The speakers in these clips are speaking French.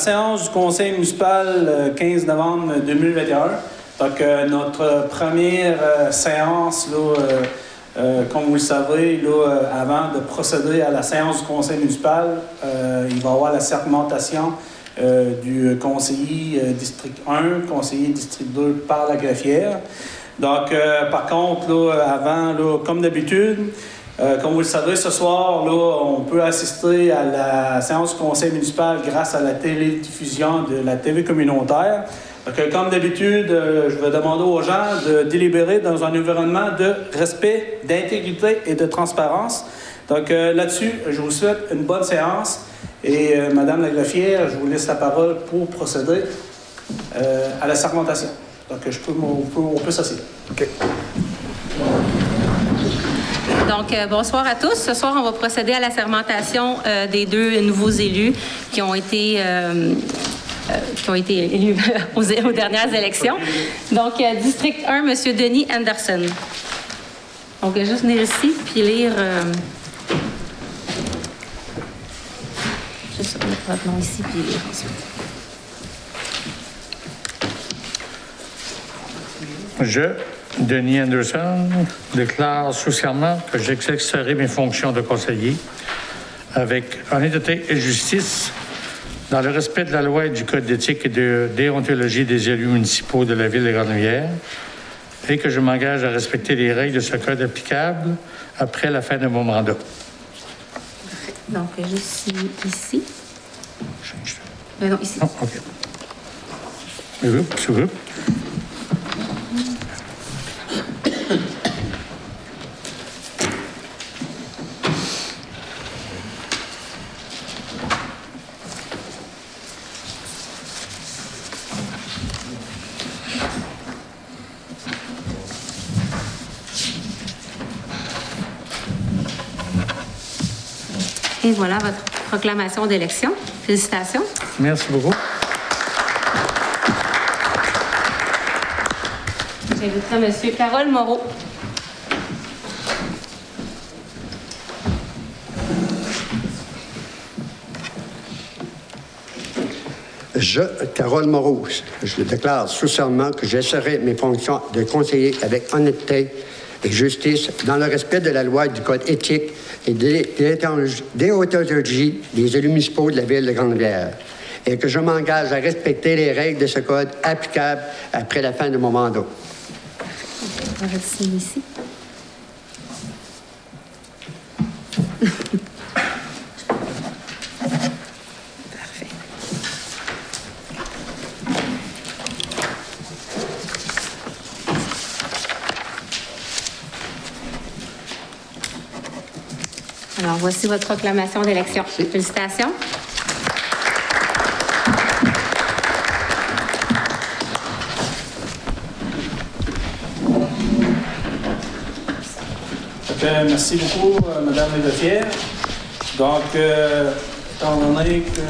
séance du Conseil municipal 15 euh, novembre 2021. Donc, euh, notre première euh, séance, comme vous le savez, avant de procéder à la séance du Conseil municipal, il va y avoir la segmentation du conseiller district 1, conseiller district 2 par la greffière. Donc, par contre, avant, comme d'habitude, euh, comme vous le savez, ce soir, là, on peut assister à la séance du conseil municipal grâce à la télédiffusion de la TV communautaire. Donc, comme d'habitude, euh, je vais demander aux gens de délibérer dans un environnement de respect, d'intégrité et de transparence. Donc euh, là-dessus, je vous souhaite une bonne séance. Et Madame la greffière, je vous laisse la parole pour procéder à la sermentation. Donc je peux, on peut, s'asseoir. OK. Donc, euh, bonsoir à tous. Ce soir, on va procéder à la sermentation euh, des deux nouveaux élus qui ont été, euh, qui ont été élus aux, dernières élections. Donc, district 1, M. Denis Anderson. Donc, juste venir ici puis lire. juste mettre votre nom ici puis lire ensuite. Je Denis Anderson déclare sous serment que j'exercerai mes fonctions de conseiller avec honnêteté et justice dans le respect de la loi et du code d'éthique et de déontologie des élus municipaux de la ville de grande et que je m'engage à respecter les règles de ce code applicable après la fin de mon mandat. Donc, je suis ici. Euh, non, ici. Oh, OK. Et voilà votre proclamation d'élection. Félicitations. Merci beaucoup. J'inviterai M. Carole Moreau. Je, Carole Moreau, je déclare sous serment que j'exercerai mes fonctions de conseiller avec honnêteté et justice dans le respect de la loi et du code éthique et déontologie des élus municipaux de la ville de Grande-Rivière et que je m'engage à respecter les règles de ce code applicables après la fin de mon mandat. On va ici. voici votre proclamation d'élection. Félicitations. merci beaucoup, euh, Madame Legafière. Donc, euh, étant donné que.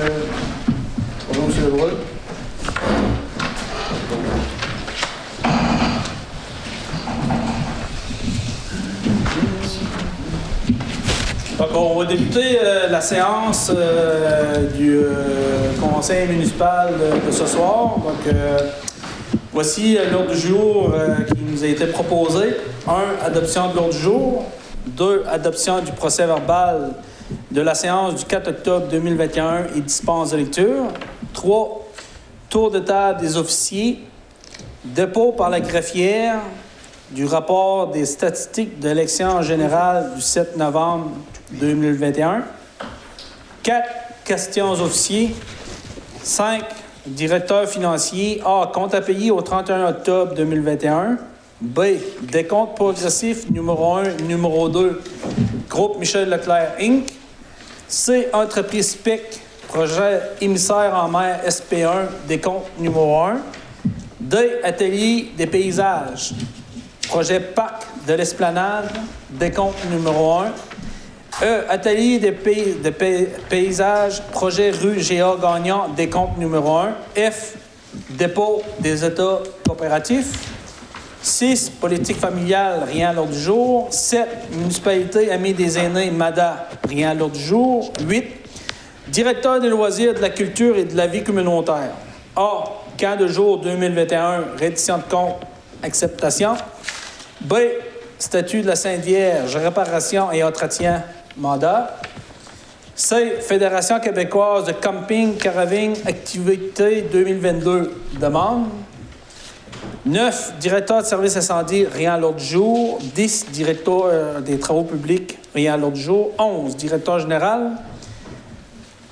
Bonjour, M. Lebrun. Donc, on va débuter euh, la séance euh, du euh, conseil municipal de ce soir. Donc, voici l'ordre du jour qui nous a été proposé. Un, adoption de l'ordre du jour. Deux, adoption du procès verbal de la séance du 4 octobre 2021 et dispense de lecture. Trois, tour de table des officiers. Dépôt par la greffière du rapport des statistiques de l'élection générale du 7 novembre 2021. 4. Questions aux officiers. 5. Directeur financier. A. Compte à payer au 31 octobre 2021. B. Décompte progressif numéro 1, numéro 2. Groupe Michel Leclerc Inc. C. Entreprise PIC. Projet émissaire en mer SP1. Décompte numéro 1. D. Atelier des paysages. Projet Parc de l'Esplanade. Décompte numéro 1. E. Atelier de paysages, projet rue G.A. Gagnon, décompte numéro 1. F. Dépôt des États coopératifs. 6. Politique familiale, rien à l'ordre du jour. 7. Municipalité, Amis des aînés, MADA, rien à l'ordre du jour. 8. Directeur des loisirs, de la culture et de la vie communautaire. A. Camp de jour 2021, reddition de compte, acceptation. B. Statut de la Sainte Vierge, réparation et entretien, mandat. C. Fédération québécoise de camping, caraving, activité 2022, demande. 9. Directeur de service incendie, rien à l'ordre du jour. 10. Directeur euh, des travaux publics, rien à l'ordre du jour. 11. Directeur général.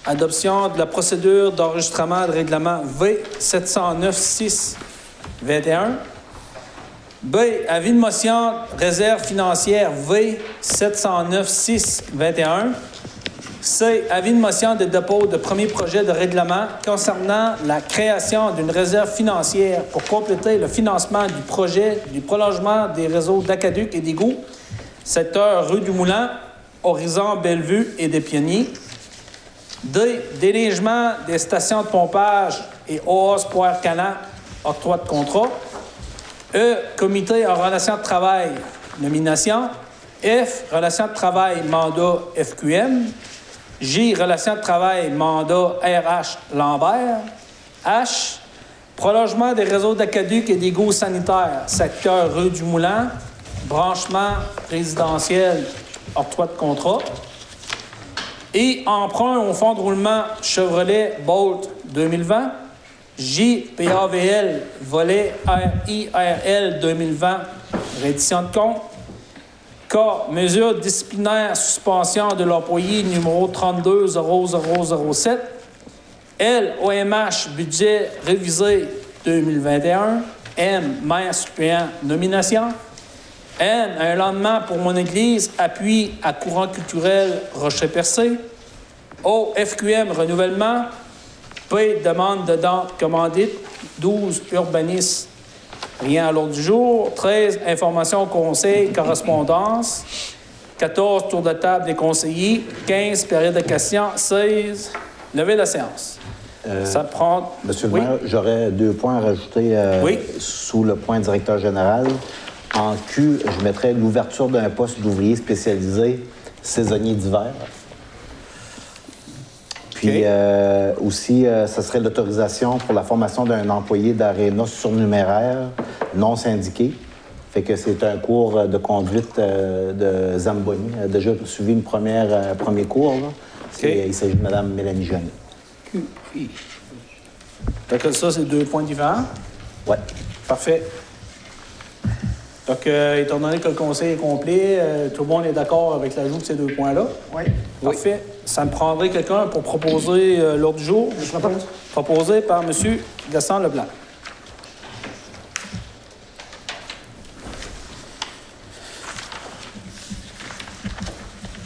Adoption de la procédure d'enregistrement de règlement V 709-6-21. B. Avis de motion réserve financière V 709-6-21. C. Avis de motion de dépôt de premier projet de règlement concernant la création d'une réserve financière pour compléter le financement du projet du prolongement des réseaux d'Acaduc et d'Égout, secteur rue du Moulin, Horizon Bellevue et des Pionniers. D. Délégement des stations de pompage et OAS Poire Canan, octroi de contrat. E. Comité en relation de travail, nomination. F. Relation de travail, mandat FQM. J. Relation de travail, mandat RH Lambert. H. Prolongement des réseaux d'Acaduc et d'égouts sanitaires, secteur rue du Moulin. Branchement résidentiel, octroi de contrat. Et emprunt au fonds de roulement Chevrolet Bolt 2020. JPAVL, volet RIRL 2020, reddition de compte. K, mesure disciplinaire suspension de l'employé numéro 320007. L, OMH, budget révisé 2021. M, maire suppléant, nomination. N, un lendemain pour mon église, appui à courant culturel Rocher-Percé. O, FQM, renouvellement. P, demande de dente commandite. 12, urbanisme, rien à l'ordre du jour. 13, information au conseil, correspondance. 14, tour de table des conseillers. 15, période de questions. 16, levée de la séance. Ça prend. Monsieur le Oui? maire, j'aurais deux points à rajouter euh, Oui. sous le point directeur général. En Q, je mettrais l'ouverture d'un poste d'ouvrier spécialisé saisonnier d'hiver. Puis euh, aussi, euh, ce serait l'autorisation pour la formation d'un employé d'aréna surnuméraire non syndiqué. Fait que c'est un cours de conduite euh, de Zamboni. Elle a déjà suivi une première, euh, premier cours. là. Il s'agit de Mme Mélanie Jeannet. Fait que ça, c'est deux points différents? Ouais. Parfait. Donc, euh, étant donné que le conseil est complet, euh, tout le monde est d'accord avec l'ajout de ces deux points-là? Oui. Parfait. Ça me prendrait quelqu'un pour proposer euh, l'ordre du jour. Je propose. Proposé par M. Gaston Leblanc.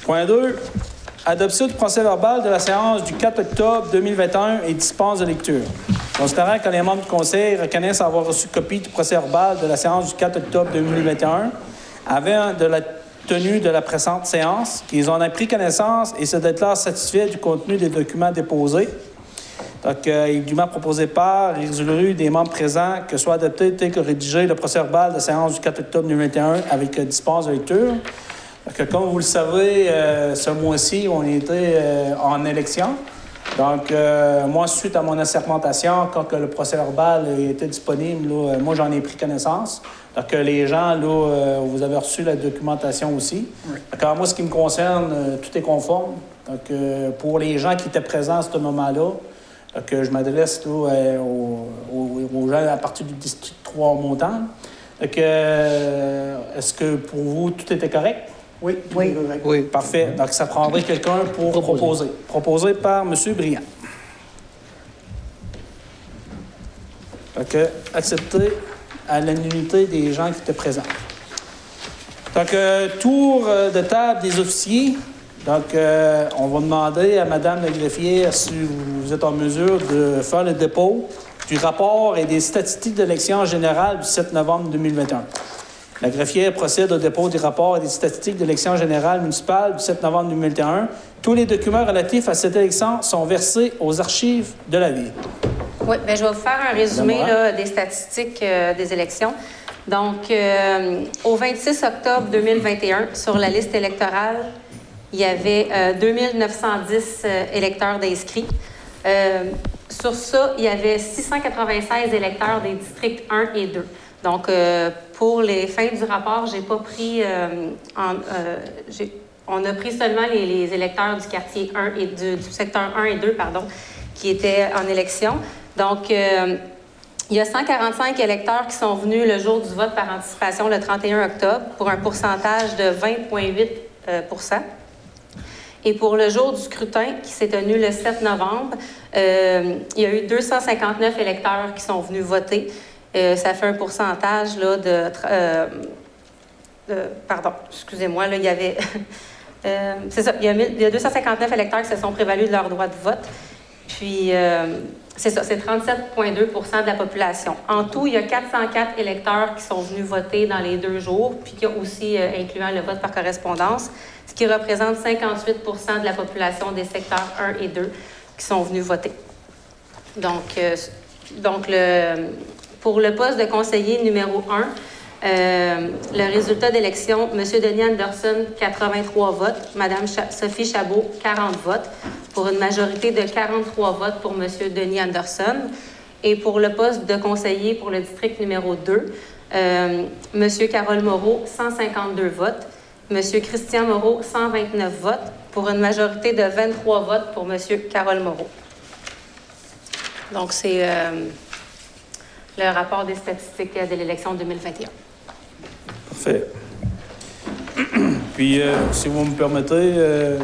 Point 2. Adoption du procès verbal de la séance du 4 octobre 2021 et dispense de lecture. Considérant que les membres du conseil reconnaissent avoir reçu copie du procès verbal de la séance du 4 octobre 2021 avant de la tenue de la présente séance, qu'ils en ont pris connaissance et se déclarent satisfaits du contenu des documents déposés. Donc, euh, il dûment proposé par et résolu des membres présents que soit adopté tel que rédigé le procès verbal de la séance du 4 octobre 2021 avec euh, dispense de lecture. Donc, euh, comme vous le savez, euh, ce mois-ci, on était en élection. Donc, euh, moi, suite à mon assermentation, quand que le procès verbal était disponible, là, euh, moi, j'en ai pris connaissance. Donc, euh, les gens, là, vous avez reçu la documentation aussi. Donc, alors, moi, ce qui me concerne, tout est conforme. Donc, euh, pour les gens qui étaient présents à ce moment-là, donc, je m'adresse aux, aux- aux gens à partir du district 3 montant. Donc, euh, est-ce que pour vous, tout était correct? Oui. Oui. Oui. Parfait. Donc, ça prendrait quelqu'un pour proposer. Proposé par M. Briand. Donc, accepté à l'unanimité des gens qui étaient présents. Donc, euh, tour euh, de table des officiers. Donc, euh, on va demander à Mme la greffière si vous êtes en mesure de faire le dépôt du rapport et des statistiques d'élection générale du 7 novembre 2021. La greffière procède au dépôt des rapports et des statistiques d'élection générale municipale du 7 novembre 2021. Tous les documents relatifs à cette élection sont versés aux archives de la Ville. Oui, bien, je vais vous faire un résumé là, des statistiques euh, des élections. Donc, euh, au 26 octobre 2021, sur la liste électorale, il y avait 2910 électeurs d'inscrits. sur ça, il y avait 696 électeurs des districts 1 et 2. Donc, pour les fins du rapport, j'ai pas pris en, on a pris seulement les, électeurs du quartier 1 et du, secteur 1 et 2, pardon, qui étaient en élection. Donc, euh, il y a 145 électeurs qui sont venus le jour du vote par anticipation le 31 octobre pour un pourcentage de 20,8% euh, Et pour le jour du scrutin qui s'est tenu le 7 novembre, euh, il y a eu 259 électeurs qui sont venus voter. Ça fait un pourcentage là, de, Pardon, excusez-moi, il y avait. c'est ça, il y, a, 259 électeurs qui se sont prévalus de leur droit de vote. Puis, c'est ça, c'est 37,2% de la population. En tout, il y a 404 électeurs qui sont venus voter dans les deux jours, puis qui ont aussi euh, incluant le vote par correspondance, ce qui représente 58% de la population des secteurs 1 et 2 qui sont venus voter. Donc, euh, donc le, pour le poste de conseiller numéro 1, euh, le résultat d'élection, M. Denis Anderson, 83 votes, Mme Sophie Chabot, 40 votes, pour une majorité de 43 votes pour M. Denis Anderson. Et pour le poste de conseiller pour le district numéro 2, euh, M. Carole Moreau, 152 votes, M. Christian Moreau, 129 votes, pour une majorité de 23 votes pour M. Carole Moreau. Donc, c'est euh, le rapport des statistiques de l'élection 2021. Parfait. Puis, euh, si vous me permettez, euh,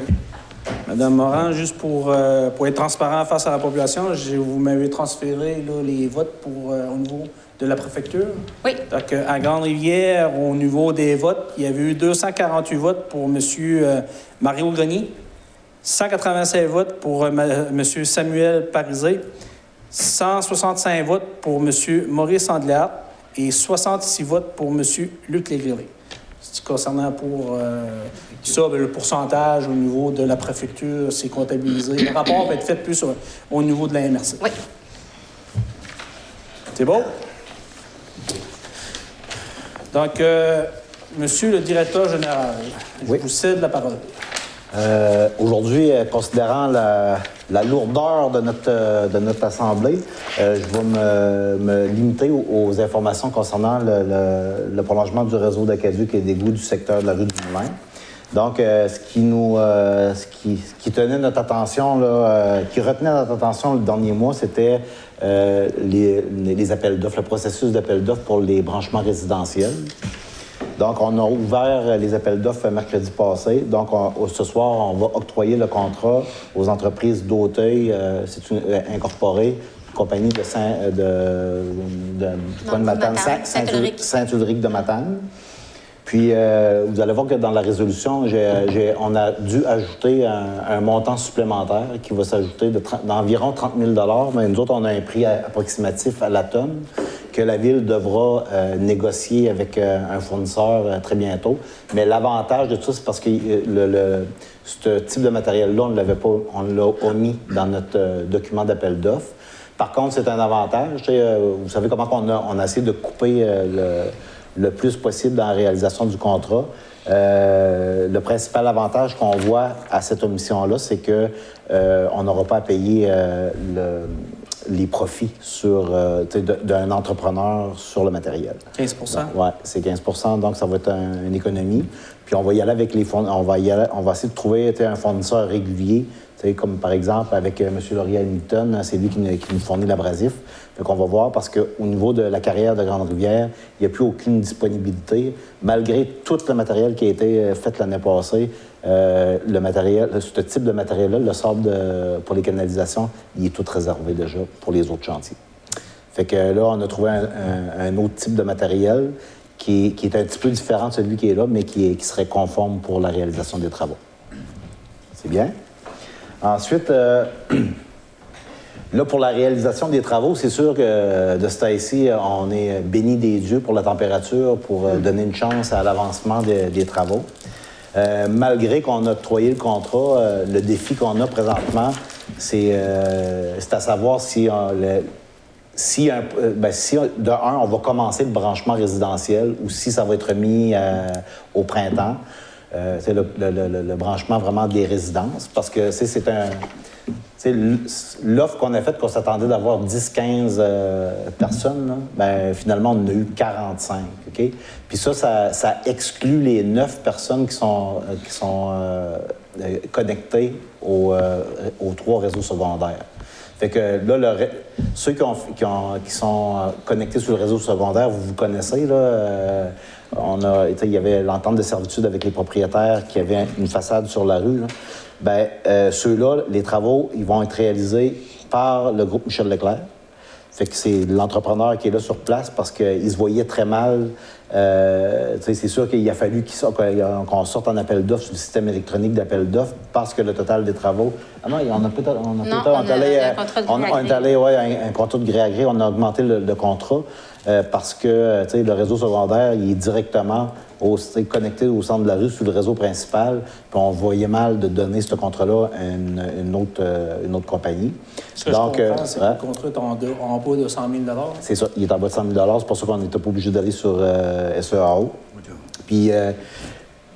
Madame Morin, juste pour, euh, pour être transparent face à la population, vous m'avez transféré les votes pour, au niveau de la préfecture. Oui. Donc, à Grande-Rivière, au niveau des votes, il y avait eu 248 votes pour M. Mario Grenier, 187 votes pour M. Samuel Parisé, 165 votes pour M. Maurice Andléat, et 66 votes pour M. Luc Légrélé. Concernant pour euh, ça, ben, le pourcentage au niveau de la préfecture, c'est comptabilisé. Le rapport va être fait plus au, niveau de la MRC. Oui. C'est bon? Donc, euh, Monsieur le directeur général, je vous cède la parole. Euh, aujourd'hui, euh, considérant la, lourdeur de notre, euh, de notre Assemblée, je vais me, limiter aux, informations concernant le, prolongement du réseau d'aqueduc et d'égouts du secteur de la rue du Moulin. Donc, ce, qui nous, ce, qui, qui, tenait notre attention, là, qui retenait notre attention le dernier mois, c'était les, les, appels d'offres, le processus d'appel d'offres pour les branchements résidentiels. Donc, on a ouvert les appels d'offres mercredi passé. Donc, ce soir, on va octroyer le contrat aux entreprises d'Auteuil. Euh, c'est une euh, incorporée compagnie de Saint, euh, de, de, Matane, Saint-Ulrich de Matane. Puis, vous allez voir que dans la résolution, on a dû ajouter un, montant supplémentaire qui va s'ajouter d'environ 30 000 mais nous autres, on a un prix approximatif à la tonne que la Ville devra euh, négocier avec euh, un fournisseur euh, très bientôt. Mais l'avantage de tout ça, c'est parce que le, ce type de matériel-là, on ne l'avait pas, on l'a omis dans notre document d'appel d'offres. Par contre, c'est un avantage. vous savez comment on a, on a essayé de couper le, plus possible dans la réalisation du contrat. le principal avantage qu'on voit à cette omission-là, c'est que on n'aura pas à payer le, les profits sur euh, d'un entrepreneur sur le matériel. 15 Oui, c'est 15 donc ça va être une économie. Puis on va y aller avec les fonds, on va y aller, on va essayer de trouver un fournisseur régulier, comme par exemple avec euh, M. Laurier Hamilton, c'est lui qui, nous fournit l'abrasif. Fait qu'on va voir parce qu'au niveau de la carrière de Grande-Rivière, il n'y a plus aucune disponibilité. Malgré tout le matériel qui a été euh, fait l'année passée, euh, le matériel, ce type de matériel-là, le sable pour les canalisations, il est tout réservé déjà pour les autres chantiers. Fait que là, on a trouvé un, autre type de matériel qui, est un petit peu différent de celui qui est là, mais qui, serait conforme pour la réalisation des travaux. C'est bien? Ensuite, euh, là, pour la réalisation des travaux, c'est sûr que de ce temps-ci, on est béni des dieux pour la température, pour euh, donner une chance à l'avancement des travaux. Euh, malgré qu'on a octroyé le contrat, euh, le défi qu'on a présentement, c'est euh, à savoir ben, si, de un, on va commencer le branchement résidentiel ou si ça va être mis au printemps. Euh, le, branchement vraiment des résidences, parce que c'est un... L'offre qu'on a faite, qu'on s'attendait d'avoir 10-15 euh, personnes, ben, finalement, on en a eu 45. OK? Puis ça, ça, exclut les 9 personnes qui sont, euh, qui sont connectées aux trois réseaux secondaires. Fait que là, ceux qui, ont, qui, sont connectés sur le réseau secondaire, vous vous connaissez, là. On a, il y avait l'entente de servitude avec les propriétaires qui avaient une façade sur la rue. Bien, euh, ceux-là, les travaux, ils vont être réalisés par le groupe Michel Leclerc. Fait que c'est l'entrepreneur qui est là sur place parce qu'il se voyait très mal. Euh, c'est sûr qu'il a fallu qu'on sorte en appel d'offres sur le système électronique d'appel d'offres parce que le total des travaux. Ah non, on a peut-être. On a peut-être. On, est allé, on, est allé, ouais, un, un, contrat de gré à gré, on a augmenté le contrat. Euh, parce que euh, le réseau secondaire, il est directement connecté au centre de la rue sur le réseau principal. Puis on voyait mal de donner ce contrat-là à une, autre, euh, une autre compagnie. Ce Donc, je c'est que le contrat est en, bas de 100 000 C'est ça, il est en bas de 100 000 C'est pour ça qu'on n'était pas obligé d'aller sur SEAO. Puis,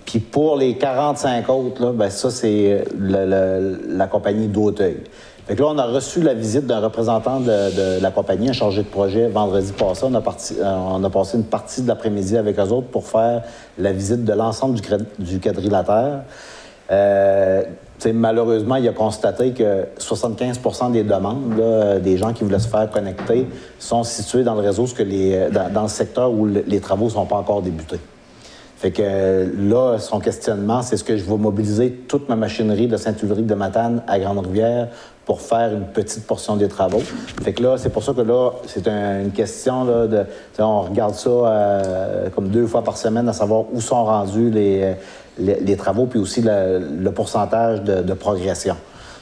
puis pour les 45 autres, là, ben ça, c'est la compagnie d'Auteuil. Fait que là, on a reçu la visite d'un représentant de, la compagnie, un chargé de projet, vendredi passé. On a, euh, on a passé une partie de l'après-midi avec eux autres pour faire la visite de l'ensemble du, quadrilatère. Euh, malheureusement, il a constaté que 75% des demandes des gens qui voulaient se faire connecter sont situés dans le réseau, que les, dans, le secteur où les travaux ne sont pas encore débutés. Fait que là, son questionnement, c'est est-ce que je vais mobiliser toute ma machinerie de Saint-Ulrich de Matane à Grande-Rivière pour faire une petite portion des travaux. Fait que là, c'est pour ça que là, c'est une question là, de. On regarde ça euh, comme deux fois par semaine à savoir où sont rendus les, les, travaux, puis aussi le, pourcentage de, progression.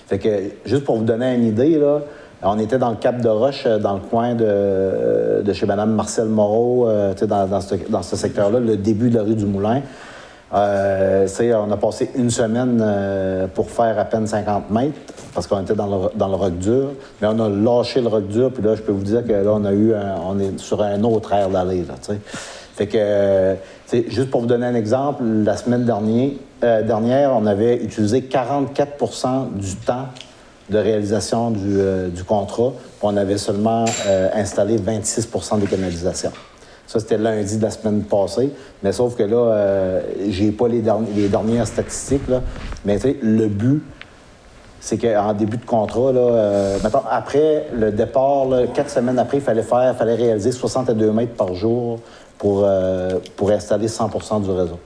Fait que juste pour vous donner une idée, là, on était dans le Cap de Roche, euh, dans le coin de, euh, de chez Mme Marcel Moreau, dans, dans, ce, dans ce secteur-là, le début de la rue du Moulin. Euh, on a passé une semaine euh, pour faire à peine 50 mètres parce qu'on était dans le, dans le roc dur. Mais on a lâché le roc dur, puis là, je peux vous dire que là, on a eu on est sur un autre air d'aller. Fait que, juste pour vous donner un exemple, la semaine dernière, euh, dernière on avait utilisé 44% du temps de réalisation du, euh, du contrat, puis on avait seulement installé 26% des canalisations. Ça, c'était lundi de la semaine passée. Mais sauf que là, euh, j'ai pas les, dernières statistiques. Là. Mais tu sais, le but, c'est qu'en début de contrat, euh, après le départ, quatre semaines après, il fallait faire, fallait réaliser 62 mètres par jour pour, euh, pour installer 100% du réseau.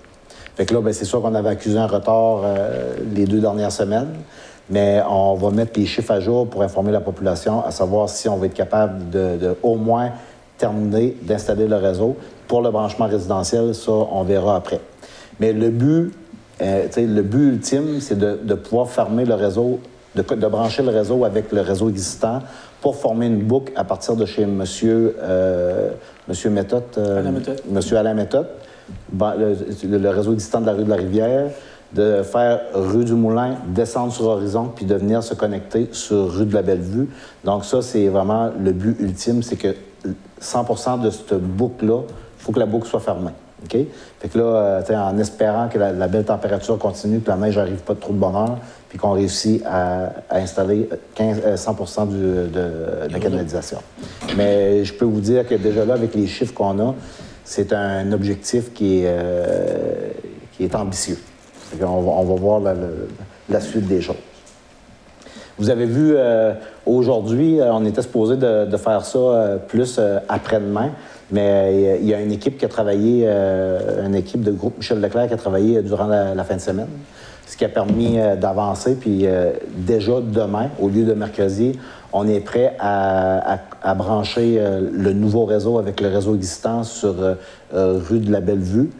Fait que là, ben, c'est sûr qu'on avait accusé un retard les deux dernières semaines, mais on va mettre les chiffres à jour pour informer la population, à savoir si on va être capable de au moins terminé d'installer le réseau. Pour le branchement résidentiel, ça, on verra après. Mais le but, euh, le but ultime, c'est de, pouvoir fermer le réseau, de, brancher le réseau avec le réseau existant pour former une boucle à partir de chez M. Monsieur, euh, monsieur Méthode, euh, Monsieur Alain Méthode, le, réseau existant de la rue de la Rivière, de faire rue du Moulin, descendre sur Horizon, puis de venir se connecter sur rue de la Bellevue. Donc ça, c'est vraiment le but ultime, c'est que 100% de cette boucle-là, il faut que la boucle soit fermée. OK? Fait que là, euh, en espérant que la, belle température continue, que la neige n'arrive pas de trop de bonheur, puis qu'on réussit à, installer 15, 100% euh, de, la canalisation. Mais je peux vous dire que déjà là, avec les chiffres qu'on a, c'est un objectif qui est, euh, qui est ambitieux. On va, on va voir la suite des choses. Vous avez vu euh, aujourd'hui, euh, on était supposé de, faire ça euh, plus après-demain, mais il y a une équipe qui a travaillé, une équipe de groupe Michel Leclerc qui a travaillé durant la, fin de semaine, ce qui a permis d'avancer. Puis déjà demain, au lieu de mercredi, on est prêt à, brancher le nouveau réseau avec le réseau existant sur rue de la Bellevue.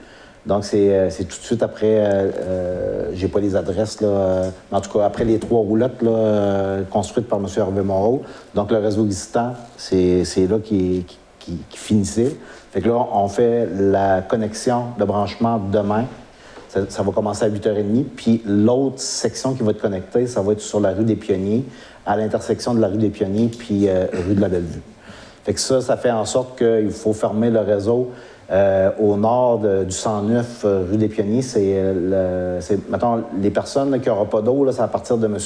Donc, euh, c'est tout de suite après, euh, euh, j'ai pas les adresses, là, mais en tout cas, après les trois roulottes là, construites par M. Hervé Moreau. Donc, le réseau existant, c'est là qui, qui, qui, finissait. Fait que là, on fait la connexion de branchement demain. Ça, va commencer à 8h30. Puis l'autre section qui va être connectée, ça va être sur la rue des Pionniers, à l'intersection de la rue des Pionniers puis rue de la Bellevue. Fait que ça, ça fait en sorte qu'il faut fermer le réseau Euh, au nord du 109 euh, rue des Pionniers, c'est, maintenant les personnes qui n'auront pas d'eau, c'est à partir de M.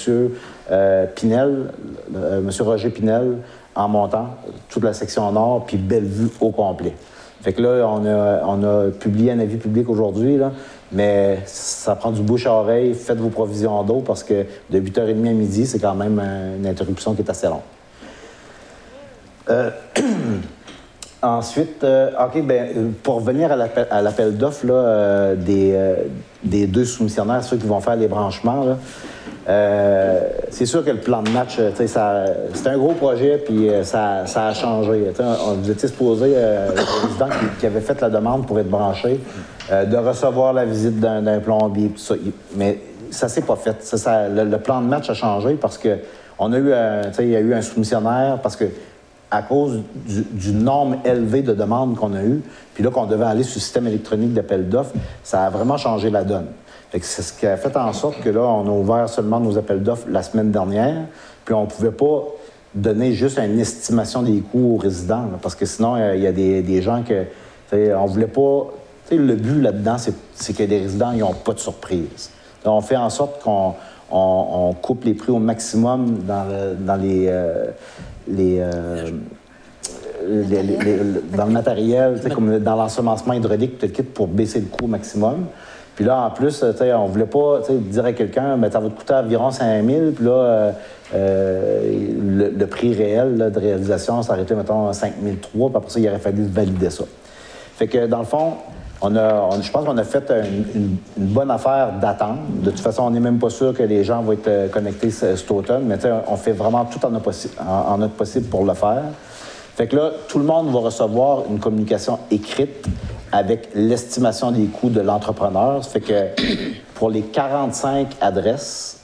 Pinel, M. Roger Pinel, en montant, toute la section nord, puis Bellevue au complet. Fait que là, on a, on a publié un avis public aujourd'hui, mais ça prend du bouche à oreille. Faites vos provisions d'eau parce que de 8h30 à midi, c'est quand même une interruption qui est assez longue. Euh, ensuite, euh, OK, ben, pour revenir à l'appel d'offres euh, des, deux soumissionnaires, ceux qui vont faire les branchements, c'est sûr que le plan de match, c'est un gros projet, puis ça, a changé. vous étiez supposé, le président qui, avait fait la demande pour être branché, de recevoir la visite d'un plombier, tout ça. Mais ça s'est pas fait. le, plan de match a changé parce que on a eu, il y a eu un soumissionnaire parce que à cause du, nombre élevé de demandes qu'on a eues, puis là qu'on devait aller sur le système électronique d'appel d'offres, ça a vraiment changé la donne. C'est ce qui a fait en sorte que là, on a ouvert seulement nos appels d'offres la semaine dernière, puis on ne pouvait pas donner juste une estimation des coûts aux résidents, parce que sinon, il y a des, gens que, on voulait pas... Le but là-dedans, c'est que les résidents n'ont pas de surprise. on fait en sorte qu'on coupe les prix au maximum dans, les... Euh, euh, dans le matériel, comme dans l'ensemencement hydraulique, peut-être pour baisser le coût au maximum. Puis là, en plus, on voulait pas dire à quelqu'un, mais ça va te coûter environ 5 000. Puis là, euh, euh, le, prix réel de réalisation s'arrêtait, mettons, à 5 003. Puis après ça, il aurait fallu valider ça. Fait que, dans le fond, on a, je pense qu'on a fait une, bonne affaire d'attendre. De toute façon, on n'est même pas sûr que les gens vont être euh, connectés cet automne, mais on fait vraiment tout en notre, en, notre possible pour le faire. Fait que là, tout le monde va recevoir une communication écrite avec l'estimation des coûts de l'entrepreneur. Fait que pour les 45 adresses,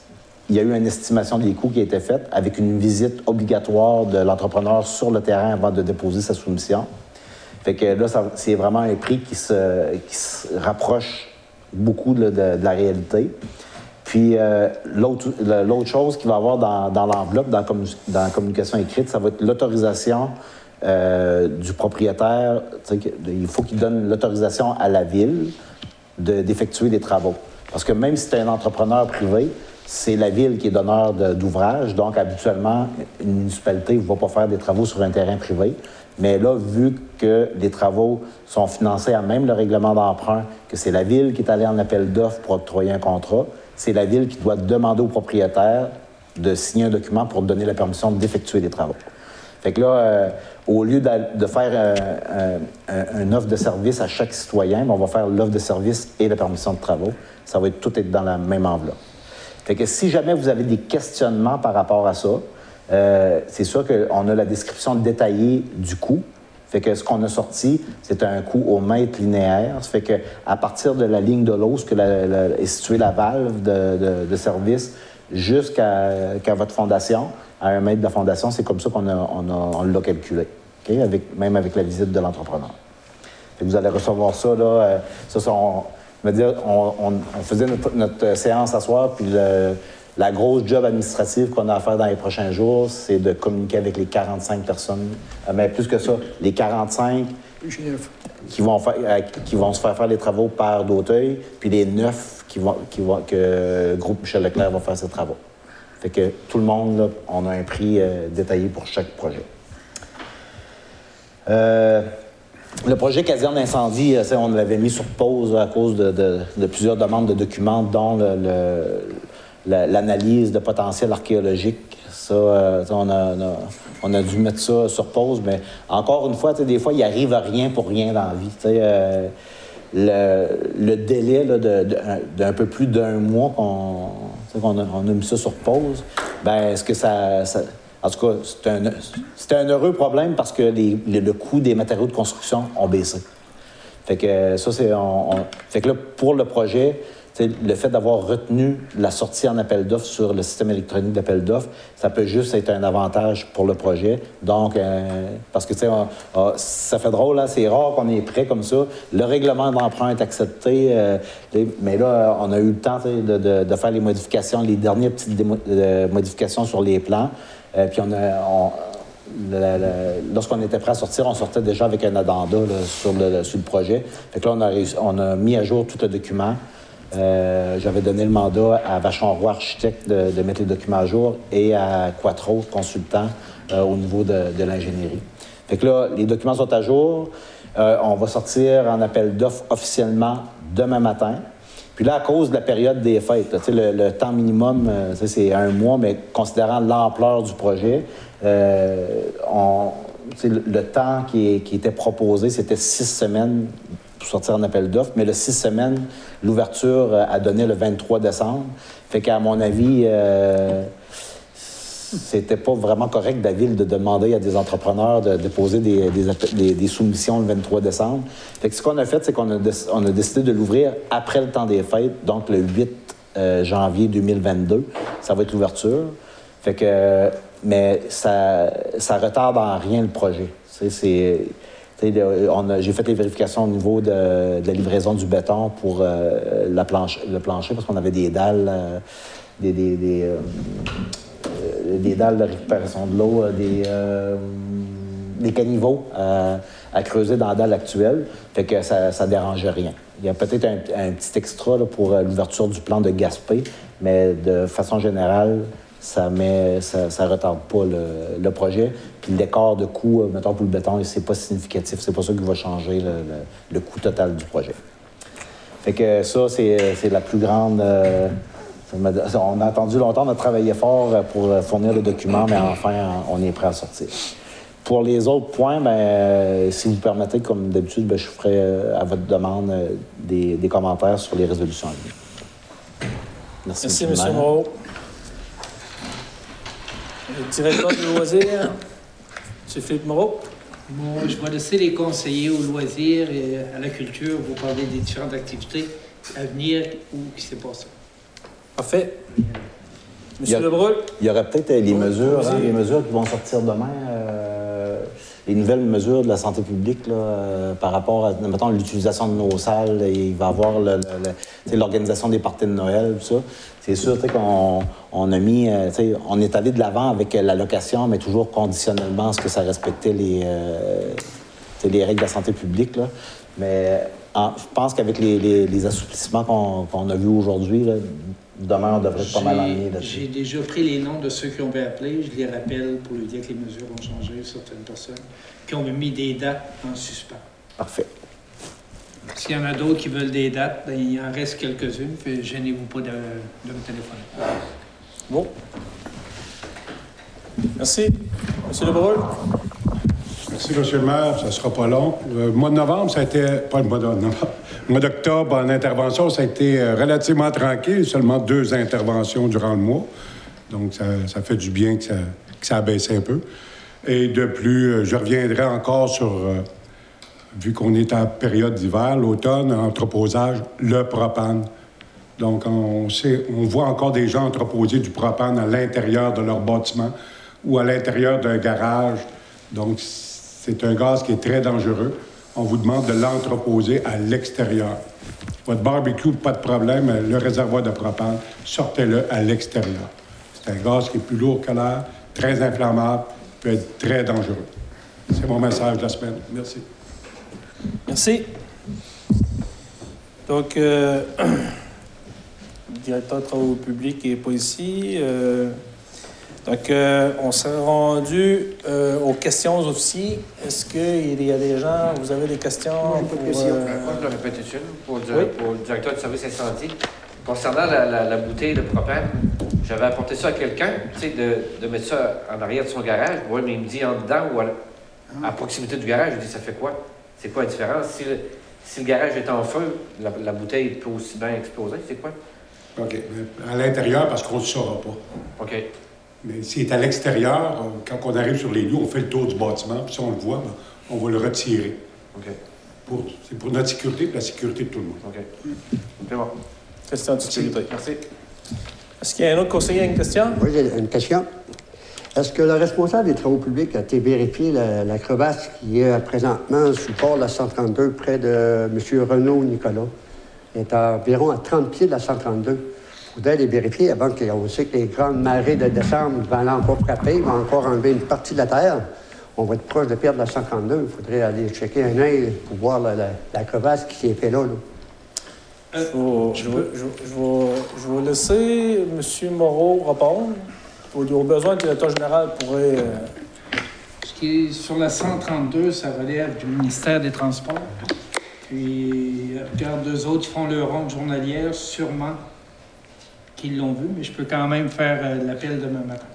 il y a eu une estimation des coûts qui a été faite avec une visite obligatoire de l'entrepreneur sur le terrain avant de déposer sa soumission. Fait que là, c'est vraiment un prix qui se, rapproche beaucoup de, la réalité. Puis euh, l'autre chose qu'il va y avoir dans, l'enveloppe, dans, la communication écrite, ça va être l'autorisation euh, du propriétaire. Il faut qu'il donne l'autorisation à la ville d'effectuer des travaux. Parce que même si c'est un entrepreneur privé, c'est la ville qui est donneur d'ouvrage. Donc, habituellement, une municipalité ne va pas faire des travaux sur un terrain privé. Mais là, vu que les travaux sont financés à même le règlement d'emprunt, que c'est la ville qui est allée en appel d'offres pour octroyer un contrat, c'est la ville qui doit demander au propriétaire de signer un document pour donner la permission d'effectuer les travaux. Fait que là, euh, au lieu de, faire euh, un, offre de service à chaque citoyen, on va faire l'offre de service et la permission de travaux. Ça va être, tout être dans la même enveloppe. Fait que si jamais vous avez des questionnements par rapport à ça, euh, c'est sûr qu'on a la description détaillée du coût. Fait que ce qu'on a sorti, c'est un coût au mètre linéaire. Ça fait que à partir de la ligne de l'eau, que est située la valve de, service, jusqu'à votre fondation, à un mètre de la fondation, c'est comme ça qu'on on l'a calculé, avec, même avec la visite de l'entrepreneur. Vous allez recevoir ça, là. Euh, ça, on, on, faisait notre, notre, séance à soir, puis le, la grosse job administrative qu'on a à faire dans les prochains jours, c'est de communiquer avec les 45 personnes. Euh, mais plus que ça, les 45 qui vont, euh, qui vont se faire faire les travaux par d'Auteuil, puis les 9 qui vont, que le groupe Michel Leclerc va faire ses travaux. Fait que tout le monde, on a un prix euh, détaillé pour chaque projet. le projet caserne d'incendie, on l'avait mis sur pause à cause de, plusieurs demandes de documents, dont le l'analyse de potentiel archéologique. Ça, euh, on, a, on, a, dû mettre ça sur pause, mais encore une fois, des fois, il arrive à rien pour rien dans la vie. Euh, le, délai d'un peu plus d'un mois qu'on a, mis ça sur pause, ben est-ce que ça, en tout cas, c'est un, un, heureux problème parce que le coût des matériaux de construction ont baissé. Fait que ça, c'est. fait que là, pour le projet, le fait d'avoir retenu la sortie en appel d'offres sur le système électronique d'appel d'offres, ça peut juste être un avantage pour le projet. Donc, euh, parce que, tu sais, ça fait drôle, hein, c'est rare qu'on est prêt comme ça. Le règlement d'emprunt est accepté, euh, mais là, on a eu le temps de, faire les modifications, les dernières petites modifications sur les plans. Euh, puis on a, lorsqu'on était prêt à sortir, on sortait déjà avec un addenda sur, le, sur, le, projet. Fait que là, on a, on a mis à jour tout le document. Euh, j'avais donné le mandat à Vachon Roy, architecte, de, mettre les documents à jour et à Quattro, consultant euh, au niveau de, l'ingénierie. Fait que là, les documents sont à jour. Euh, on va sortir en appel d'offres officiellement demain matin. Puis là, à cause de la période des fêtes, le, temps minimum, c'est un mois, mais considérant l'ampleur du projet, le, temps qui, était proposé, c'était six semaines sortir un appel d'offres. Mais le six semaines, l'ouverture euh, a donné le 23 décembre. Fait qu'à mon avis, euh, c'était pas vraiment correct de la ville de demander à des entrepreneurs de déposer des, des, soumissions le 23 décembre. Fait que ce qu'on a fait, c'est qu'on a, décidé de l'ouvrir après le temps des fêtes, donc le 8 euh, janvier 2022. Ça va être l'ouverture. Fait que, mais ça, ça retarde en rien le projet. C'est j'ai fait les vérifications au niveau de, la livraison du béton pour euh, la planche, le plancher parce qu'on avait des dalles, euh, euh, des, dalles de récupération de l'eau, des, des caniveaux à creuser dans la dalle actuelle. Fait que ça ne dérangeait rien. Il y a peut-être un, petit extra pour l'ouverture du plan de Gaspé, mais de façon générale, ça ne ça, retarde pas le, projet. Puis le décor de coût, euh, mettons pour le béton, c'est pas significatif. C'est pas ça qui va changer le, coût total du projet. Fait que ça, c'est la plus grande. Euh, on a attendu longtemps, on a travaillé fort pour fournir le document, mais enfin, on est prêt à sortir. Pour les autres points, ben, si vous permettez, comme d'habitude, ben, je ferai euh, à votre demande des, commentaires sur les résolutions Merci, Merci M. Moreau. Le directeur du loisir, M. Philippe Moreau. Bon, je vais laisser les conseillers au loisir et à la culture vous parler des différentes activités à venir ou qui s'est passé. Parfait. Monsieur Lebrun? Il y aurait peut-être les mesures, hein, les mesures qui vont sortir demain. Euh, les nouvelles mesures de la santé publique là, euh, par rapport à, mettons, l'utilisation de nos salles. Il va y avoir l'organisation des parties de Noël, tout ça. C'est sûr qu'on on a mis, euh, on est allé de l'avant avec la location, mais toujours conditionnellement, ce que ça respectait les, euh, les règles de la santé publique. Là. Mais je pense qu'avec les, assouplissements qu'on a vus aujourd'hui, demain, on devrait être pas mal en J'ai déjà pris les noms de ceux qui ont appelé. Je les rappelle pour lui dire que les mesures ont changé, certaines personnes, qui ont mis des dates en suspens. Parfait. S'il y en a d'autres qui veulent des dates, ben, il en reste quelques-unes. Gênez-vous pas de, me téléphoner. Bon. Merci. Monsieur Lebrun. Merci, Monsieur le maire. Ça ne sera pas long. Le mois de novembre, ça a été. Pas le mois de novembre. Le mois d'octobre, en intervention, ça a été euh, relativement tranquille. Seulement deux interventions durant le mois. Donc, ça, fait du bien que ça, que a baissé un peu. Et de plus, euh, je reviendrai encore sur euh, vu qu'on est en période d'hiver, l'automne, entreposage, le propane. Donc, on, sait, voit encore des gens entreposer du propane à l'intérieur de leur bâtiment ou à l'intérieur d'un garage. Donc, c'est un gaz qui est très dangereux. On vous demande de l'entreposer à l'extérieur. Votre barbecue, pas de problème, le réservoir de propane, sortez-le à l'extérieur. C'est un gaz qui est plus lourd que l'air, très inflammable, peut être très dangereux. C'est mon message de la semaine. Merci. Merci. Donc, euh, le directeur de travaux publics n'est pas ici. Euh, donc, euh, on s'est rendu aux questions officiers. Est-ce qu'il y a des gens, vous avez des questions? Moi, pour, Moi, je répéter pour, pour, le directeur du service incendie. Concernant la, bouteille de propane, j'avais apporté ça à quelqu'un, tu sais, de, mettre ça en arrière de son garage. Oui, mais il me dit en dedans ou à, à proximité du garage. Je dis, ça fait quoi? C'est quoi la différence? Si le, garage est en feu, la, bouteille peut aussi bien exploser. C'est quoi? OK. À l'intérieur, parce qu'on ne le saura pas. OK. Mais s'il est à l'extérieur, quand on arrive sur les lieux, on fait le tour du bâtiment, puis si on le voit, ben, on va le retirer. OK. c'est pour notre sécurité et la sécurité de tout le monde. OK. C'est bon. Question de sécurité. Merci. Est-ce qu'il y a un autre conseiller qui a une question? Oui, j'ai une question. Est-ce que le responsable des travaux publics a été vérifié la, crevasse qui est présentement sous port de la 132 près de M. Renaud Nicolas? Il est à environ à 30 pieds de la 132. Faudrait aller vérifier avant qu'on sait que les grandes marées de décembre vont encore frapper, vont encore enlever une partie de la terre. On va être proche de perdre la 52. Il faudrait aller checker un œil pour voir la, la- la crevasse qui s'est faite là. là. Je vais, je vais- je vais- je vais laisser M. Moreau répondre. Au, au besoin, le directeur général pourrait. euh, Ce qui est sur la 132, ça relève du ministère des Transports. Puis, euh, regarde, deux autres, font leur ronde journalière, sûrement qu'ils l'ont vu, mais je peux quand même faire euh, l'appel demain matin.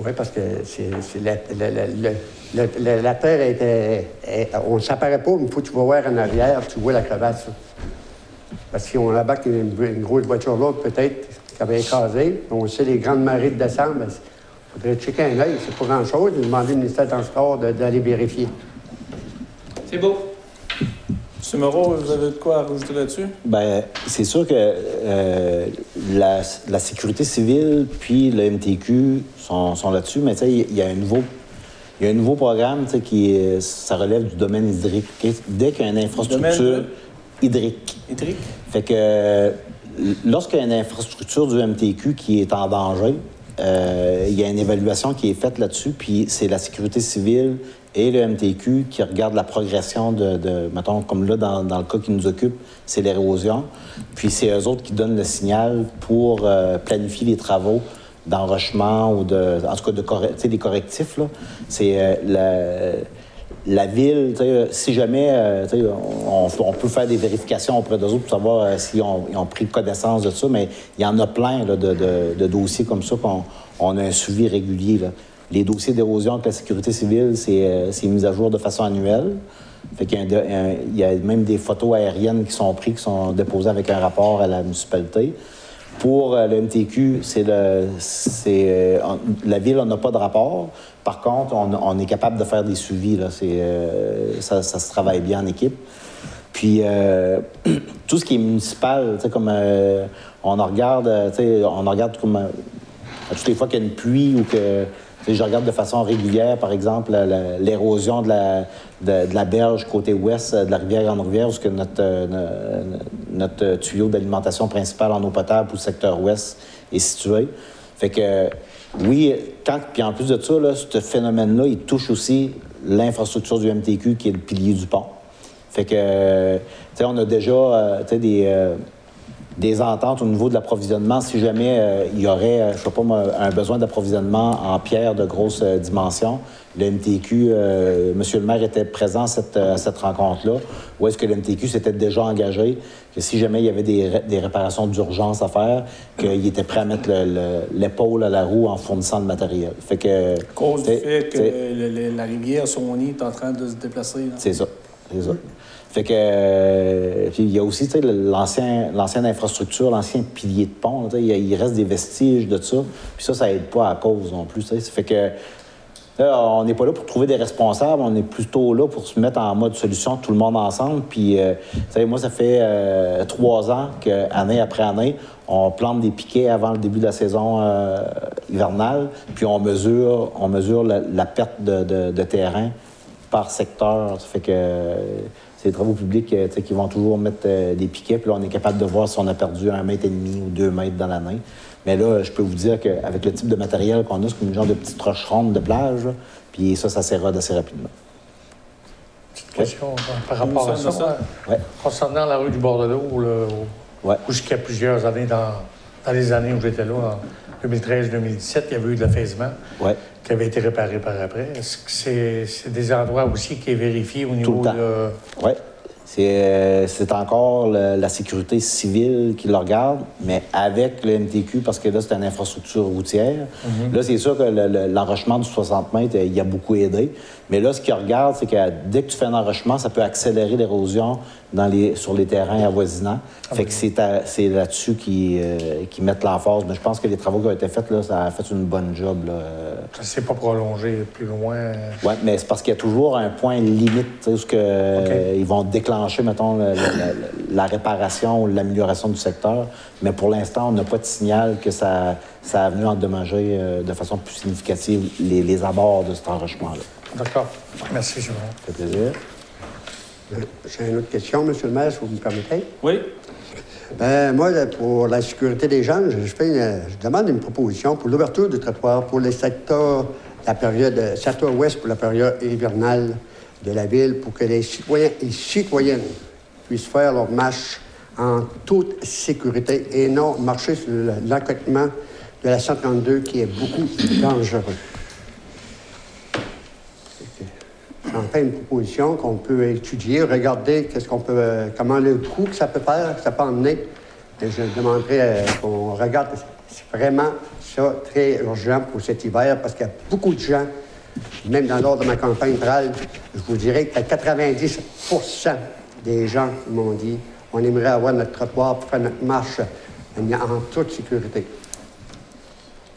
Oui, parce que c'est, c'est la, la- la- la- la- la- la terre était. est- on ne s'apparaît pas, mais il faut que tu vas voir en arrière, tu vois la crevasse. là. Parce que si on abat une, une grosse voiture là, peut-être, qui avait écrasé. On sait les grandes marées de décembre. Il faudrait checker un œil, c'est pas grand-chose. Demander au ministère des Transports de- d'aller vérifier. C'est beau. M. Moreau, vous avez de quoi rajouter là-dessus? Ben, c'est sûr que euh, la, la sécurité civile puis le MTQ sont, sont là-dessus, mais tu sais, il y a un nouveau. Il y a un nouveau programme qui ça relève du domaine hydrique. Dès qu'il y a une infrastructure hydrique. Hydrique? Fait que euh, lorsqu'il y a une infrastructure du MTQ qui est en danger, euh, il y a une évaluation qui est faite là-dessus, puis c'est la sécurité civile et le MTQ qui regardent la progression de, mettons, comme là, dans, le cas qui nous occupe, c'est l'érosion. Puis c'est eux autres qui donnent le signal pour euh, planifier les travaux d'enrochement ou de, en tout cas, de des correctifs. C'est euh, la ville, si jamais euh, on, peut faire des vérifications auprès d'eux autres pour savoir s'ils ont, ont pris connaissance de ça, mais il y en a plein de dossiers comme ça qu'on on a un suivi régulier. là. Les dossiers d'érosion avec la sécurité civile, c'est euh, mis à jour de façon annuelle. Fait il y a même des photos aériennes qui sont prises, qui sont déposées avec un rapport à la municipalité. Pour euh, le MTQ, c'est euh, la ville, on n'a pas de rapport. Par contre, on, est capable de faire des suivis. Là. Ça, se travaille bien en équipe. Puis tout ce qui est municipal, comme on en regarde, on regarde comme à toutes les fois qu'il y a une pluie ou que je regarde de façon régulière, par exemple, l'érosion de la, de, la berge côté ouest euh, de la rivière Grande-Rivière, où que notre, euh, no- notre euh, tuyau d'alimentation principal en eau potable pour le secteur ouest est situé. Fait que, oui, quand, puis en plus de ça, là, ce phénomène-là, il touche aussi l'infrastructure du MTQ, qui est le pilier du pont. Fait que, tu sais, on a déjà, tu sais, des, des ententes au niveau de l'approvisionnement. Si jamais euh, il y aurait, euh, je sais pas moi, un besoin d'approvisionnement en pierre de grosse euh, dimension, le MTQ, euh, M. le maire était présent à cette, à cette rencontre-là, où est-ce que le MTQ s'était déjà engagé que si jamais il y avait des, ré- des réparations d'urgence à faire, qu'il était prêt à mettre le- le- l'épaule à la roue en fournissant le matériel. Fait que... À cause du fait que le- le- la rivière Sony est en train de se déplacer. là. c'est ça. C'est ça. Fait que. euh, puis il y a aussi, l'ancienne infrastructure, l'ancien pilier de pont, il reste des vestiges de ça. Puis ça, ça aide pas à cause non plus, fait que. on n'est pas là pour trouver des responsables, on est plutôt là pour se mettre en mode solution, tout le monde ensemble. Puis, euh, moi, ça fait euh, trois ans que, année après année, on plante des piquets avant le début de la saison euh, hivernale, puis on mesure, on mesure la, perte de, de- terrain par secteur. Ça fait que c'est les travaux publics euh, tu sais, qui vont toujours mettre euh, des piquets, puis là, on est capable de voir si on a perdu un mètre et demi ou deux mètres dans l'année. Mais là, je peux vous dire qu'avec le type de matériel qu'on a, c'est comme une genre de petite roche ronde de plage, là, puis ça, ça s'érode assez rapidement. Petite question euh, par rapport à ça. Ouais. Concernant la rue du bord de l'eau, où, Ouais. où jusqu'à plusieurs années, dans, dans les années où j'étais là, en 2013-2017, il y avait eu de l'affaissement Ouais. Qui avait été réparé par après. Est-ce que c'est c'est des endroits aussi qui est vérifié au niveau temps. de... Oui. C'est euh, c'est encore le- la sécurité civile qui le regarde, mais avec le MTQ, parce que là, c'est une infrastructure routière. Là, c'est sûr que le- le- l'enrochement du 60 mètres, euh, il a beaucoup aidé. Mais là, ce qu'il regarde, c'est que dès que tu fais un enrochement, ça peut accélérer l'érosion dans les, sur les terrains avoisinants. fait que c'est à- c'est là-dessus qu'ils euh, qu'ils mettent l'emphase. Mais je pense que les travaux qui ont été faits, là, ça a fait une bonne job. Là. Ça ne s'est pas prolongé plus loin. oui, mais c'est parce qu'il y a toujours un point limite, où euh, ils vont déclencher, mettons, le- la réparation ou l'amélioration du secteur. Mais pour l'instant, on n'a pas de signal que ça, ça a venu endommager euh, de façon plus significative les, les abords de cet enrichissement-là. D'accord. Merci, Jérôme. Ça fait plaisir. J'ai une autre question, M. le maire, si vous me permettez. Oui. Ben, moi, pour la sécurité des gens, je, je fais une- je demande une proposition pour l'ouverture du trottoir pour les secteurs, la période, euh, secteur ouest pour la période hivernale de la ville, pour que les citoyens et citoyennes puissent faire leur marche en toute sécurité et non marcher sur l'accotement de la 132 qui est beaucoup dangereux. Fais une proposition qu'on peut étudier, regarder qu'est-ce qu'on peut, euh, comment le coût que ça peut faire, que ça peut emmener. Et je demanderais euh, qu'on regarde, c'est vraiment ça très urgent pour cet hiver parce qu'il y a beaucoup de gens, même dans l'ordre de ma campagne rurale, je vous dirais que 90% des gens m'ont dit on aimerait avoir notre trottoir pour faire notre marche en toute sécurité.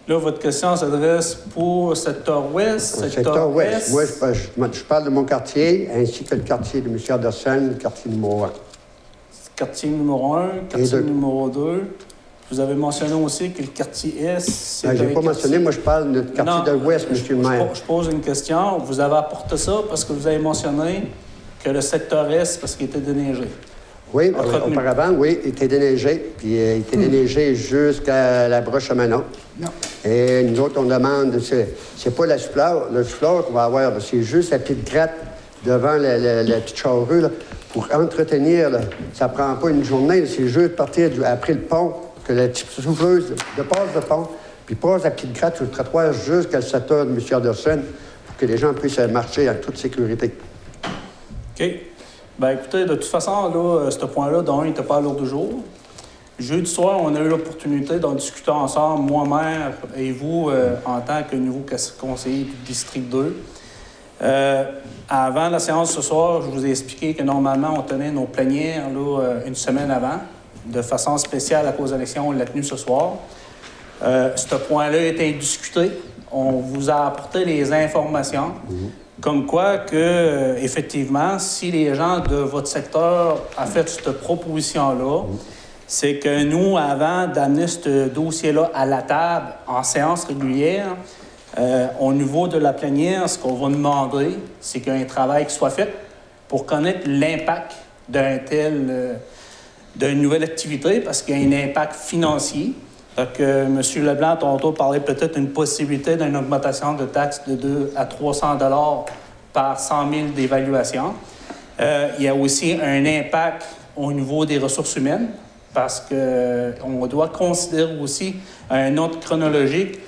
Là, votre question s'adresse pour secteur ouest, secteur, secteur ouest. est. Moi, je, parle de mon quartier ainsi que le quartier de M. Anderson, le quartier numéro 1. Quartier numéro 1, quartier numéro 2. Vous avez mentionné aussi que le quartier Est, c'est Ben, je n'ai pas quartier- mentionné, moi je parle de quartier Non, de l'Ouest, je- M. le je- maire. Je pose une question. Vous avez apporté ça parce que vous avez mentionné que le secteur Est, parce qu'il était déneigé. Oui, entretenu. auparavant, oui, il était déneigé, puis euh, il était déneigé jusqu'à la broche à Manon. Non. Et nous autres, on demande, c'est, pas la souffleur, le souffleur qu'on va avoir, c'est juste la petite gratte devant la, la- la petite charrue, là, pour entretenir, là. ça prend pas une journée, c'est juste partir du- après le pont, que la petite souffleuse dépasse le pont, puis passe la petite gratte sur le trottoir jusqu'à le secteur de M. Anderson, pour que les gens puissent marcher en toute sécurité. OK. Ben écoutez, de toute façon, là, euh, ce point-là, d'un, il n'était pas à l'ordre du jour. Jeudi soir, on a eu l'opportunité d'en discuter ensemble, moi-même et vous, euh, en tant que nouveau conseiller du district 2. Euh, avant la séance ce soir, je vous ai expliqué que normalement, on tenait nos plénières une semaine avant. De façon spéciale, à cause de l'élection, on l'a tenu ce soir. Ce point-là été discuté. On vous a apporté les informations. Comme quoi que, euh, effectivement, si les gens de votre secteur ont fait cette proposition-là, c'est que nous, avant d'amener ce dossier-là à la table en séance régulière, euh, au niveau de la plénière, ce qu'on va demander, c'est qu'il y ait un travail qui soit fait pour connaître l'impact d'un tel, euh, d'une nouvelle activité, parce qu'il y a un impact financier. Donc, euh, M. Leblanc, tantôt, parlait peut-être d'une possibilité d'une augmentation de taxes de 2 à 300 dollars par 100 000 d'évaluation. Euh, il y a aussi un impact au niveau des ressources humaines, parce qu'on doit considérer aussi un autre chronologique,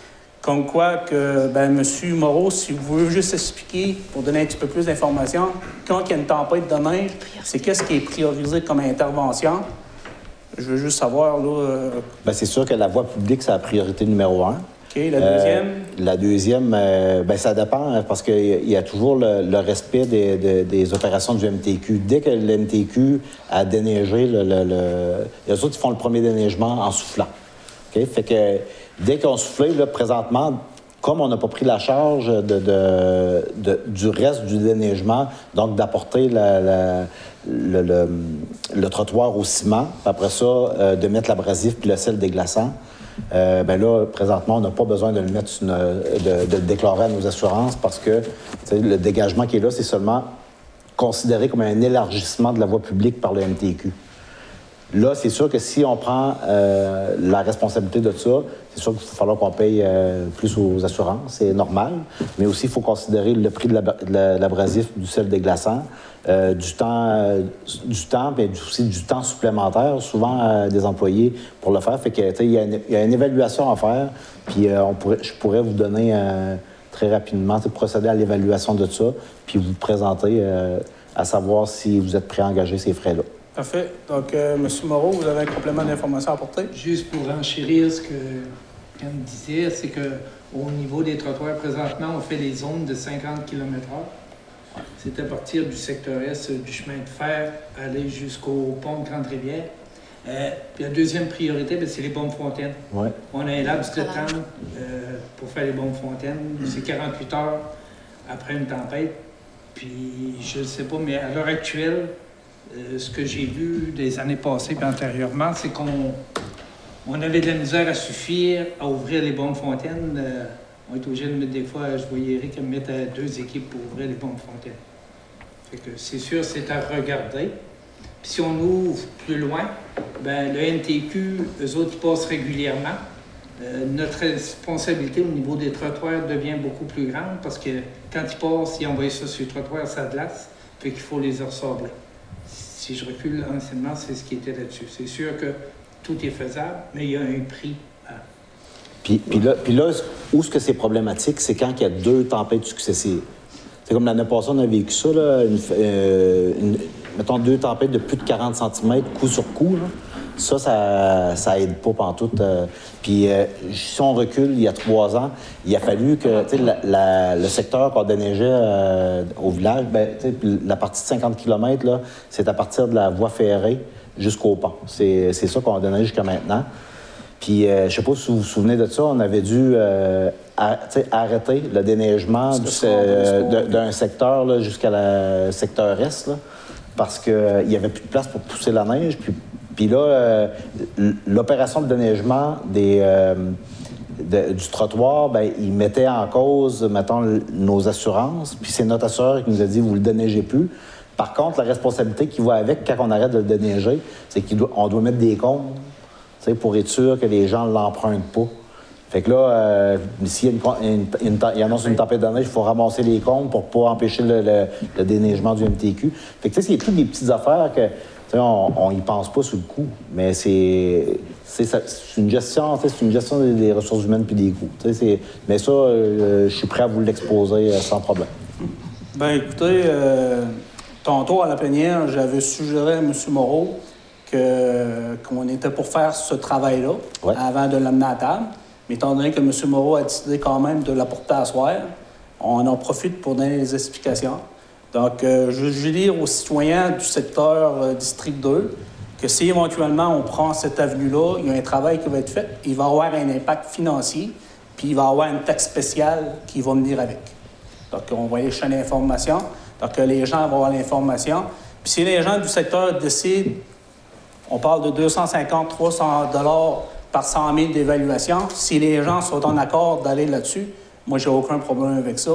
comme quoi que, ben, M. Moreau, si vous voulez juste expliquer, pour donner un petit peu plus d'informations, quand il y a une tempête de neige, c'est qu'est-ce qui est priorisé comme intervention? Je veux juste savoir, là, euh, Ben, c'est sûr que la voie publique, c'est la priorité numéro un. OK, la deuxième? Euh, la deuxième, euh, ben, ça dépend hein, parce qu'il y a- il y a toujours le, le respect des, des- des opérations du MTQ. Dès que le MTQ a déneigé, le, le, le- les autres, ils font le premier déneigement en soufflant. OK? Fait que dès qu'on soufflait, là, présentement, comme on n'a pas pris la charge du reste du déneigement, donc d'apporter le, trottoir au ciment, puis après ça, euh, de mettre l'abrasif puis le sel déglaçant, euh, ben là, présentement, on n'a pas besoin de de, le déclarer à nos assurances parce que le dégagement qui est là, c'est seulement considéré comme un élargissement de la voie publique par le MTQ. Là, c'est sûr que si on prend euh, la responsabilité de ça, c'est sûr qu'il va falloir qu'on paye euh, plus aux assurances, c'est normal. Mais aussi, il faut considérer le prix de l'ab- de la- l'abrasif, du sel déglaçant, euh, du temps, euh, du temps, puis aussi du temps supplémentaire, souvent des employés pour le faire. Fait que, il y, a une- évaluation à faire, puis je pourrais vous donner très rapidement, procéder à l'évaluation de ça, puis vous présenter à savoir si vous êtes prêt à engager ces frais-là. Parfait. Donc, euh, M. Moreau, vous avez un complément d'information à apporter? Juste pour enchérir ce que Ken disait, c'est que au niveau des trottoirs, présentement, on fait les zones de 50 km/h. C'est à partir du secteur Est du chemin de fer, aller jusqu'au pont de Grande-Rivière. Euh, puis la deuxième priorité, ben, c'est les bombes fontaines. Ouais. On a un laps de temps euh, pour faire les bombes fontaines. C'est 48 heures après une tempête. Puis je ne sais pas, mais à l'heure actuelle, euh, ce que j'ai vu des années passées et antérieurement, c'est qu'on on avait de la misère à suffire à ouvrir les bombes fontaines. Euh, on est obligé de mettre des fois, je voyais Eric me mettre deux équipes pour ouvrir les bombes fontaines. C'est sûr, c'est à regarder. Puis si on ouvre plus loin, ben, le NTQ, eux autres, ils passent régulièrement. Euh, notre responsabilité au niveau des trottoirs devient beaucoup plus grande parce que quand ils passent, ils envoient ça sur le trottoir, ça glace, fait qu'il faut les ressembler. Si je recule anciennement, c'est ce qui était là-dessus. C'est sûr que tout est faisable, mais il y a un prix à Puis, là, puis là, où est-ce que c'est problématique, c'est quand il y a deux tempêtes successives. C'est comme l'année passée, on a vécu ça, là, euh, mettons deux tempêtes de plus de 40 cm, coup sur coup. Ça, ça, ça aide pas pantoute. euh. Puis euh, si on recule, il y a trois ans, il a fallu que la- la- le secteur qu'on déneigeait euh, au village, ben, la partie de 50 km, c'est à partir de la voie ferrée jusqu'au pont. C'est c'est ça qu'on donné jusqu'à maintenant. Puis, euh, je sais pas si vous vous souvenez de ça, on avait dû arrêter le déneigement d'un secteur là, jusqu'à le secteur Est, là, parce qu'il n'y avait plus de place pour pousser la neige. Puis, puis là, euh, l'opération de déneigement euh, du trottoir, ben, il mettait en cause, mettons, nos assurances. Puis c'est notre assureur qui nous a dit, vous le déneigez plus. Par contre, la responsabilité qui va avec quand on arrête de le déneiger, c'est qu'on doit, mettre des comptes pour être sûr que les gens ne l'empruntent pas. Fait que là, euh, s'il y, annonce une tempête de neige, il faut ramasser les comptes pour pas empêcher le, le- déneigement du MTQ. Fait que tu sais, c'est toutes des petites affaires que, on n'y pense pas sous le coup. Mais c'est c'est une gestion, c'est une gestion des, des ressources humaines puis des coûts. Mais ça, euh, je suis prêt à vous l'exposer euh, sans problème. Ben écoutez, euh, tantôt à la plénière, j'avais suggéré à M. Moreau qu'on était pour faire ce travail-là Ouais. avant de l'amener à table. Mais étant donné que M. Moreau a décidé quand même de l'apporter à soir, on en profite pour donner les explications. Donc, euh, je vais dire aux citoyens du secteur euh, District 2 que si éventuellement on prend cette avenue-là, il y a un travail qui va être fait, il va avoir un impact financier, puis il va avoir une taxe spéciale qui va venir avec. Donc, on va aller chercher l'information. Donc, les gens vont avoir l'information. Puis, si les gens du secteur décident, on parle de 250, 300 dollars par 100 000 d'évaluation. Si les gens sont en accord d'aller là-dessus, moi, j'ai aucun problème avec ça.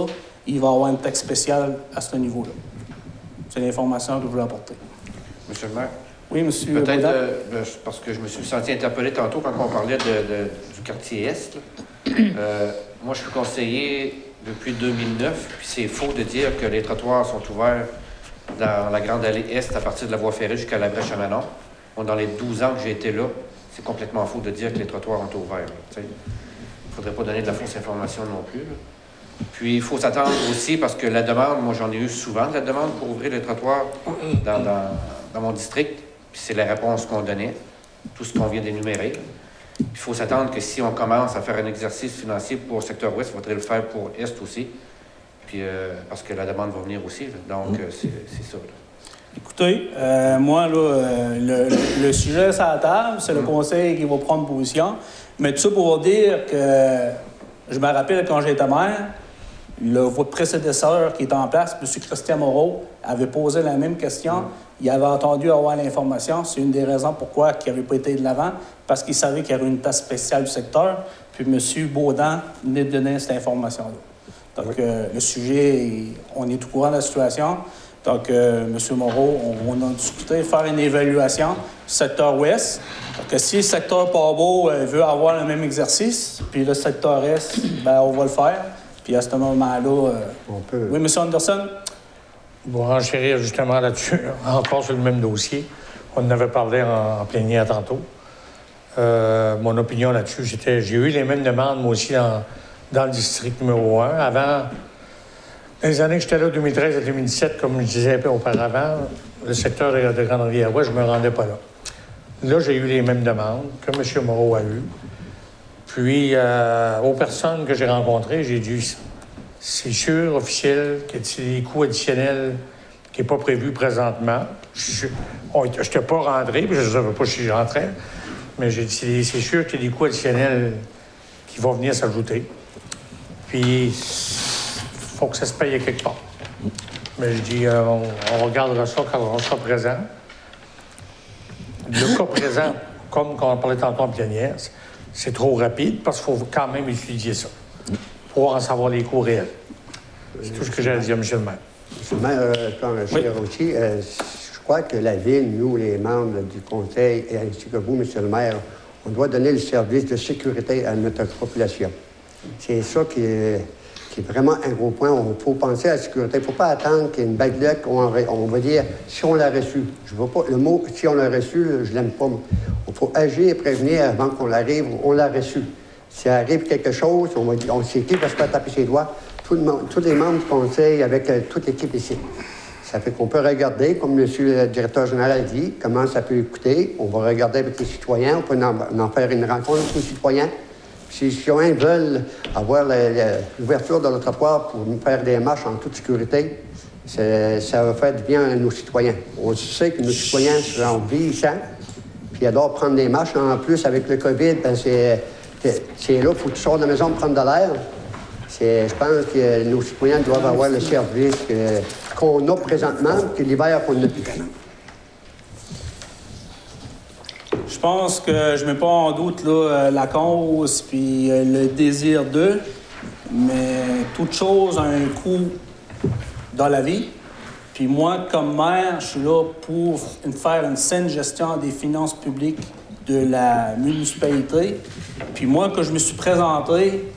Il va y avoir une taxe spéciale à ce niveau-là. C'est l'information que je voulais apporter. Monsieur le maire? Oui, monsieur Peut-être, euh, parce que je me suis senti interpellé tantôt quand on parlait de, de- du quartier Est. Euh, moi, je suis conseiller depuis 2009, puis c'est faux de dire que les trottoirs sont ouverts dans la grande allée Est à partir de la voie ferrée jusqu'à la brèche à Manon. Dans les 12 ans que j'ai été là, c'est complètement faux de dire que les trottoirs ont sais. Il ne faudrait pas donner de la fausse information non plus. là. Puis, il faut s'attendre aussi, parce que la demande, moi, j'en ai eu souvent de la demande pour ouvrir les trottoirs dans, dans- dans mon district. Puis c'est la réponse qu'on donnait, tout ce qu'on vient d'énumérer. Il faut s'attendre que si on commence à faire un exercice financier pour le secteur ouest, il faudrait le faire pour est aussi. Puis, euh, parce que la demande va venir aussi. là. Donc, euh, c'est c'est ça. là. Écoutez, euh, moi, là, euh, le, le- le sujet sur la table, c'est le conseil qui va prendre position. Mais tout ça pour vous dire que je me rappelle quand j'étais maire, le, votre prédécesseur qui était en place, M. Christian Moreau, avait posé la même question. Il avait entendu avoir l'information. C'est une des raisons pourquoi il n'avait pas été de l'avant, parce qu'il savait qu'il y avait une tasse spéciale du secteur. Puis M. Baudin venait de donner cette information-là. Donc, euh, le sujet, on est au courant de la situation. Donc, euh, M. Moreau, on, on a discuté faire une évaluation secteur ouest. Donc, si le secteur Pabo euh, veut avoir le même exercice, puis le secteur est, ben, on va le faire. Puis à ce moment-là, euh, On peut. oui, M. Anderson? Bon, enchérir justement là-dessus, encore sur le même dossier. On en avait parlé en, en plénière tantôt. Euh, mon opinion là-dessus, c'était, j'ai eu les mêmes demandes, moi aussi, dans, dans le district numéro 1. Avant, dans les années que j'étais là, 2013 à 2017, comme je disais un peu auparavant, le secteur de, de Grande-Rivière-Ouest, je ne me rendais pas là. Là, j'ai eu les mêmes demandes que M. Moreau a eues. Puis, euh, aux personnes que j'ai rencontrées, j'ai dit c'est sûr, officiel, y a des coûts additionnels qui n'est pas prévu présentement. Je n'étais pas rentré, puis je ne savais pas si je rentrais, mais j'ai dit c'est c'est sûr qu'il y a des coûts additionnels qui vont venir s'ajouter. Puis, il faut que ça se paye quelque part. Mais je dis, euh, on, on regardera ça quand on sera présent. Le cas présent, comme quand on parlait tantôt en plénière, c'est- trop rapide parce qu'il faut quand même étudier ça pour en savoir les coûts réels. C'est tout ce que j'ai à dire, M. le maire. Monsieur le maire, euh, comme je Oui. aussi, euh, je crois que la ville, nous, les membres du conseil, et ainsi que vous, monsieur le maire, on doit donner le service de sécurité à notre population. C'est ça qui est, qui est vraiment un gros point. Il faut penser à la sécurité. Il ne faut pas attendre qu'il y ait une bague lettre qu'on on va dire si on l'a reçu. Je veux pas le mot si on l'a reçu, je l'aime pas. Il faut agir et prévenir avant qu'on l'arrive. On l'a reçu. S'il arrive quelque chose, on va dire, on sait qui va se faire taper ses doigts. Tous les membres du conseil avec euh, toute l'équipe ici. Ça fait qu'on peut regarder, comme M. le directeur général dit, comment ça peut coûter. On va regarder avec les citoyens, on peut en, en faire une rencontre avec les citoyens. Si les citoyens veulent avoir l'ouverture de notre trottoir pour nous faire des marches en toute sécurité, ça va faire du bien à nos citoyens. On sait que nos citoyens sont vieillissants, puis ils adorent prendre des marches. En plus, avec le COVID, ben, c'est là, il faut que tu sors de la maison pour prendre de l'air. Je pense que nos citoyens doivent avoir le service qu'on a présentement, que l'hiver qu'on n'a plus. Je pense que je ne mets pas en doute là, euh, la cause puis euh, le désir d'eux, mais toute chose a un coût dans la vie. Puis moi, comme maire, je suis là pour faire une saine gestion des finances publiques de la municipalité. Puis moi, que je me suis présenté,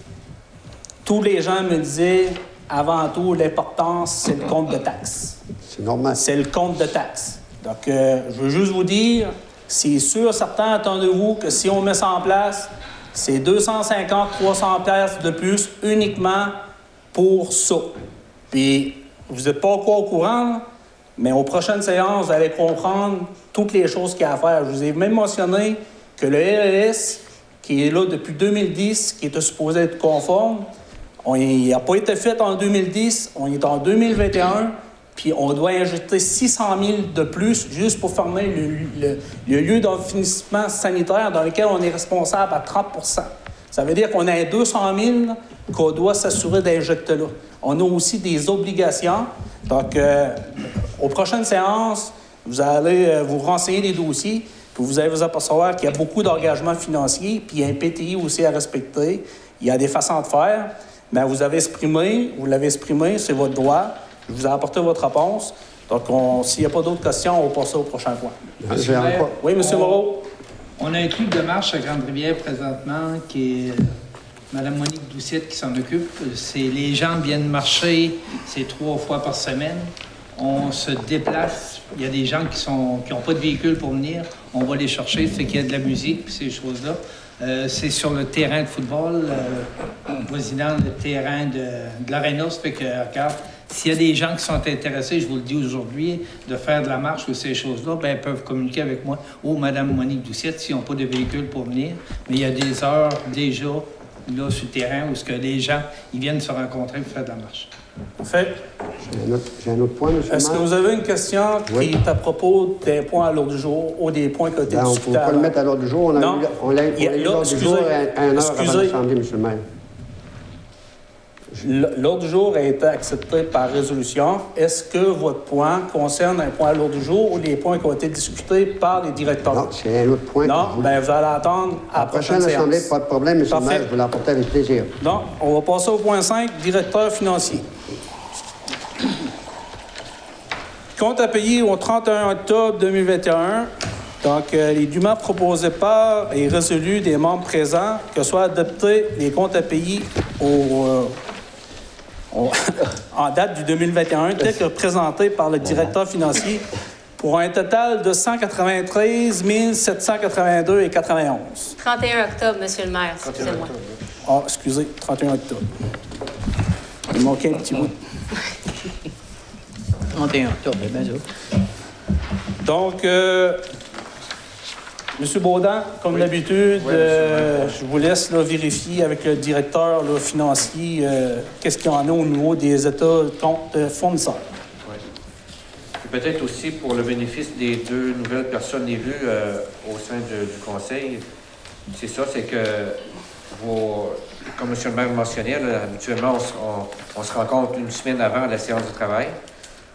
tous les gens me disaient, avant tout, l'importance, c'est le compte de taxes C'est normal. c'est le compte de taxes. Donc, euh, je veux juste vous dire, c'est sûr, certains, attendez-vous que si on met ça en place, c'est 250, 300 pièces de plus uniquement pour ça. Puis, vous n'êtes pas encore au courant, mais aux prochaines séances, vous allez comprendre toutes les choses qu'il y a à faire. Je vous ai même mentionné que le RLS, qui est là depuis 2010, qui était supposé être conforme, on- il n'a pas été fait en 2010, on est en 2021, puis on doit injecter 600 000 de plus juste pour le- le lieu d'enfinissement sanitaire dans lequel on est responsable à 30% Ça veut dire qu'on a 200 000 qu'on doit s'assurer d'injecter là. On a aussi des obligations. Donc, euh, aux prochaines séances, vous allez euh, vous renseigner des dossiers, puis vous allez vous apercevoir qu'il y a beaucoup d'engagements financiers, puis il y a un PTI aussi à respecter. Il y a des façons de faire. Mais vous avez exprimé, vous l'avez exprimé, c'est votre droit. Je vous ai apporté votre réponse. Donc, on- s'il n'y a pas d'autres questions, on va passer au prochain point. Oui, M. Moreau? On a un club de marche à Grande-Rivière présentement qui est euh, Mme Monique Doucette qui s'en occupe. C'est les gens viennent marcher, c'est trois fois par semaine. On se déplace. Il y a des gens qui sont qui n'ont pas de véhicule pour venir. On va les chercher, fait qu'il y a de la musique ces choses-là. Euh, c'est sur le terrain de football, euh, voisinant le terrain de, de l'Aréna. Ça fait que, regarde, s'il y a des gens qui sont intéressés, je vous le dis aujourd'hui, de faire de la marche ou ces choses-là, ben, ils peuvent communiquer avec moi ou Mme Monique Doucette s'ils n'ont pas de véhicule pour venir. Mais il y a des heures déjà là sur le terrain où ce que les gens ils viennent se rencontrer pour faire de la marche. Fait. J'ai un autre- J'ai un autre point, M. Est-ce que vous avez une question Oui. qui est à propos des points à l'ordre du jour ou des poins qui ont été Ben, on ne discutés peut pas le mettre à l'ordre du jour. On a Non. eu, on on a- eu l'ordre du excusez, jour à un heure avant excusez. l'Assemblée, M. le maire. L'ordre du jour a été accepté par résolution. Est-ce que votre point concerne un point à l'ordre du jour ou les points qui ont été discutés par les directeurs? Non, c'est un autre point. Non, je vous- vous allez attendre à la prochaine prochaine Assemblée, séance. pas de problème, M. le Parfait. maire. Je vous l'apporte avec plaisir. Donc, on va passer au point 5, directeur financier. Compte à payer au 31 octobre 2021. Donc, euh, les documents proposés par et résolus des membres présents, que soient adoptés les comptes à payer au, euh, en date du 2021, tel que présenté par le directeur financier, pour un total de 193 782 et 91. 31 octobre, Monsieur le maire, excusez-moi. Ah, excusez, 31 octobre. Il manquait un petit bout. 31 octobre, bien ça. Donc, euh, M. Baudin, comme d'habitude, euh, je vous laisse là, vérifier avec le directeur là, financier euh, qu'est-ce qu'il y en a au niveau des états de compte euh, fournisseurs. Puis Peut-être aussi pour le bénéfice des deux nouvelles personnes élues euh, au sein de- du conseil, c'est ça, c'est que vos, comme M. le maire mentionnait, là, habituellement, on se, on- on se rencontre une semaine avant la séance de travail.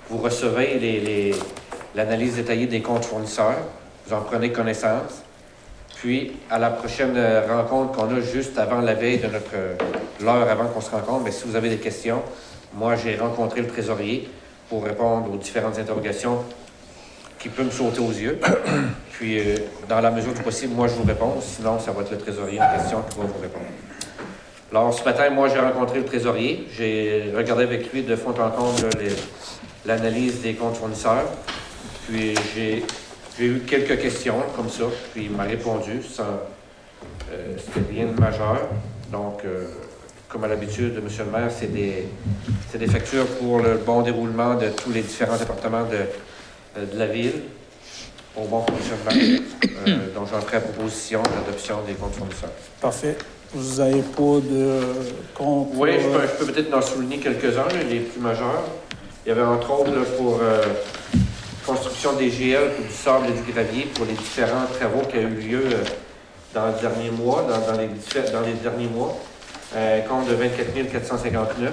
Vous recevez les- les- l'analyse détaillée des comptes fournisseurs, vous en prenez connaissance. Puis, à la prochaine rencontre qu'on a juste avant la veille de notre l'heure avant qu'on se rencontre, mais si vous avez des questions, moi j'ai rencontré le trésorier. pour répondre aux différentes interrogations qui peuvent me sauter aux yeux. Puis, euh, dans la mesure du possible, moi, je vous réponds. Sinon, ça va être le trésorier en question qui va vous répondre. Alors, ce matin, moi, j'ai rencontré le trésorier. J'ai regardé avec lui de fond en comble l'analyse des comptes fournisseurs. Puis, j'ai j'ai eu quelques questions comme ça. Puis, il m'a répondu sans. euh, C'était rien de majeur. Donc, euh, comme à l'habitude de M. le maire, c'est des, factures pour le bon déroulement de tous les différents départements de, euh, de la ville au bon fonctionnement. Euh, donc, j'en ferai proposition d'adoption des comptes fournisseurs. Parfait. Vous n'avez pas de compte. Oui, je peux, peut-être en souligner quelques-uns, les plus majeurs. Il y avait entre autres là, pour construction des GL, pour du sable et du gravier, pour les différents travaux qui ont eu lieu euh, dans mois, les, derniers mois. Un compte de 24 459.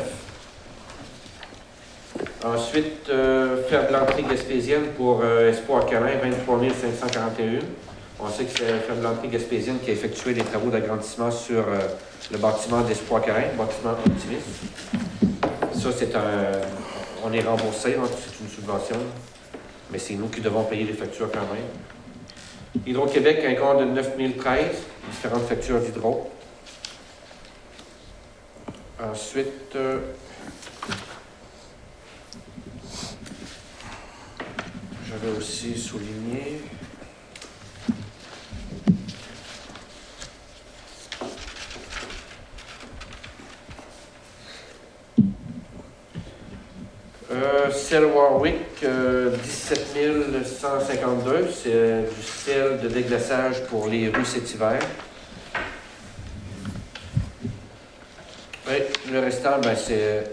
Ensuite, euh, faire de l'entrée gaspésienne pour euh, Espoir Câlin, 23 541. On sait que c'est faire de l'entrée gaspésienne qui a effectué les travaux d'agrandissement sur euh, le bâtiment d'Espoir Câlin, bâtiment optimiste. Ça, c'est un. On est remboursé, hein, c'est une subvention, mais c'est nous qui devons payer les factures quand même. Hydro-Québec, un compte de 9013, différentes factures d'hydro. Ensuite, euh, j'avais aussi souligné. Euh, Cell Warwick, euh, 17 152, c'est euh, du sel de déglaçage pour les rues cet hiver. Oui, le restant, ben, c'est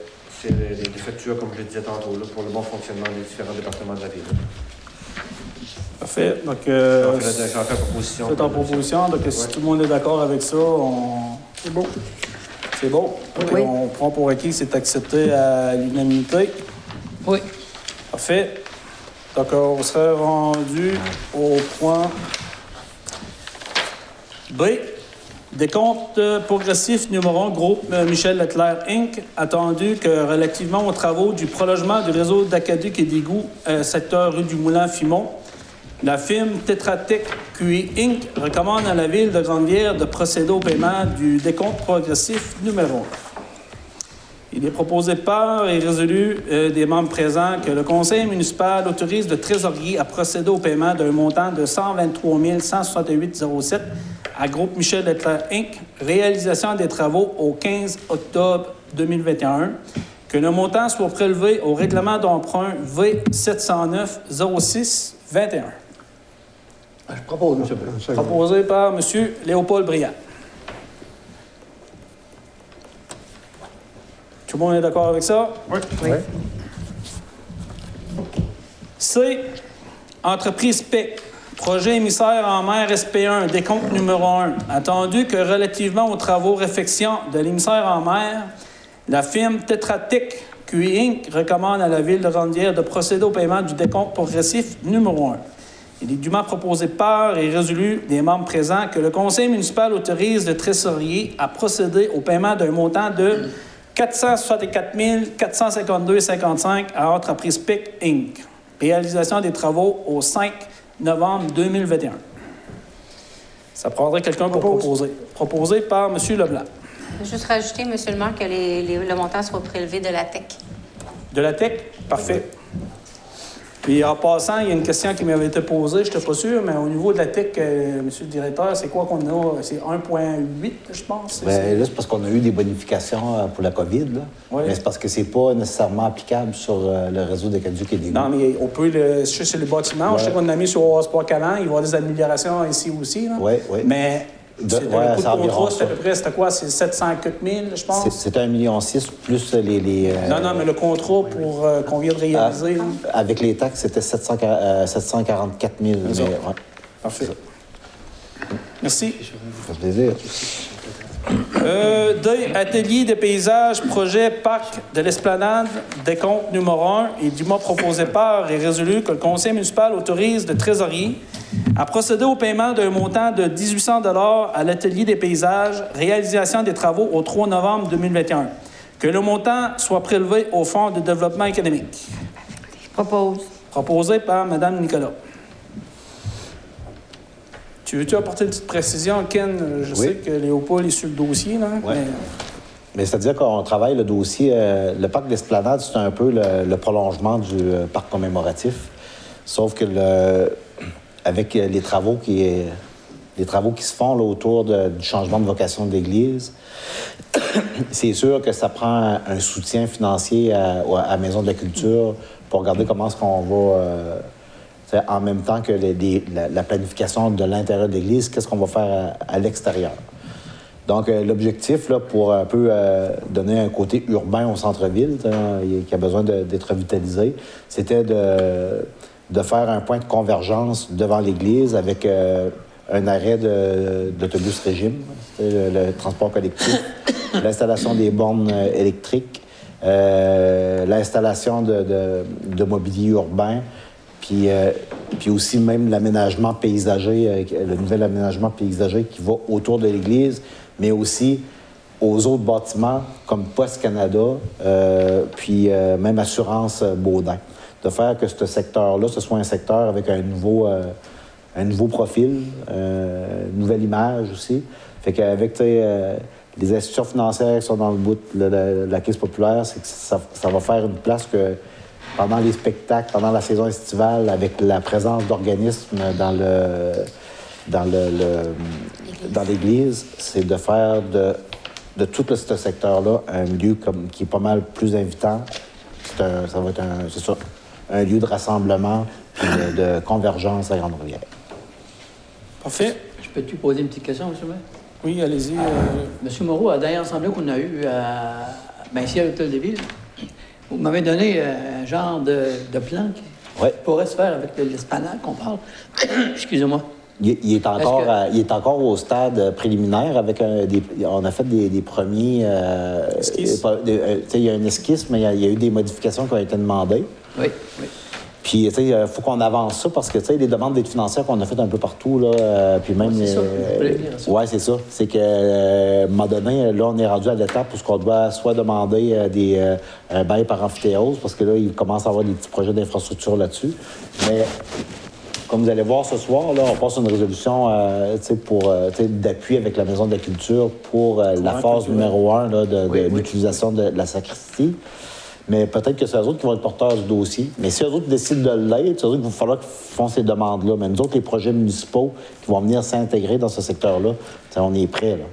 c'est les, les factures, comme je le disais tantôt, là, pour le bon fonctionnement des différents départements de la ville. Parfait. Donc, euh, J'en fais proposition. faites en proposition. Donc, si tout le monde est d'accord avec ça, on... c'est bon. C'est bon. Donc, Oui. On prend pour acquis que c'est accepté à l'unanimité. Oui. Parfait. Donc, on serait rendu au point B. Décompte progressif numéro 1, groupe Michel Leclerc Inc., attendu que relativement aux travaux du prolongement du réseau d'aqueduc et d'égouts, euh, secteur rue du Moulin-Fimont, la firme Tetra Tech QI Inc. recommande à la ville de Grande-Bière de procéder au paiement du décompte progressif numéro 1. Il est proposé par et résolu euh, des membres présents que le conseil municipal autorise le trésorier à procéder au paiement d'un montant de 123 168,07 à Groupe Michel Leclerc Inc., réalisation des travaux au 15 octobre 2021, que le montant soit prélevé au règlement d'emprunt V709-06-21. Je propose, M. le Président. Proposé par M. Léopold Briand. Tout le monde est d'accord avec ça? Oui. C. Entreprise PEC. Projet émissaire en mer SP1, décompte numéro 1. Attendu que relativement aux travaux réfection de l'émissaire en mer, la firme Tetra Tech QI Inc. recommande à la ville de Randière de procéder au paiement du décompte progressif numéro 1. Il est dûment proposé par et résolu des membres présents que le conseil municipal autorise le trésorier à procéder au paiement d'un montant de 464 452,55 à Entreprise PIC Inc. Réalisation des travaux au 5 novembre 2021. Ça prendrait quelqu'un pour proposer. Proposé par M. Leblanc. Je vais Juste rajouter, M. le maire, que les- les- le montant soit prélevé de la TEC. De la tech? Parfait. Puis en passant, il y a une question qui m'avait été posée, je n'étais pas sûr, mais au niveau de la tech, euh, monsieur le directeur, c'est quoi qu'on a? C'est 1,8, je pense. Ben, là, c'est parce qu'on a eu des bonifications euh, pour la COVID. Là. Oui. Mais c'est parce que c'est pas nécessairement applicable sur euh, le réseau des caducs et des Non, mais on peut le. Sais sur les bâtiments, je sais qu'on a mis sur Sport Calan, il va y avoir des améliorations ici aussi. Là. Oui, oui. Mais c'est ouais, un coût de contrat, c'est à peu près, c'était quoi? C'est 700 quelques mille, je C'est- pense? C'est un million six plus les... les, euh, Non, non, mais le contrat pour euh, qu'on vient de réaliser. là. Avec les taxes, c'était 700 euh, 744 000. Mais, ouais, Parfait. Merci. ça fait plaisir. Euh, D, atelier de paysage, projet parc de l'esplanade, décompte numéro 1, et du mois proposé par et résolu que le conseil municipal autorise le trésorier à procéder au paiement d'un montant de 1800 à l'atelier des paysages, réalisation des travaux au 3 novembre 2021. Que le montant soit prélevé au Fonds de développement économique. Propose. Proposé par Mme Nicolas. Tu veux-tu apporter une petite précision, Ken? Je Oui. sais que Léopold est sur le dossier, là. Ouais. mais- Mais c'est-à-dire qu'on travaille le dossier. euh, le parc d'Esplanade, c'est un peu le, le prolongement du euh, parc commémoratif. Sauf que le, avec euh, les travaux qui, les travaux qui se font là, autour du changement de vocation de l'Église, c'est sûr que ça prend un, soutien financier à, la Maison de la Culture pour regarder comment est-ce qu'on va, euh, en même temps que la, la planification de l'intérieur de l'Église, qu'est-ce qu'on va faire à- l'extérieur. Donc, euh, l'objectif, là, pour un peu euh, donner un côté urbain au centre-ville, hein, qui a besoin d'être revitalisé, c'était de, de faire un point de convergence devant l'église avec euh, un arrêt d'autobus régime, le, le transport collectif, l'installation des bornes euh, électriques, euh, l'installation de, de- mobilier urbain, puis, puis aussi même l'aménagement paysager, le nouvel aménagement paysager qui va autour de l'église, mais aussi aux autres bâtiments comme Poste Canada, puis même Assurance Baudin. De faire que ce secteur-là, ce soit un secteur avec un nouveau, euh, un nouveau profil, euh, une nouvelle image aussi. Fait qu'avec euh, les institutions financières qui sont dans le bout de la, la caisse populaire, c'est que ça, va faire une place que pendant les spectacles, pendant la saison estivale, avec la présence d'organismes dans le dans le, dans l'église, c'est de faire de, de tout ce secteur-là un lieu comme, qui est pas mal plus invitant. Ça va être un, un lieu de rassemblement puis de, de convergence à Grande-Rivière. Parfait. Je peux-tu poser une petite question, M. maire? Oui, allez-y. euh, Monsieur Moreau, à la dernière assemblée qu'on a eue à, ben, ici à l'Hôtel de Ville, vous m'avez donné euh, un genre de, de plan qui Ouais. pourrait se faire avec l'esplanade qu'on parle. Excusez-moi. Il, il est encore, que- il est encore au stade euh, préliminaire avec un, des, on a fait des, des premiers. euh, Esquisses. euh, il y a un esquisse, mais il y a, il y a eu des modifications qui ont été demandées. Oui, oui. Puis, tu sais, il faut qu'on avance ça parce que, tu sais, les demandes d'aide financière qu'on a faites un peu partout, là, euh, puis même... Ouais, c'est ça, euh, ouais, c'est ça. C'est que, euh, à un moment donné, là, on est rendu à l'étape où ce qu'on doit soit demander euh, des, euh, un bail par amphithéose parce que là, il commence à avoir des petits projets d'infrastructure là-dessus. Mais comme vous allez voir ce soir, là, on passe une résolution euh, tu sais, pour, euh, tu sais, d'appui avec la Maison de la Culture pour euh, la phase numéro un là, de, de Oui, oui. l'utilisation de, la sacristie. Mais peut-être que c'est eux autres qui vont être porteurs du dossier. Mais si eux autres décident de l'être, c'est eux autres qu'il va falloir qu'ils font ces demandes-là. Mais nous autres, les projets municipaux qui vont venir s'intégrer dans ce secteur-là, on est prêts. Là.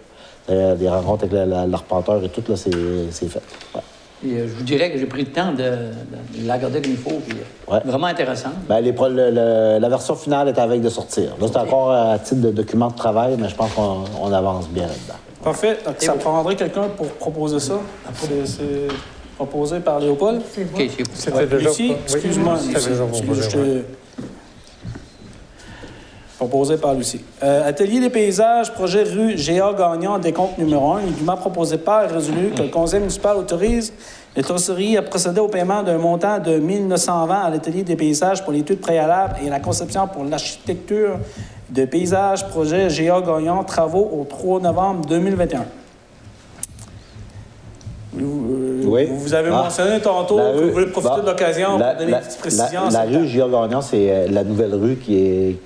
Euh, Les rencontres avec la- la- l'arpenteur et tout, là, c'est c'est fait. Ouais. Euh, je vous dirais que j'ai pris le temps de, de- de la regarder comme il faut. Puis, euh, Ouais. Vraiment intéressant. Ben, les pro- le- le- la version finale est avec de sortir. Là, c'est encore à titre de document de travail, mais je pense qu'on on avance bien là-dedans. Parfait. Donc, ça prendrait quelqu'un pour proposer ça? C'est- C'est proposé par Léopold. OK, c'est C'était. Lucie, excuse-moi. Lucie, proposé, par Lucie. Euh, Atelier des paysages, projet rue G.A. Gagnon, décompte numéro 1. Il m'a proposé par résolu que le conseil municipal autorise les trosseries à procéder au paiement d'un montant de 1920 à l'atelier des paysages pour l'étude préalable et la conception pour l'architecture de paysages, projet G.A. Gagnon, travaux au 3 novembre 2021. Vous, euh, Oui. vous avez Ah. mentionné tantôt La vous voulez profiter de l'occasion pour donner la- des petites précisions. La, rue Gilles Gagnon, c'est euh, la nouvelle rue qui est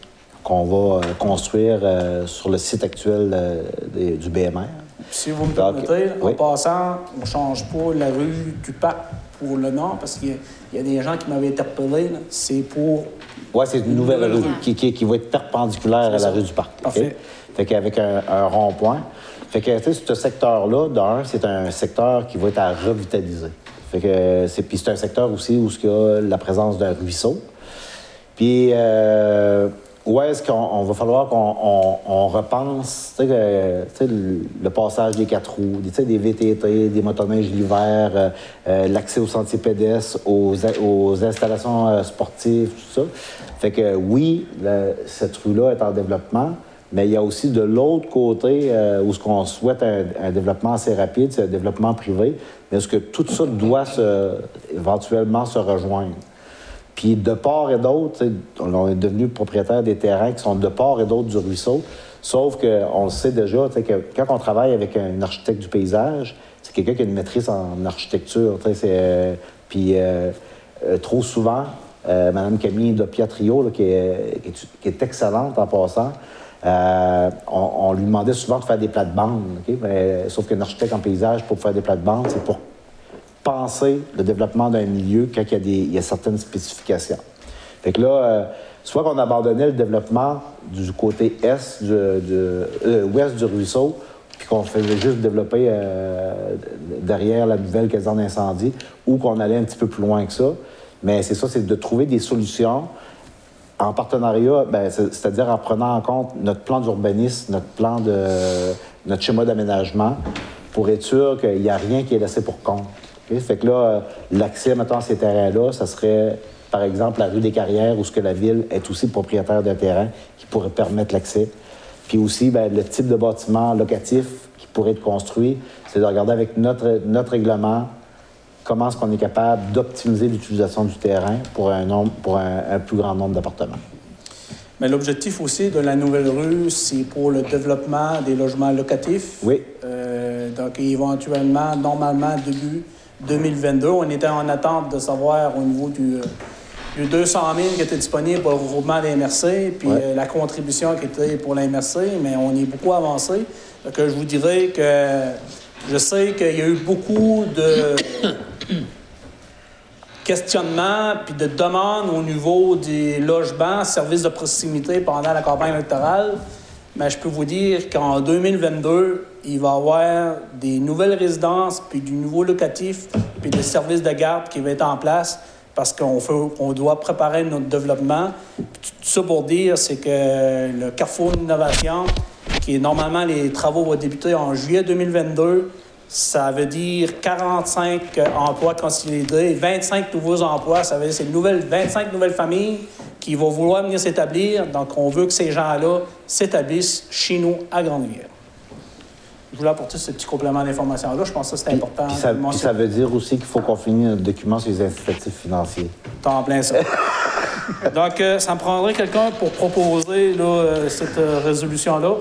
qu'on va euh, construire euh, sur le site actuel euh, des- du BMR. Si vous me Donc, permettez, oui. en passant, on ne change pas la rue du parc pour le nom, parce qu'il y y, a des gens qui m'avaient interpellé. C'est pour. Oui, c'est une nouvelle rue qui, qui- qui va être perpendiculaire à la rue du Parc. Parfait. Fait qu'avec un, un rond-point. Fait que, tu sais, ce secteur-là, d'un, c'est un secteur qui va être à revitaliser. Fait que c'est, puis c'est un secteur aussi où il y a la présence d'un ruisseau. Puis, euh, où est-ce qu'on on va falloir qu'on on, on repense, tu sais, que, tu sais, le, le passage des quatre roues, des, des VTT, des motoneiges l'hiver, euh, euh, l'accès aux sentiers pédestres, aux, aux installations euh, sportives, tout ça. Fait que oui, le- cette rue-là est en développement, mais il y a aussi de l'autre côté euh, où ce qu'on souhaite un, un développement assez rapide, c'est un développement privé, mais est-ce que tout ça doit se, éventuellement se rejoindre? Puis de part et d'autre, on est devenu propriétaire des terrains qui sont de part et d'autre du ruisseau. Sauf qu'on le sait déjà, que quand on travaille avec un architecte du paysage, c'est quelqu'un qui a une maîtrise en architecture. euh, Puis euh, euh, trop souvent, Mme Camille de Piatrio, qui, est, excellente en passant. On, lui demandait souvent de faire des plates-bandes, sauf qu'un architecte en paysage, pour faire des plates-bandes, c'est pour penser le développement d'un milieu quand il y, a des, il y a certaines spécifications. Fait que là, euh, soit qu'on abandonnait le développement du côté est, du, ouest du ruisseau, puis qu'on faisait juste développer derrière la nouvelle caserne d'incendie, ou qu'on allait un petit peu plus loin que ça. Mais c'est ça, c'est de trouver des solutions en partenariat, ben, c'est-à-dire en prenant en compte notre plan d'urbanisme, notre plan de notre schéma d'aménagement, pour être sûr qu'il n'y a rien qui est laissé pour compte. Fait que là, euh, l'accès, maintenant à ces terrains-là, ça serait, par exemple, la rue des Carrières, où ce que la ville est aussi propriétaire d'un terrain qui pourrait permettre l'accès. Puis aussi, ben, le type de bâtiment locatif qui pourrait être construit, c'est de regarder avec notre, notre règlement, comment est-ce qu'on est capable d'optimiser l'utilisation du terrain pour un, nombre, pour un, plus grand nombre d'appartements. Mais l'objectif aussi de la nouvelle rue, c'est pour le développement des logements locatifs. Oui. Euh, donc, éventuellement, normalement, début 2022, on était en attente de savoir au niveau du, du 200 000 qui était disponible pour le regroupement des MRC, puis euh, la contribution qui était pour la MRC, mais on est beaucoup avancé. Donc, je vous dirais que je sais qu'il y a eu beaucoup de questionnements puis de demandes au niveau des logements, services de proximité pendant la campagne électorale. Mais je peux vous dire qu'en 2022, il va y avoir des nouvelles résidences, puis du nouveau locatif, puis des services de garde qui vont être en place parce qu'on on doit préparer notre développement. tout ça pour dire, c'est que le Carrefour d'innovation, qui est normalement les travaux vont débuter en juillet 2022, ça veut dire 45 emplois consolidés, 25 nouveaux emplois. Ça veut dire c'est nouvelles, 25 nouvelles familles qui vont vouloir venir s'établir. Donc, on veut que ces gens-là s'établissent chez nous à Grande-Rivière. Je voulais apporter ce petit complément d'information-là. Je pense que c'est important. ça, ça, veut dire aussi qu'il faut qu'on finisse notre document sur les incitatifs financiers. T'en en plein ça. Donc, euh, ça me prendrait quelqu'un pour proposer euh, cette euh, résolution-là.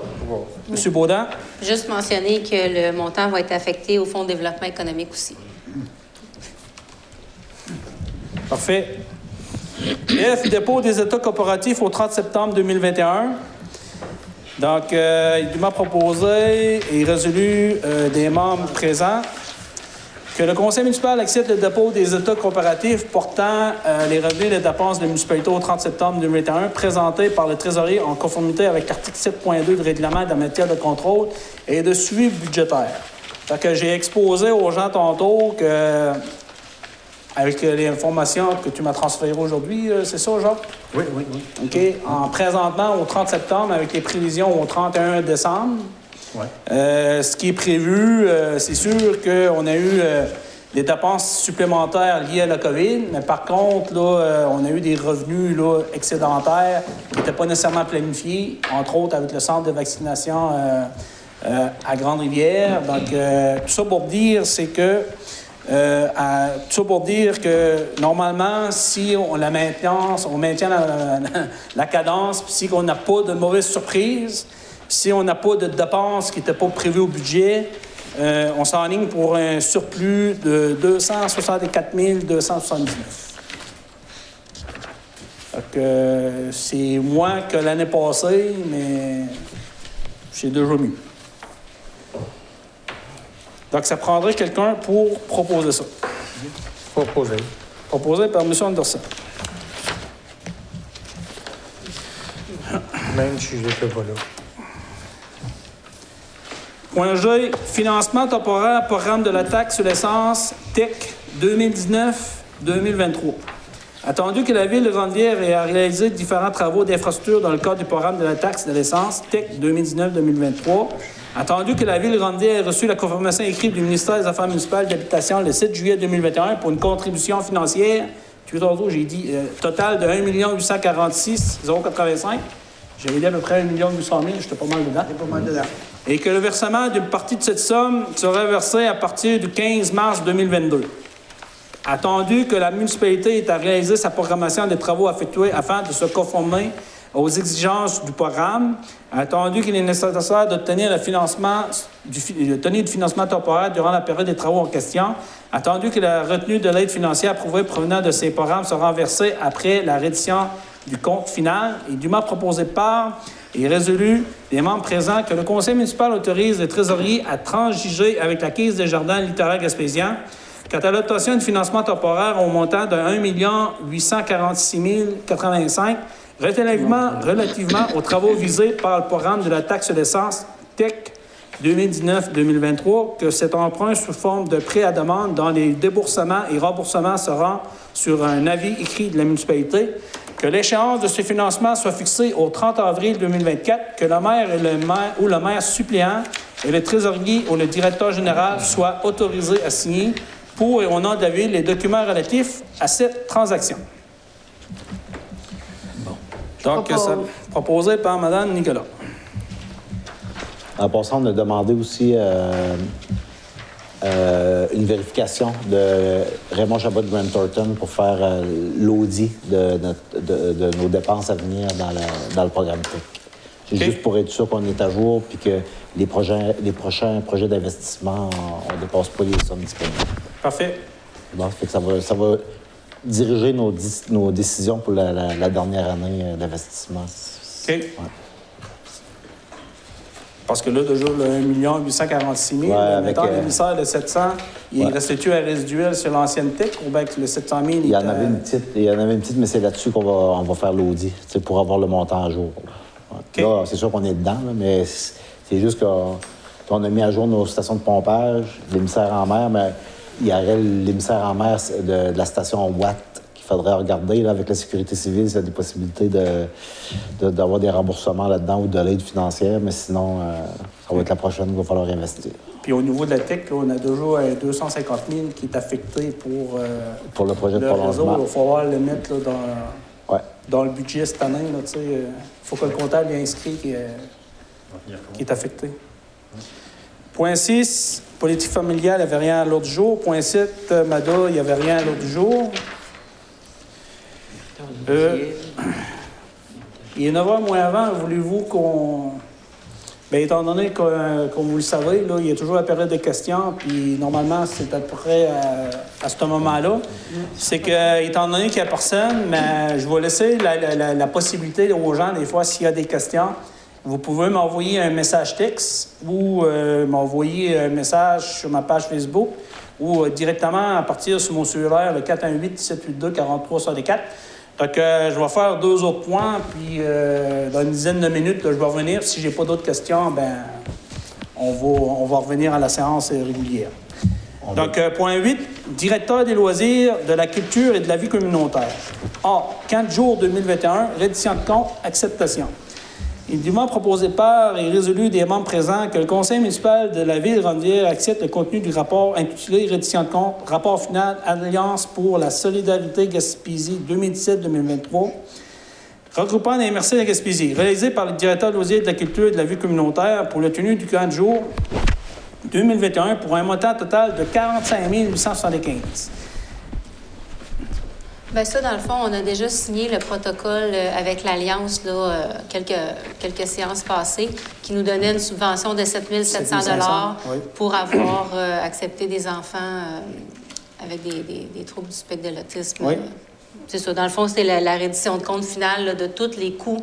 Monsieur Baudin? Juste mentionner que le montant va être affecté au Fonds de développement économique aussi. Parfait. F, dépôt des États coopératifs au 30 septembre 2021. Donc, il m'a proposé et résolu des membres présents que le conseil municipal accepte le dépôt des états coopératifs portant euh, les revenus et dépenses de municipalité au 30 septembre 2021 présentés par le trésorier en conformité avec l'article 7.2 du règlement de la matière de contrôle et de suivi budgétaire. Fait j'ai exposé aux gens tantôt que, avec les informations que tu m'as transférées aujourd'hui, euh, c'est ça, Jacques? Oui, oui, oui. OK. En présentement, au 30 septembre, avec les prévisions au 31 décembre, euh, ce qui est prévu, euh, c'est sûr qu'on a eu euh, des dépenses supplémentaires liées à la COVID, mais par contre, là, on a eu des revenus là, excédentaires qui n'étaient pas nécessairement planifiés, entre autres avec le centre de vaccination à Grande-Rivière. Donc, tout ça pour dire, c'est que tout ça pour dire que normalement, si on la maintient, on maintient la, cadence, si on n'a pas de mauvaises surprises, si on n'a pas de dépenses qui n'étaient pas prévues au budget, euh, on s'enligne pour un surplus de 264 279. Euh, c'est moins que l'année passée, mais c'est déjà mieux. Donc, ça prendrait quelqu'un pour proposer ça. Proposer. Proposé par M. Anderson. Même si je n'étais pas là. Point G, financement temporaire, programme de la taxe sur l'essence TEC 2019-2023. Attendu que la Ville de Grande-Rivière ait réalisé différents travaux d'infrastructure dans le cadre du programme de la taxe de l'essence TEC 2019-2023, attendu que la Ville de Grande-Rivière ait reçu la confirmation écrite du ministère des Affaires municipales d'habitation le 7 juillet 2021 pour une contribution financière, tu veux j'ai dit, euh, total de 1 846 085. J'avais dit à peu près 1 800 000, j'étais pas mal dedans. pas mal dedans et que le versement d'une partie de cette somme sera versé à partir du 15 mars 2022. Attendu que la municipalité ait à réaliser sa programmation des travaux effectués afin de se conformer aux exigences du programme, attendu qu'il est nécessaire d'obtenir le financement du, du financement temporaire durant la période des travaux en question, attendu que la retenue de l'aide financière approuvée provenant de ces programmes sera versée après la reddition du compte final. Et dûment proposé par et résolu les membres présents que le conseil municipal autorise le trésorier à transiger avec la Caisse des jardins littéraires gaspésiens quant à l'obtention de financement temporaire au montant de 1 846 085 relativement, relativement aux travaux visés par le programme de la taxe d'essence TEC 2019-2023 que cet emprunt sous forme de prêt à demande dont les déboursements et remboursements seront sur un avis écrit de la municipalité que l'échéance de ce financement soit fixée au 30 avril 2024, que le maire, ou le maire suppléant et le trésorier ou le directeur général soient autorisés à signer pour et au nom de les documents relatifs à cette transaction. Donc, ça, proposé par Mme Nicolas. En passant, on a demandé aussi euh, euh, une vérification de Raymond Chabot de Grand Thornton pour faire euh, l'audit de, de, de, nos dépenses à venir dans, dans le programme TEC. C'est juste pour être sûr qu'on est à jour puis que les, projets, les prochains projets d'investissement, on ne dépasse pas les sommes disponibles. Parfait. Bon, ça, fait que ça, va, ça va diriger nos, nos décisions pour la, la, dernière année euh, d'investissement. OK. Ouais. Parce que là, déjà, le 1 846 000, ouais, temps l'émissaire de 700, il ouais. restait-tu un résiduel sur l'ancienne TEC ou bien que le 700 000... Il y, en avait une petite, il y en avait une petite, mais c'est là-dessus qu'on va, on va faire l'audit, pour avoir le montant à jour. Okay. Là, c'est sûr qu'on est dedans, là, mais c'est juste qu'on a mis à jour nos stations de pompage, l'émissaire en mer, mais il y aurait l'émissaire en mer de, de la station Watt faudrait regarder avec la sécurité civile s'il y a des possibilités d'avoir de, des remboursements là-dedans ou de l'aide financière, mais sinon, euh, ça va être la prochaine qu'il va falloir investir. Puis au niveau de la TEC, on a déjà 250 000 qui est affecté pour, euh, pour le projet de prolongement. Il va falloir le mettre dans, dans le budget cette année. Il faut que le comptable ait inscrit qui est, qui est affecté. Point 6, politique familiale, il n'y avait rien à l'autre jour. Point 7, MADA, il n'y avait rien à l'autre jour. Euh, il est 9 h moins avant. Voulez-vous qu'on. Bien, étant donné que, euh, comme vous le savez, là, il y a toujours la période de questions, puis normalement, c'est à peu près à, ce moment-là. C'est que, étant donné qu'il n'y a personne, mais je vais laisser la, possibilité aux gens, des fois, s'il y a des questions, vous pouvez m'envoyer un message texte ou euh, m'envoyer un message sur ma page Facebook ou directement à partir sur mon cellulaire, le 418-782-4364. Donc, je vais faire deux autres points, puis euh, dans une dizaine de minutes, je vais revenir. Si je n'ai pas d'autres questions, ben, on va, on va revenir à la séance régulière. Donc, euh, point 8, directeur des loisirs, de la culture et de la vie communautaire. A, 15 jours 2021, reddition de compte, acceptation. Il dûment proposé par et résolu des membres présents que le conseil municipal de la ville de Rondière accepte le contenu du rapport intitulé Reddition de compte, rapport final Alliance pour la solidarité Gaspésie 2017-2023, regroupant les MRC de Gaspésie, réalisé par le directeur de la culture et de la vie communautaire pour le tenu du 40 jours 2021 pour un montant total de 45 875. Bien, ça, dans le fond, on a déjà signé le protocole euh, avec l'Alliance, là, euh, quelques, quelques séances passées, qui nous donnait une subvention de 7 700 pour avoir euh, accepté des enfants avec des, des, troubles du spectre de l'autisme. Oui. C'est ça. Dans le fond, c'est la, reddition de compte finale de tous les coûts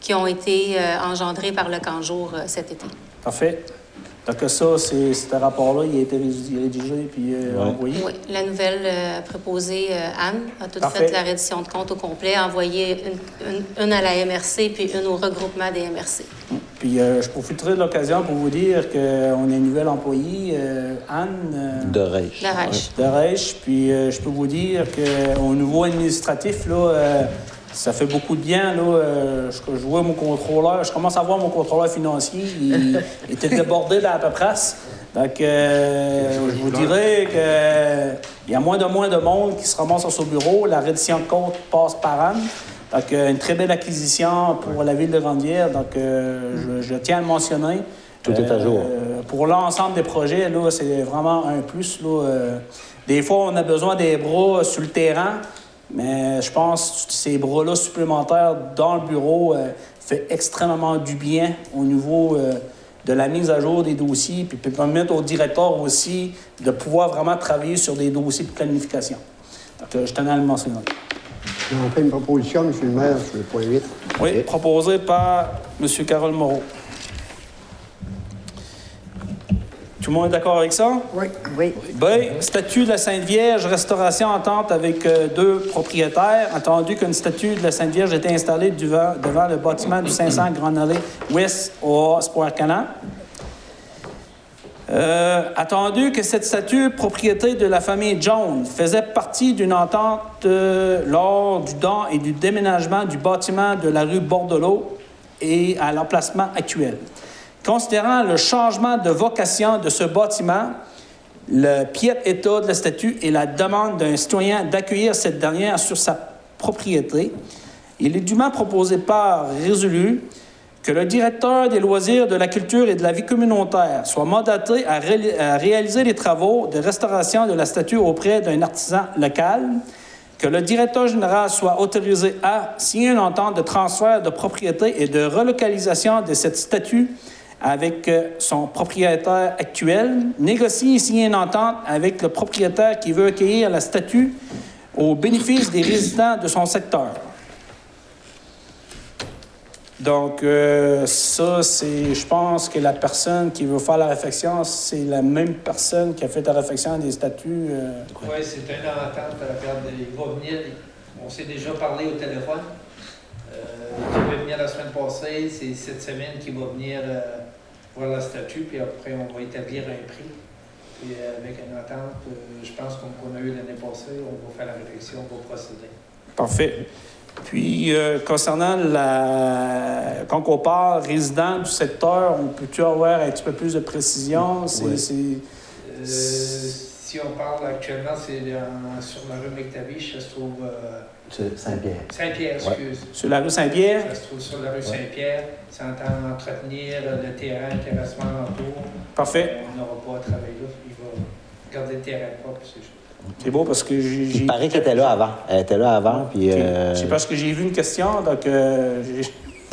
qui ont été engendrés par le camp jour cet été. Parfait. Donc ça, ce rapport-là, il a été rédigé puis euh, envoyé? Oui, la nouvelle euh, proposée, euh, Anne, a tout fait la reddition de compte au complet, envoyé une, une, à la MRC puis une au regroupement des MRC. Puis je profiterai de l'occasion pour vous dire qu'on a une nouvelle employée, Anne... de Reich. De Reich. Puis je peux vous dire qu'au niveau administratif, là ça fait beaucoup de bien. Là, euh, je, vois mon contrôleur, je commence à voir mon contrôleur financier. Il, était débordé dans la paperasse. Donc, euh, je vous dirais qu'il y a moins de moins de monde qui se ramasse sur son bureau. La reddition de compte passe par an. Donc, euh, une très belle acquisition pour la ville de Randière. Donc, je, tiens à le mentionner. Tout est à jour. pour l'ensemble des projets, là, c'est vraiment un plus. Là. des fois, on a besoin des bras sur le terrain. Mais je pense que ces bras-là supplémentaires dans le bureau euh, fait extrêmement du bien au niveau euh, de la mise à jour des dossiers, puis peut permettre au directeur aussi de pouvoir vraiment travailler sur des dossiers de planification. Donc, euh, je tenais à le mentionner. On fait une proposition, M. le maire, sur le point 8. Oui, proposé par M. Carole Moreau. Tout le monde est d'accord avec ça? Oui. Oui. B, statut de la Sainte Vierge, restauration entente avec euh, deux propriétaires. Attendu qu'une statue de la Sainte Vierge était installée devant, devant le bâtiment du 500 Grande Allée Ouest au Sport Canan. Euh, attendu que cette statue, propriété de la famille Jones, faisait partie d'une entente euh, lors du don et du déménagement du bâtiment de la rue Bordelot et à l'emplacement actuel. Considérant le changement de vocation de ce bâtiment, le pied état de la statue et la demande d'un citoyen d'accueillir cette dernière sur sa propriété, il est dûment proposé par résolu que le directeur des loisirs, de la culture et de la vie communautaire soit mandaté à, à réaliser les travaux de restauration de la statue auprès d'un artisan local, que le directeur général soit autorisé à signer une entente de transfert de propriété et de relocalisation de cette statue avec euh, son propriétaire actuel, négocier et signer une entente avec le propriétaire qui veut accueillir la statue au bénéfice des résidents de son secteur. Donc, euh, ça, c'est, je pense que la personne qui veut faire la réflexion, c'est la même personne qui a fait la réflexion des statuts. euh. Oui, c'est une entente. euh, Regarde, il va venir, on s'est déjà parlé au téléphone. Il va venir la semaine passée, c'est cette semaine qu'il va venir voir la statue, puis après on va établir un prix. Puis euh, avec une entente, euh, je pense qu'on a eu l'année passée, on va faire la réflexion, on va procéder. Parfait. Puis, euh, concernant la. Quand on parle résident du secteur, on peut-tu avoir un petit peu plus de précision? Oui. Euh, si on parle actuellement, c'est sur la rue McTavish, ça se trouve euh, Saint-Pierre. Saint-Pierre, Ouais. excuse. Sur la rue Saint-Pierre? Ça se trouve sur la rue Saint-Pierre. Ça entend entretenir le terrain, le terrassement alentour. Parfait. On n'aura pas à travailler là. Il va garder le terrain propre. c'est juste. C'est beau parce que j'ai. Il paraît qu'elle était là avant. Elle était là avant, puis... Euh, C'est parce que j'ai vu une question, donc euh,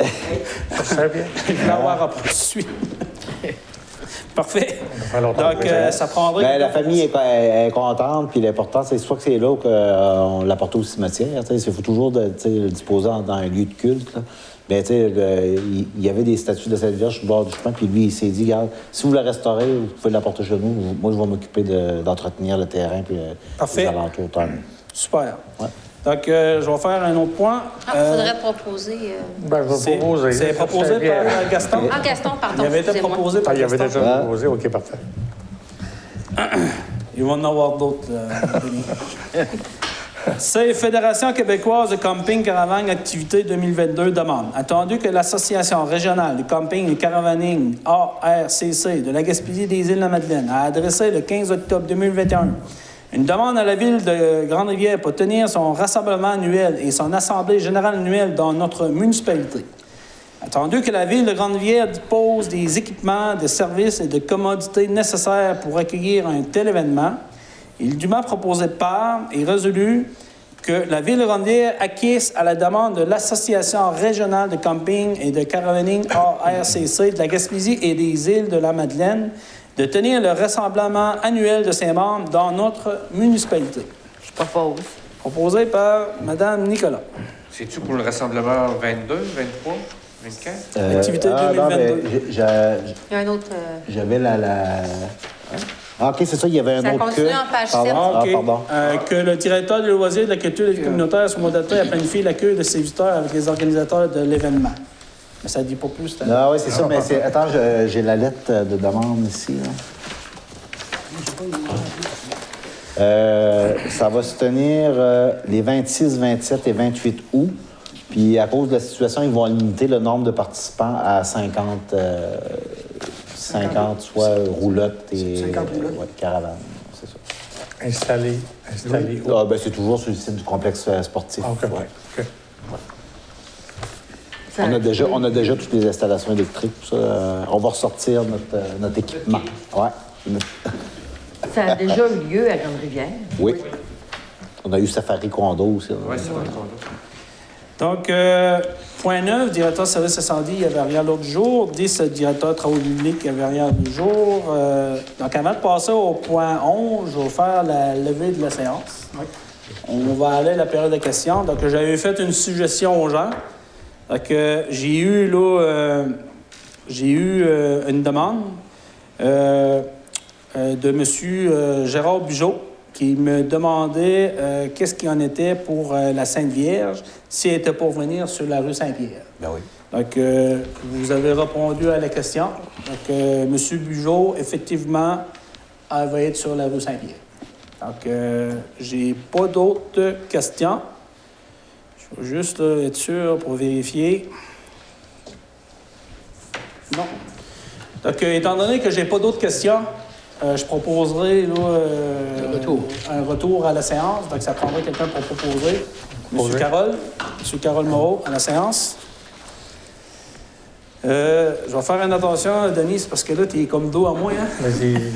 je vais avoir à poursuivre. Parfait. Donc, euh, ça prendrait. Ben, la famille est, contente, puis l'important, c'est soit que c'est là ou qu'on l'apporte au cimetière. tu sais. Il faut toujours de, le disposer en- dans un lieu de culte. là. Ben, tu sais, il y avait des statues de cette Vierge sur le bord du chemin, puis lui, il s'est dit, regarde, si vous la restaurez, vous pouvez l'apporter chez nous. Moi, je vais m'occuper de- d'entretenir le terrain puis euh, Parfait. les alentours. Super. Ouais. Donc, euh, je vais faire un autre point. Ah, il Euh, faudrait proposer. euh, Ben, je vais c'est proposer. c'est proposé par Gaston? Ah, Gaston, pardon. Il avait été proposé par Ah, il y avait déjà Ah. proposé. OK, parfait. Il va en avoir d'autres. euh. C'est Fédération québécoise de camping caravane activité 2022 demande. Attendu que l'Association régionale de camping et caravaning ARCC de la Gaspésie des îles de la Madeleine a adressé le 15 octobre 2021 une demande à la ville de Grande-Rivière pour tenir son rassemblement annuel et son assemblée générale annuelle dans notre municipalité. Attendu que la ville de Grande-Rivière dispose des équipements, des services et de commodités nécessaires pour accueillir un tel événement, il est dûment proposé par et résolu que la ville de Grande-Rivière acquiesce à la demande de l'Association régionale de camping et de caravaning ARCC de la Gaspésie et des îles de la Madeleine de tenir le rassemblement annuel de ses membres dans notre municipalité. Je propose. Proposé par Mme Nicolas. C'est-tu pour le rassemblement 22, 23, 24? Euh, Activité ah, non, 2022. ben, j'ai- j'ai- Il y a un autre. euh, J'avais la... la... Ah, OK, c'est ça, il y avait un Ça autre continue que... en page Pardon? sept. Ah, OK. pardon. Euh, que le directeur des loisirs, de la culture et de communautaire soit mandaté à planifier l'accueil de ses visiteurs avec les organisateurs de l'événement. Mais ça ne dit pas plus. Non, oui, c'est ça, mais c'est... Attends, j'ai la lettre de demande ici. là. Euh, ça va se tenir euh, les 26, 27 et 28 août. Puis à cause de la situation, ils vont limiter le nombre de participants à 50, euh, 50 soit roulottes et 50 roulottes. ouais, caravanes. C'est ça. Installé. Installé. Ah, ben, c'est toujours sur le site du complexe sportif. Ah, OK. Ouais. OK. Ça- On a, déjà, on a déjà toutes les installations électriques. tout ça. Euh, on va ressortir notre, euh, notre équipement. Ouais. Ça a déjà eu lieu à Grande-Rivière. Oui. On a eu Safari Condo aussi. Oui, c'est vrai. Donc, euh, point 9, directeur de service incendie, il n'y avait rien l'autre jour. 10, directeur de travaux publics, il n'y avait rien l'autre jour. Euh, donc, avant de passer au point 11, je vais faire la levée de la séance. On va aller à la période de questions. Donc, j'avais fait une suggestion aux gens. Donc, euh, j'ai eu, là, euh, j'ai eu euh, une demande euh, de M. Gérard Bugeaud qui me demandait qu'est-ce qu'il en était pour la Sainte Vierge, si elle était pour venir sur la rue Saint-Pierre. Ben oui. Donc, vous avez répondu à la question. Donc, M. Bugeaud, effectivement, elle va être sur la rue Saint-Pierre. Donc, j'ai pas d'autres questions. Juste là, être sûr pour vérifier. Non. Donc, euh, étant donné que j'ai pas d'autres questions, euh, je proposerai là, euh, Un retour. un retour à la séance. Donc, ça prendrait quelqu'un pour proposer. Monsieur. Carole, Monsieur Carole Moreau, à la séance. Euh, je vais faire une attention, Denis, parce que là, tu es comme dos à moi. Hein? Vas-y.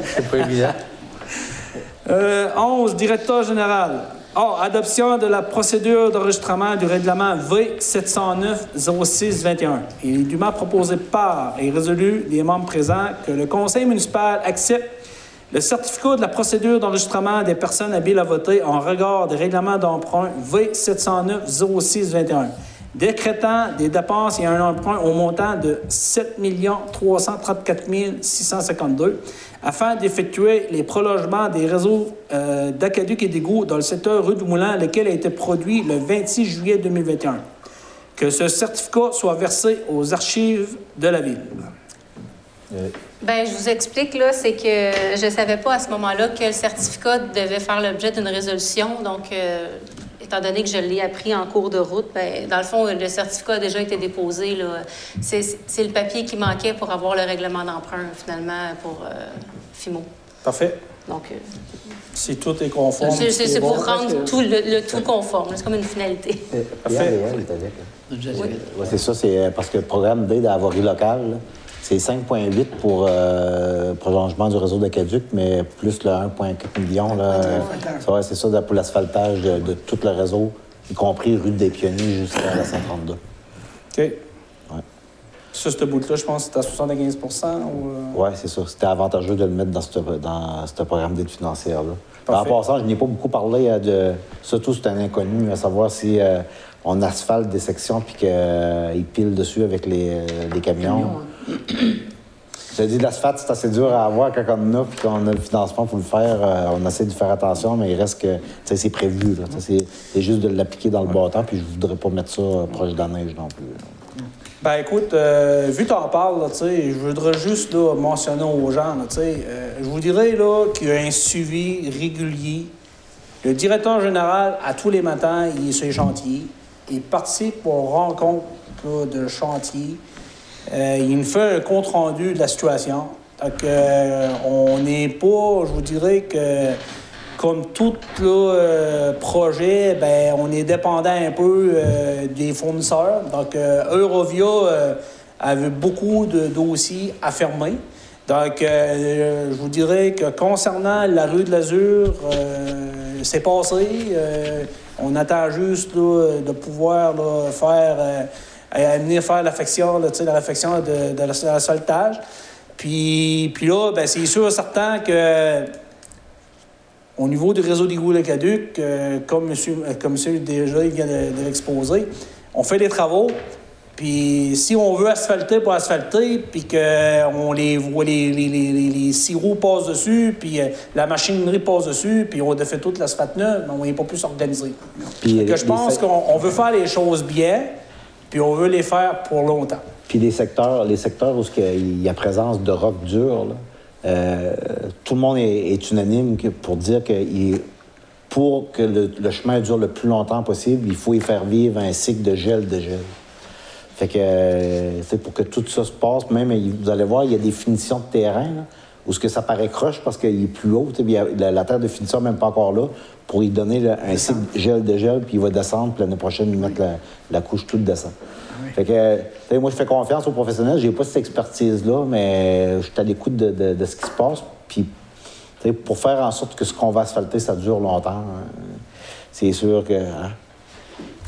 C'est pas évident. Euh, 11, directeur général. A. Adoption de la procédure d'enregistrement du règlement V709-06-21. Il est dûment proposé par et résolu des membres présents que le conseil municipal accepte le certificat de la procédure d'enregistrement des personnes habiles à voter en regard des règlements d'emprunt V709-06-21, décrétant des dépenses et un emprunt au montant de 7 334 652 afin d'effectuer les prolongements des réseaux euh, d'aqueduc et d'égouts dans le secteur rue du Moulin, lequel a été produit le 26 juillet 2021. Que ce certificat soit versé aux archives de la ville. Ben, je vous explique, là, c'est que je ne savais pas à ce moment-là que le certificat devait faire l'objet d'une résolution. Donc, euh, étant donné que je l'ai appris en cours de route, ben, dans le fond, le certificat a déjà été déposé. là. C'est c'est le papier qui manquait pour avoir le règlement d'emprunt, finalement, pour euh, FIMO. Parfait. Donc, euh, Si tout est conforme. c'est c'est- c'est bon. pour rendre tout le, le tout conforme. C'est comme une finalité. Sais. Ouais, c'est ça, c'est euh, parce que le programme d'aide à voirie locale, là, c'est 5,8 pour euh, prolongement du réseau d'aqueduc, mais plus le 1,4 million. Là, euh, ça, ouais, c'est ça pour l'asphaltage de, de tout le réseau, y compris rue des Pionniers jusqu'à la 132. OK. Ça, ce bout-là, je pense que c'est à 75 ou... euh, Oui, c'est ça. C'était avantageux de le mettre dans ce dans programme d'aide financière-là. En Parfait. passant, je n'ai pas beaucoup parlé euh, de. Surtout, c'est un inconnu, à savoir si euh, on asphalte des sections puis qu'ils pilent dessus avec les, euh, les camions. Je te dis, l'asphalte, c'est assez dur à avoir quand on en a puis qu'on a le financement pour le faire. euh, on essaie de faire attention, mais il reste que. Tu sais, c'est prévu. là. C'est c'est juste de l'appliquer dans le bâton, puis je voudrais pas mettre ça euh, proche de la neige non plus. Ben écoute, euh, vu que t'en parles, là, tu sais, je voudrais juste là, mentionner aux gens, là, tu sais, euh, je vous dirais là, qu'il y a un suivi régulier. Le directeur général, à tous les matins, il est sur les chantiers. Il participe aux rencontres là, de chantier. Euh, il nous fait un compte-rendu de la situation. Donc, euh, on n'est pas, je vous dirais que, comme tout là, euh, projet, ben, on est dépendant un peu des fournisseurs. Donc, Eurovia avait beaucoup de dossiers à fermer. Donc, je vous dirais que concernant la rue de l'Azur, c'est passé. On attend juste de pouvoir faire, à venir faire l'affection, tu sais, la réfection de, de la- de l'asphaltage. Puis, puis là, ben, c'est sûr, certain que au niveau du réseau d'égouts Le Caduc, euh, comme monsieur, euh, comme monsieur déjà il vient de, de l'exposer, on fait des travaux. Puis si on veut asphalter pour asphalter, puis qu'on les voit, les, les, les, les, les six roues passent dessus, puis euh, la machinerie passe dessus, puis on défait toute l'asphalte neuve, mais on n'est pas plus organisé. Fait les- je pense qu'on on veut faire les choses bien, puis on veut les faire pour longtemps. Puis les secteurs, les secteurs où il y a présence de roc dur, euh, tout le monde est, unanime pour dire que pour que le, chemin dure le plus longtemps possible, il faut y faire vivre un cycle de gel de gel. Fait que euh, c'est pour que tout ça se passe. Même, vous allez voir, il y a des finitions de terrain où ce que ça paraît croche parce qu'il est plus haut. La, la terre de finition n'est même pas encore là pour y donner là, un cycle gel de gel, puis il va descendre, puis l'année prochaine, il mettre la, la couche toute descend. Fait que, euh, tu sais, moi, je fais confiance aux professionnels. J'ai pas cette expertise-là, mais je suis à l'écoute de, de- de ce qui se passe. Puis, tu Tu sais, pour faire en sorte que ce qu'on va asphalter, ça dure longtemps, hein, c'est sûr que. hein.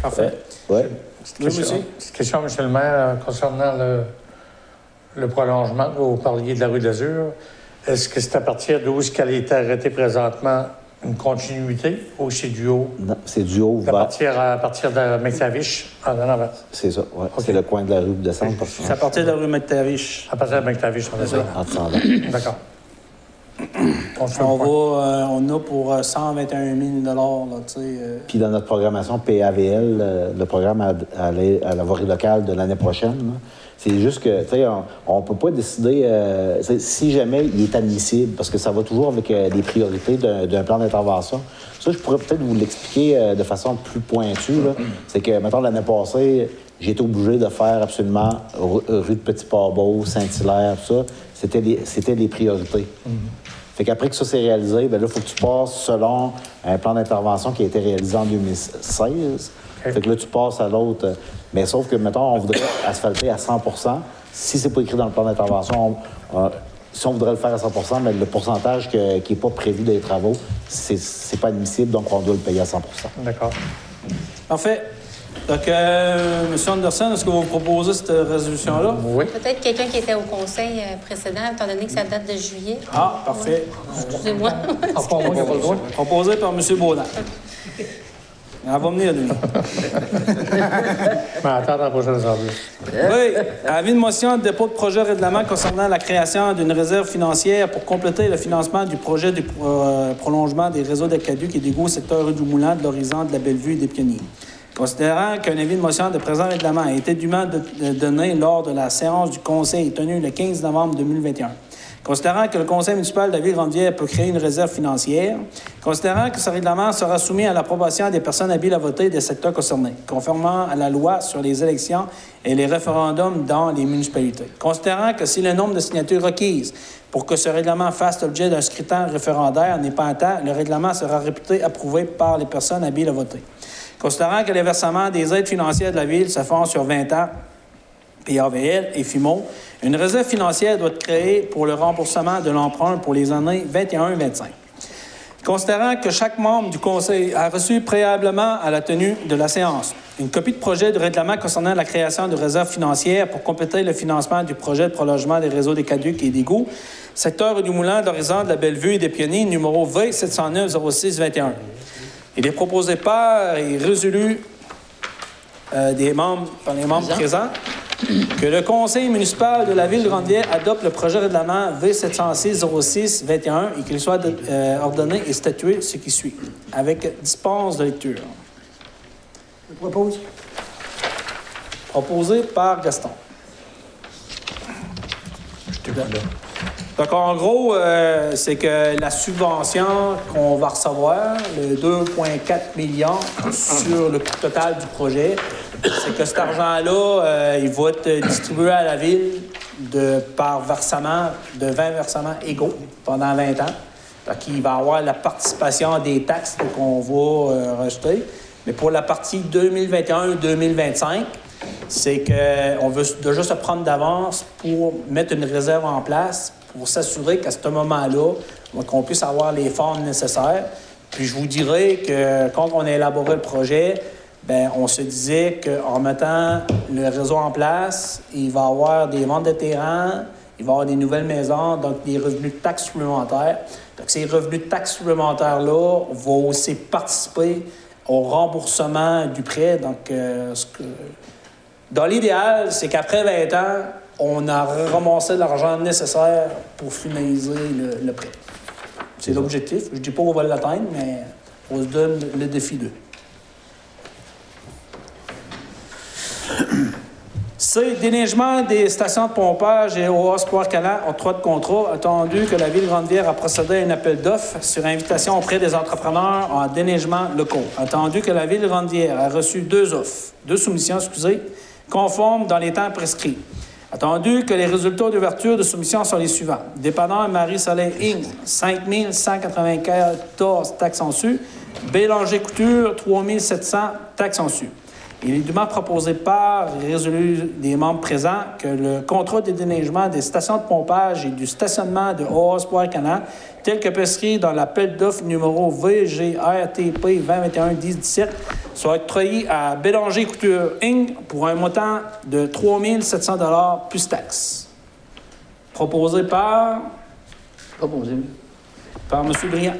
Parfait. Ouais. Oui, monsieur. Petite question, M. le maire, euh, concernant le, le prolongement, vous parliez de la rue de l'Azur. Est-ce que c'est à partir d'où est-ce qu'elle est arrêtée présentement? Une continuité ou c'est du haut? Non, c'est du haut À partir, à partir de McTavish en avant. C'est ça, ouais. C'est le coin de la rue de descente. C'est à partir de la rue McTavish. À partir de McTavish en avant. En descendant. D'accord. On On va, euh, on a pour euh, 121 000 là, tu sais. euh, Puis dans notre programmation PAVL, euh, le programme à, à la- à la voirie locale de l'année prochaine, là, c'est juste que, tu sais, on ne peut pas décider euh, si jamais il est admissible, parce que ça va toujours avec euh, les priorités d'un plan d'intervention. Ça, je pourrais peut-être vous l'expliquer euh, de façon plus pointue. C'est que, mettons, l'année passée, j'ai été obligé de faire absolument ru- rue de Petit-Parbeau, Saint-Hilaire, tout ça. C'était les, c'était les priorités. Fait qu'après que ça s'est réalisé, ben là, il faut que tu passes selon un plan d'intervention qui a été réalisé en 2016. Fait que là, tu passes à l'autre. Mais sauf que, mettons, on voudrait asphalter à 100% Si c'est pas écrit dans le plan d'intervention, on- euh, si on voudrait le faire à 100% mais le pourcentage que- qui n'est pas prévu des travaux, c'est c'est pas admissible, donc on doit le payer à 100% D'accord. Parfait. Donc, euh, M. Anderson, est-ce que vous proposez cette résolution-là? Oui. Peut-être quelqu'un qui était au conseil euh, précédent, étant donné que ça date de juillet. Ah, parfait. Excusez-moi. Encore moi qui n'ai pas le droit. Proposé par M. Baudin. Elle va venir, lui. Mais attends la prochaine assemblée. Oui, avis de motion de dépôt de projet de règlement concernant la création d'une réserve financière pour compléter le financement du projet de prolongement des réseaux d'aqueduc et d'égouts secteur rue du Moulin, de l'horizon de la Bellevue et des Pionniers. Considérant qu'un avis de motion de présent règlement a été dûment de- de- donné lors de la séance du Conseil tenue le 15 novembre 2021. Considérant que le Conseil municipal de la Ville-Grande-Vière peut créer une réserve financière, considérant que ce règlement sera soumis à l'approbation des personnes habiles à voter des secteurs concernés, conformément à la loi sur les élections et les référendums dans les municipalités. Considérant que si le nombre de signatures requises pour que ce règlement fasse l'objet d'un scrutin référendaire n'est pas atteint, le règlement sera réputé approuvé par les personnes habiles à voter. Considérant que les versements des aides financières de la Ville se font sur 20 ans, PAVL et FIMO, une réserve financière doit être créée pour le remboursement de l'emprunt pour les années 21 et 25. Considérant que chaque membre du Conseil a reçu préalablement à la tenue de la séance une copie de projet de règlement concernant la création de réserves financières pour compléter le financement du projet de prolongement des réseaux des caducs et d'égouts, secteur du Moulin de l'horizon de la Bellevue et des Pionniers, numéro 20 709 06 21. Il est proposé par et résolu euh, des membres, par les membres présents que le conseil municipal de la ville de Grande-Vière adopte le projet de règlement V706-06-21 et qu'il soit euh, ordonné et statué ce qui suit, avec dispense de lecture. Je propose. Proposé par Gaston. Donc, en gros, euh, c'est que la subvention qu'on va recevoir, le 2,4 millions sur le coût total du projet, c'est que cet argent-là, euh, il va être distribué à la ville de, par versement, de 20 versements égaux pendant 20 ans. Donc, il va y avoir la participation des taxes qu'on va euh. Mais pour la partie 2021-2025, c'est qu'on veut déjà se prendre d'avance pour mettre une réserve en place pour s'assurer qu'à ce moment-là, qu'on puisse avoir les fonds nécessaires. Puis je vous dirais que quand on a élaboré le projet, ben on se disait qu'en mettant le réseau en place, il va y avoir des ventes de terrain, il va y avoir des nouvelles maisons, donc des revenus de taxes supplémentaires. Donc ces revenus de taxes supplémentaires-là vont aussi participer au remboursement du prêt. Donc, euh, ce que- dans l'idéal, c'est qu'après 20 ans, on a ramassé l'argent nécessaire pour finaliser le, le prêt. C'est l'objectif. Je ne dis pas qu'on va l'atteindre, mais on se donne le défi d'eux. C'est déneigement des stations de pompage et au Sport Calan ont trois de contrat, attendu que la Ville de Grande-Vière a procédé à un appel d'offres sur invitation auprès des entrepreneurs en déneigement locaux. Attendu que la Ville de Grande-Vière a reçu deux offres, deux soumissions, excusez, conformes dans les temps prescrits. Attendu que les résultats d'ouverture de soumission sont les suivants. Dépendant Marie-Soleil Inc., 5 194 taxes en su. Bélanger Couture, 3 700 taxes en su. Il est dûment proposé par résolu des membres présents que le contrat de déneigement des stations de pompage et du stationnement de Haut-Espoir Canan, tel que prescrit dans l'appel d'offres numéro VGRTP 2021-1017, soit octroyé à Bélanger Couture Inc. pour un montant de 3 700 plus taxes. Proposé par, Proposé. par M. Briand.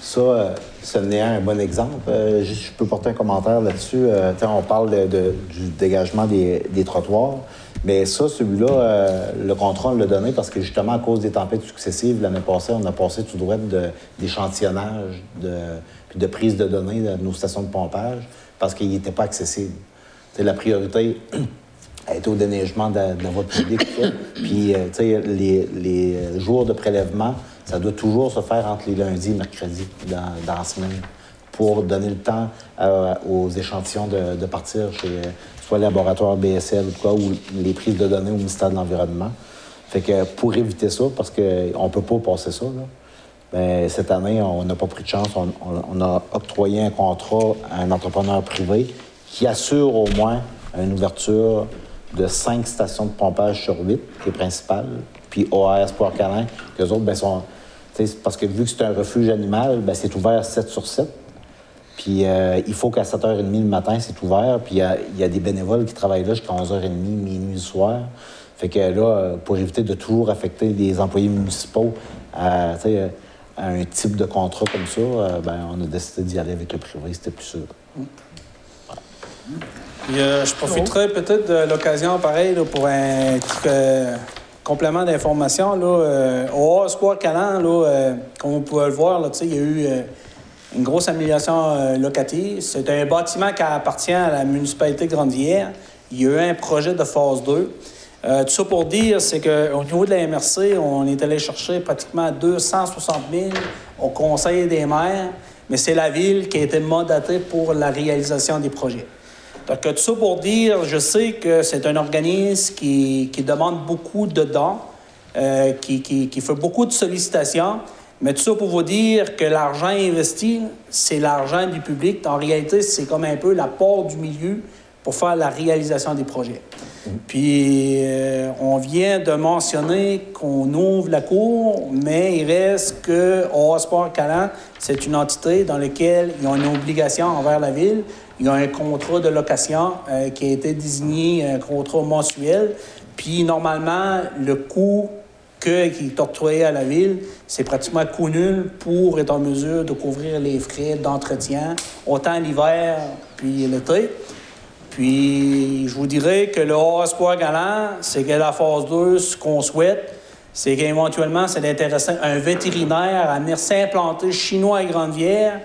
Ça, euh, ce n'est un bon exemple. Euh, je peux porter un commentaire là-dessus. Euh, on parle de- du dégagement des, trottoirs. Mais ça, celui-là, euh, le contrat, on l'a donné parce que justement, à cause des tempêtes successives, l'année passée, on a passé tout droit d'échantillonnage, de, de prise de données de nos stations de pompage parce qu'ils n'étaient pas sais, la priorité a été au déneigement de, la voie publique. Puis, les jours de prélèvement, ça doit toujours se faire entre les lundis et mercredis dans, la semaine pour donner le temps euh, aux échantillons de, partir chez soit le laboratoire BSL ou quoi, ou les prises de données au ministère de l'Environnement. Fait que pour éviter ça, parce qu'on ne peut pas passer ça, ben, cette année, on n'a pas pris de chance. On, a octroyé un contrat à un entrepreneur privé qui assure au moins une ouverture de cinq stations de pompage sur huit, les principales, puis OAS Espoir Canin, que autres, ben, sont. Parce que vu que c'est un refuge animal, ben, c'est ouvert 7 sur 7. Puis euh, il faut qu'à 7h30 le matin, c'est ouvert. Puis il y a- des bénévoles qui travaillent là jusqu'à 11h30, minuit soir. Fait que là, euh, pour éviter de toujours affecter des employés municipaux à, un type de contrat comme ça, euh, ben, on a décidé d'y aller avec le privé, c'était plus sûr. Je profiterai peut-être de l'occasion, pareil, là, pour un complément d'information. Euh, au Espoir Calan, là, euh, comme vous pouvez le voir, il y a eu euh, une grosse amélioration locative. C'est un bâtiment qui appartient à la municipalité de Grandière. Il y a eu un projet de phase 2. Euh, tout ça pour dire, c'est qu'au niveau de la MRC, on est allé chercher pratiquement 260 000 au Conseil des maires, mais c'est la ville qui a été mandatée pour la réalisation des projets. Donc, tout ça pour dire, je sais que c'est un organisme qui, qui demande beaucoup de dons, euh, qui, qui- fait beaucoup de sollicitations, mais tout ça pour vous dire que l'argent investi, c'est l'argent du public. En réalité, c'est comme un peu la porte du milieu pour faire la réalisation des projets. Puis, euh, on vient de mentionner qu'on ouvre la cour, mais il reste que Sport Calan, c'est une entité dans laquelle ils ont une obligation envers la ville. Il y a un contrat de location euh, qui a été désigné, un contrat mensuel. Puis, normalement, le coût que, qui est octroyé à la ville, c'est pratiquement coût nul pour être en mesure de couvrir les frais d'entretien, autant l'hiver puis l'été. Puis, je vous dirais que le Haut Espoir Galant, c'est que la phase 2, ce qu'on souhaite, c'est qu'éventuellement, c'est d'intéresser un vétérinaire à venir s'implanter chinois à Grande-Vière,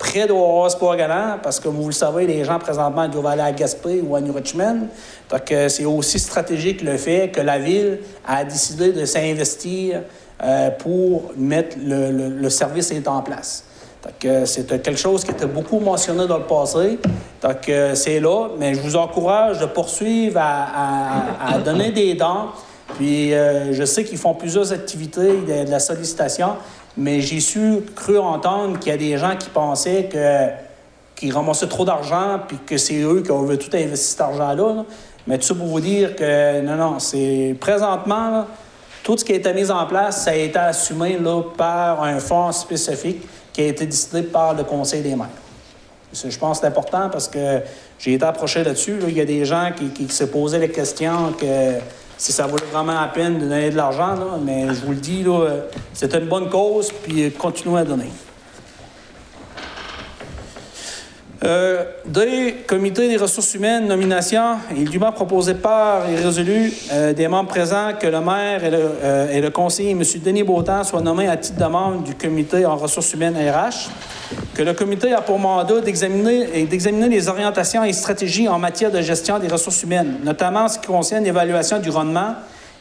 près Espoir Galant, parce que vous le savez, les gens présentement doivent aller à Gaspé ou à New Richmond. Donc, c'est aussi stratégique le fait que la ville a décidé de s'investir euh, pour mettre le, service en place. Donc, c'est quelque chose qui était beaucoup mentionné dans le passé. Donc, c'est là, mais je vous encourage de poursuivre à, donner des dons. Puis, euh, je sais qu'ils font plusieurs activités de la sollicitation, mais j'ai su, cru entendre qu'il y a des gens qui pensaient que qui ramassaient trop d'argent, puis que c'est eux qui ont veut tout investir cet argent-là. là. Mais tout ça pour vous dire que non, non, c'est présentement, tout ce qui a été mis en place, ça a été assumé là, par un fonds spécifique qui a été décidé par le Conseil des maires. Je pense que c'est important parce que j'ai été approché là-dessus. là. Il y a des gens qui, qui se posaient la question que si ça valait vraiment la peine de donner de l'argent, mais je vous le dis, là, c'est une bonne cause, puis euh, continuez à donner. Euh, des comités des ressources humaines, nomination, il est dûment proposé par et résolu euh, des membres présents que le maire et le, euh, et le conseiller, M. Denis Beautemps, soient nommés à titre de membre du comité en ressources humaines RH, que le comité a pour mandat d'examiner et d'examiner les orientations et stratégies en matière de gestion des ressources humaines, notamment en ce qui concerne l'évaluation du rendement,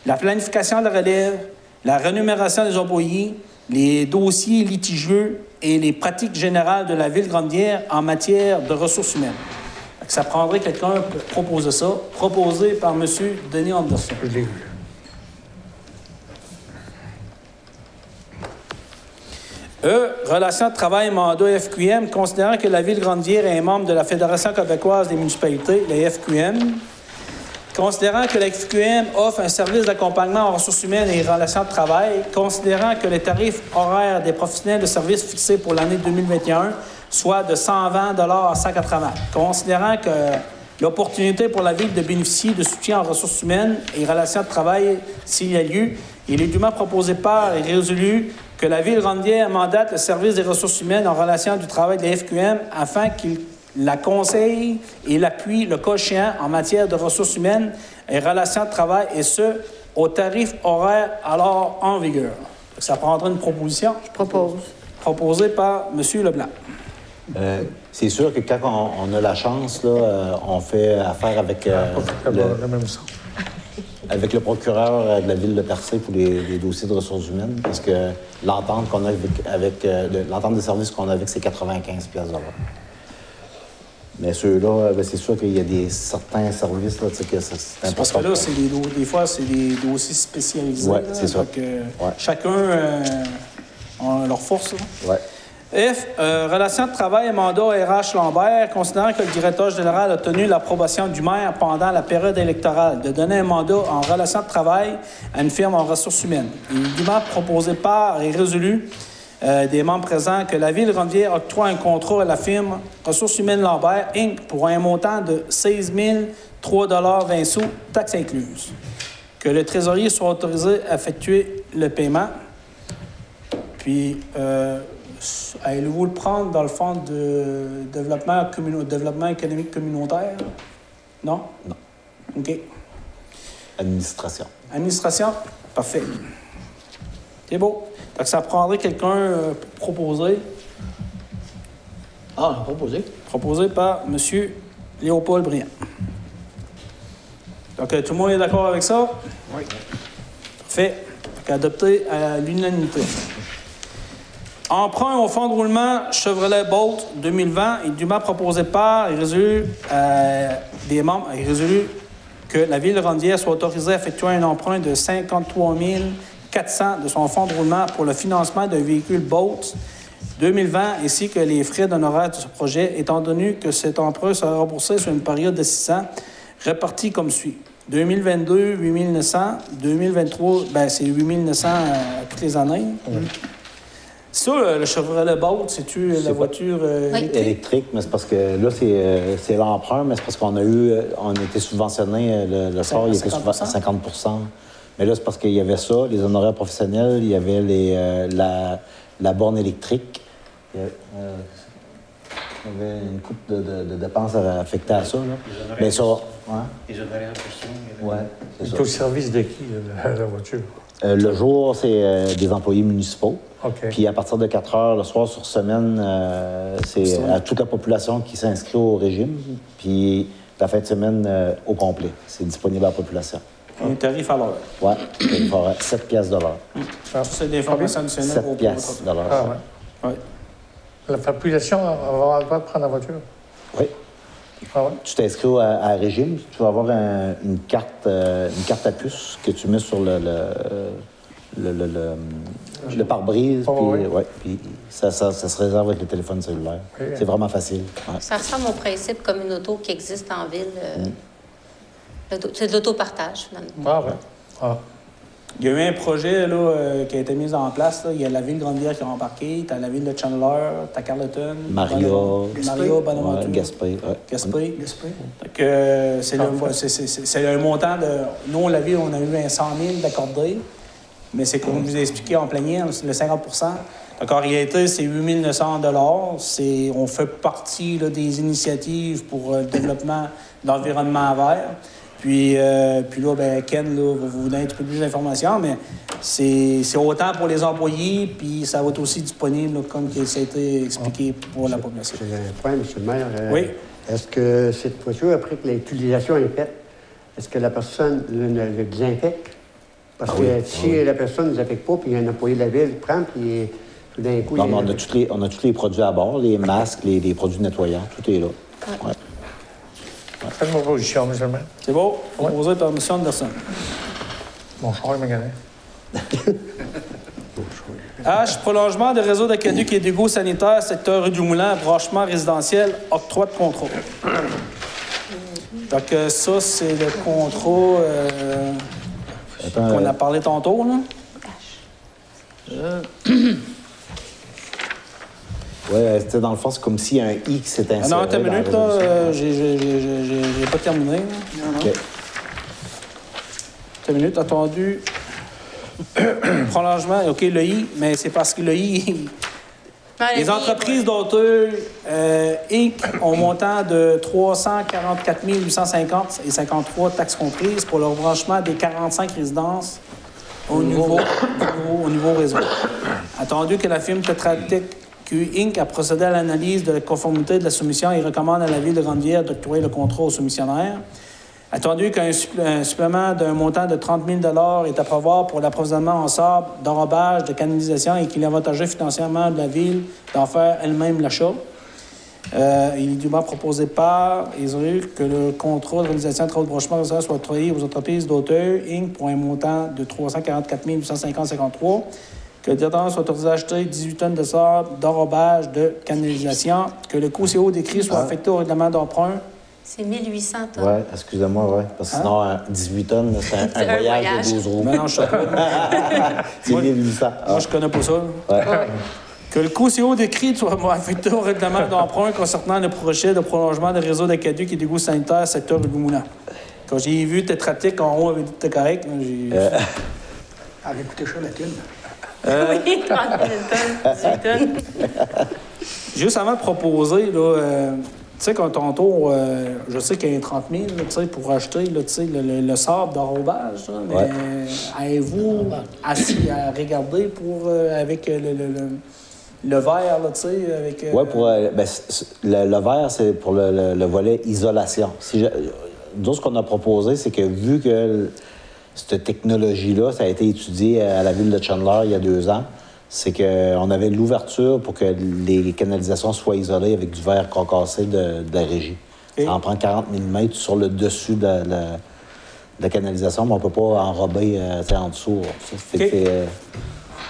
la planification de la relève, la rémunération des employés, les dossiers litigieux et les pratiques générales de la ville Grandière en matière de ressources humaines. Ça prendrait quelqu'un pour proposer ça, proposé par M. Denis Anderson. Je l'ai vu. E. Relations de travail mandat FQM, considérant que la Ville de Grande-Vierre est membre de la Fédération québécoise des municipalités, la FQM. Considérant que la FQM offre un service d'accompagnement en ressources humaines et relations de travail, considérant que les tarifs horaires des professionnels de services fixés pour l'année 2021 soient de 120 à 180, considérant que l'opportunité pour la Ville de bénéficier de soutien en ressources humaines et relations de travail s'il y a lieu, il est dûment proposé par et résolu que la Ville Rondière mandate le service des ressources humaines en relation du travail de la FQM afin qu'il la conseille et l'appuie le cas échéant en matière de ressources humaines et relations de travail, et ce, au tarif horaire alors en vigueur. Ça prendra une proposition. Je propose. Proposée par M. Leblanc. Euh, c'est sûr que quand on, on a la chance, là, euh, on fait affaire avec, euh, le, avec le procureur euh, de la ville de Percé pour les, les dossiers de ressources humaines, parce que l'entente qu'on a avec, avec euh, le- l'entente des services qu'on a avec, c'est 95 pièces d'heure. Mais ceux-là, euh, ben, c'est sûr qu'il y a des certains services là, que c'est C'est parce que important. là, c'est des, des fois, c'est des dossiers spécialisés. Là. c'est ça. Donc, euh, Ouais. Chacun euh, a leur force. Ouais. F. euh, relations de travail et mandat RH Lambert, considérant que le directeur général a tenu l'approbation du maire pendant la période électorale de donner un mandat en relations de travail à une firme en ressources humaines. Il est dûment proposé par et résolu euh, des membres présents que la Ville de Rondière octroie un contrat à la firme Ressources humaines Lambert, Inc. pour un montant de 16 003,20 sous, taxes incluses. Que le trésorier soit autorisé à effectuer le paiement. Puis, euh, allez-vous le prendre dans le fonds de développement économique communautaire? Non? Non. OK. Administration. Administration? Parfait. C'est beau. Donc, ça prendrait quelqu'un euh, pour proposer. Ah, proposé. Proposé par M. Léopold Briand. Donc, tout le monde est d'accord avec ça? Oui. Parfait. Donc, adopté à l'unanimité. Emprunt au fonds de roulement Chevrolet Bolt 2020 est dûment proposé par et résolu euh, des membres et résolu que la Ville de Rondière soit autorisée à effectuer un emprunt de 53 400 de son fonds de roulement pour le financement d'un véhicule Bolt 2020 ainsi que les frais d'honoraires de ce projet, étant donné que cet emprunt sera remboursé sur une période de 6 ans, réparti comme suit. 2022, 8 900. 2023, ben, c'est 8 900 euh, toutes les années. Ça, le le Chevrolet Bolt, c'est-tu la pas- voiture euh, Oui. électrique? Mais c'est parce que là, c'est, euh, c'est l'emprunt, mais c'est parce qu'on a eu, euh, on a été subventionné, euh, le, le sort, il était 50%? souvent à 50 Mais là, c'est parce qu'il y avait ça, les honoraires professionnels, il y avait les, euh, la, la borne électrique. Il y, a- euh, il y avait une coupe de, de- de dépenses affectées à ça. Là. Mais ça, ouais, Les honoraires de ouais, c'est au service de qui, la, la voiture? Euh, le jour, c'est euh, des employés municipaux. OK. Puis à partir de 4 heures le soir sur semaine, euh, c'est à toute la population qui s'inscrit au régime. Puis la fin de semaine euh, au complet. C'est disponible à la population. Un tarif à l'heure. Y avoir 7 piastres de l'heure. C'est des additionnelles 7 pour piastres de l'heure. Ah, ouais. Ouais. La population va avoir le droit de prendre la voiture? Oui. Ah, ouais. Tu t'inscris au- à, à régime, tu vas avoir un- une, carte, euh, une carte à puce que tu mets sur le, le, le, le- le- le pare-brise. Oh, puis, oui. ouais, puis ça, ça, ça se réserve avec le téléphone cellulaire. Oui. C'est vraiment facile. Ouais. Ça ressemble au principe comme une auto qui existe en ville. euh, Mm. C'est de l'autopartage, finalement. Ah, ouais. Ah. Il y a eu un projet là, euh, qui a été mis en place. là. Il y a la ville de Grande-Bière qui a embarqué, tu as la ville de Chandler, tu as Carleton, Maria, Bonavent- Maria, ouais, Gaspé. ouais. Gaspé. Donc, euh, c'est le- c'est- c'est- c'est- c'est un montant de. Nous, la ville, on a eu un 100 000 d'accordés, mais c'est comme je vous ai expliqué en plénière, c'est le 50 Donc, en réalité, c'est 8 900 C'est On fait partie là, des initiatives pour euh, le développement de l'environnement vert. Puis, euh, puis là, ben, Ken là, va vous donner un petit peu plus d'informations, mais c'est c'est autant pour les employés, puis ça va être aussi disponible, là, comme ça a été expliqué pour la population. J'ai un point, M. le maire. Euh, Oui. Est-ce que cette voiture, après que l'utilisation est faite, est-ce que la personne le, le- le désinfecte? Parce Ah que oui, si ah oui. la personne ne désinfecte pas, puis un employé de la ville prend, puis tout d'un coup... Non, il on, a tous les, on a tous les produits à bord, les masques, les, les produits nettoyants, tout est là. Ouais. Faites ma position, monsieur le maire. C'est beau? Proposé par M. Anderson. Mon char est magané. H, prolongement des réseaux d'aqueduc et d'égouts sanitaires, secteur rue du Moulin, branchement résidentiel, octroi de contrat. Donc, euh, ça, c'est le contrat euh, qu'on euh, a parlé tantôt, là. ouais, c'était dans le fond, c'est comme s'il y a un I qui s'est Ah inséré. non, attends une minute, là. euh, j'ai- pas terminé. OK. Attends une minute, attendu. Prolongement, OK, le I, mais c'est parce que le I, Les entreprises d'auteurs euh, Inc. ont montant de 344 850 et 53 taxes comprises pour leur branchement des 45 résidences au niveau, au niveau, au niveau réseau. Attendu que la firme Tetra Inc. a procédé à l'analyse de la conformité de la soumission et recommande à la Ville de Grande-Ville d'octroyer le contrat au soumissionnaire. Attendu qu'un supplé- un supplément d'un montant de 30 000 est à prévoir pour l'approvisionnement en sable, d'enrobage, de canalisation et qu'il est avantageux financièrement de la Ville d'en faire elle-même l'achat. Euh, il est dûment proposé par Israël que le contrat de réalisation de travaux de branchement soit octroyé aux entreprises d'auteurs Inc. pour un montant de 344 850,53. Que le directeur soit autorisé à acheter 18 tonnes de sable, d'enrobage, de canalisation. Que le coût CO décrit soit Ah. affecté au règlement d'emprunt C'est 1800 tonnes. Ouais, excusez-moi, ouais. Parce que Hein? sinon, euh, 18 tonnes, là, c'est un, C'est un un voyage, voyage. de 12 roues. Mais non, je c'est 1800. Ah, Moi, je connais pas ça. ouais. Que le coût CO décrit soit affecté au règlement d'emprunt concernant le projet de prolongement des réseaux d'aqueduc et d'égouts sanitaires secteur de Moulin. Quand j'ai vu Tétratique en haut, avait dit que correct. j'ai- Euh, Avait coûté cher la thune. Oui, 30 000 tonnes, 18 tonnes. Juste avant de proposer, là, euh, tu sais, quand tantôt, euh, je sais qu'il y a 30 000 là, tu sais, pour acheter là, tu sais, le, le- le sable d'enrobage, mais Ouais. avez-vous assis à regarder pour, euh, avec euh, le, le, le, le verre, là, tu sais, avec... euh, Ouais, pour, euh, ben, le, le vert, c'est pour le, le- le volet isolation. Si je- nous, ce qu'on a proposé, c'est que vu que cette technologie-là, ça a été étudié à la ville de Chandler il y a deux ans, c'est qu'on avait l'ouverture pour que les canalisations soient isolées avec du verre concassé de, de la régie. OK. Ça en prend 40 mm sur le dessus de la, de la canalisation, mais on ne peut pas enrober euh, en dessous. Euh,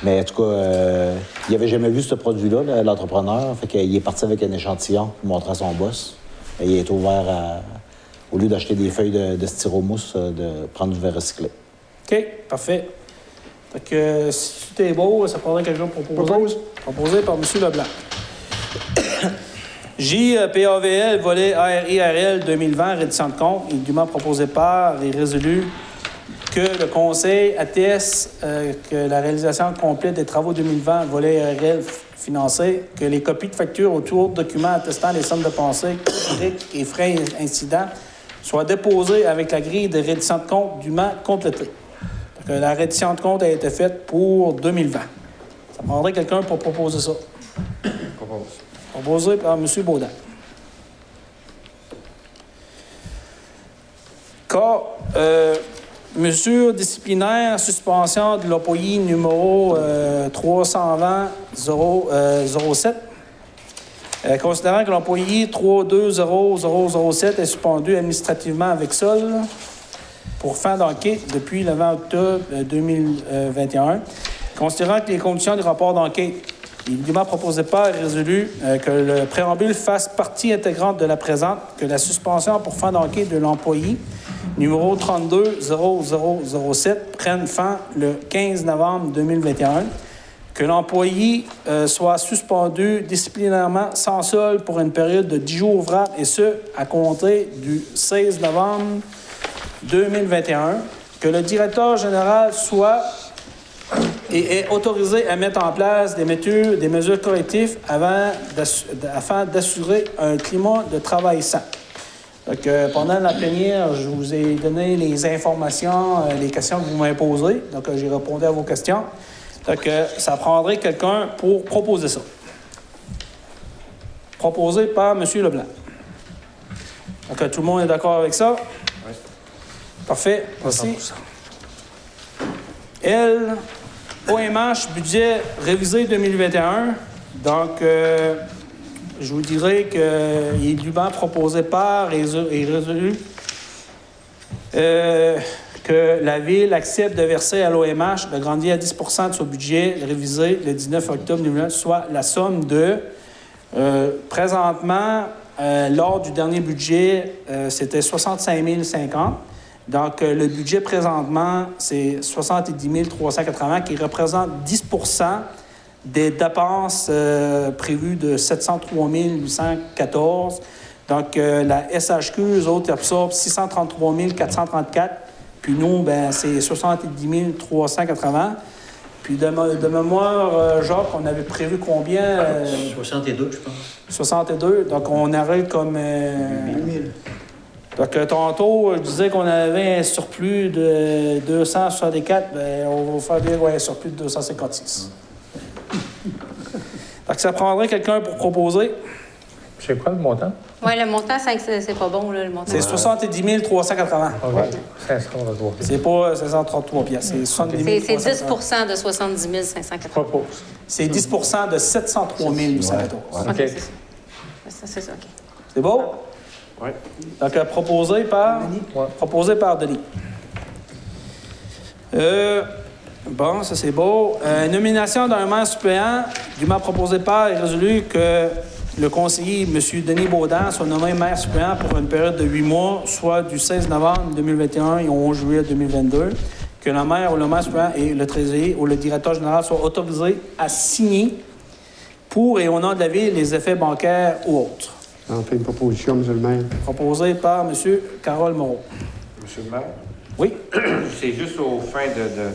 mais en tout cas, euh, il n'avait jamais vu ce produit-là, là, l'entrepreneur. Fait qu'il est parti avec un échantillon pour montrer à son boss. Et il est ouvert à, au lieu d'acheter des feuilles de, de styromousse, euh, de prendre du verre recyclé. OK, parfait. Fait que euh, si tout est beau, ça prendrait quelqu'un pour proposer. Proposé par M. Leblanc. JPAVL, volet ARIRL 2020, reddition de compte, il est dûment proposé par et résolu que le Conseil atteste euh, que la réalisation complète des travaux 2020, volet ARL financé, que les copies de factures autour de documents attestant les sommes dépensées, et frais incidents soient déposées avec la grille de reddition de compte dûment complétée. Donc, la reddition de compte a été faite pour 2020. Ça prendrait quelqu'un pour proposer ça. Propose. Proposé par M. Baudin. Cas, euh, mesure disciplinaire, suspension de l'employé numéro euh, 320-07. Euh, considérant que l'employé 320-007 est suspendu administrativement avec sol pour fin d'enquête depuis le 20 octobre euh, 2021, considérant que les conditions du rapport d'enquête dûment proposé par résolu euh, que le préambule fasse partie intégrante de la présente, que la suspension pour fin d'enquête de l'employé numéro 32-0007 prenne fin le 15 novembre 2021, que l'employé euh, soit suspendu disciplinairement sans sol pour une période de 10 jours ouvrables, et ce, à compter du 16 novembre 2021, que le directeur général soit et est autorisé à mettre en place des mesures, des correctives avant afin d'assurer un climat de travail sain. Donc, euh, pendant la plénière, je vous ai donné les informations, euh, les questions que vous m'avez posées. Donc, j'ai répondu à vos questions. Donc, euh, ça prendrait quelqu'un pour proposer ça. Proposé par M. Leblanc. Donc, tout le monde est d'accord avec ça? Parfait. Merci. Elle, OMH, budget révisé 2021. Donc, euh, je vous dirais qu'il est dûment proposé par et et résolu euh, que la Ville accepte de verser à l'OMH de grandir à 10% de son budget révisé le 19 octobre 2009, soit la somme de, euh, présentement, euh, lors du dernier budget, euh, c'était 65 050. Donc, le budget présentement, c'est 70 380 qui représente 10% des dépenses prévues de 703 814. Donc, la SHQ, eux autres, absorbent 633 434. Puis nous, ben, c'est 70 380. Puis de, mémoire, euh, Jacques, on avait prévu combien? euh, 62, je pense. 62. Donc, on arrête comme... euh, donc, euh, tantôt, je disais qu'on avait un surplus de 264. Ben, on va faire dire ouais, un surplus de 256. Donc, ça prendrait quelqu'un pour proposer. C'est quoi le montant? Oui, le montant, cinq, c'est pas bon, là, le montant. C'est 70 380. OK. 500 on va voir. C'est pas 533 piastres, c'est 70 C'est 000 c'est 10 380. de 70 580. Propose. C'est 10 de 703 814. OK, OK. c'est ça. Ça, C'est ça, OK. C'est beau? Oui. Donc, euh, proposé par... Ouais. Proposé par Denis. Euh, bon, ça c'est beau. Euh, nomination d'un maire suppléant, dûment proposé par et résolu que le conseiller M. Denis Baudin soit nommé maire suppléant pour une période de huit mois, soit du 16 novembre 2021 et au 11 juillet 2022. Que le maire ou le maire suppléant et le trésorier ou le directeur général soient autorisés à signer pour et au nom de la ville les effets bancaires ou autres. On fait une proposition, M. le maire. Proposé par M. Carole Moreau. Monsieur le maire, Oui. c'est juste au fin de... de-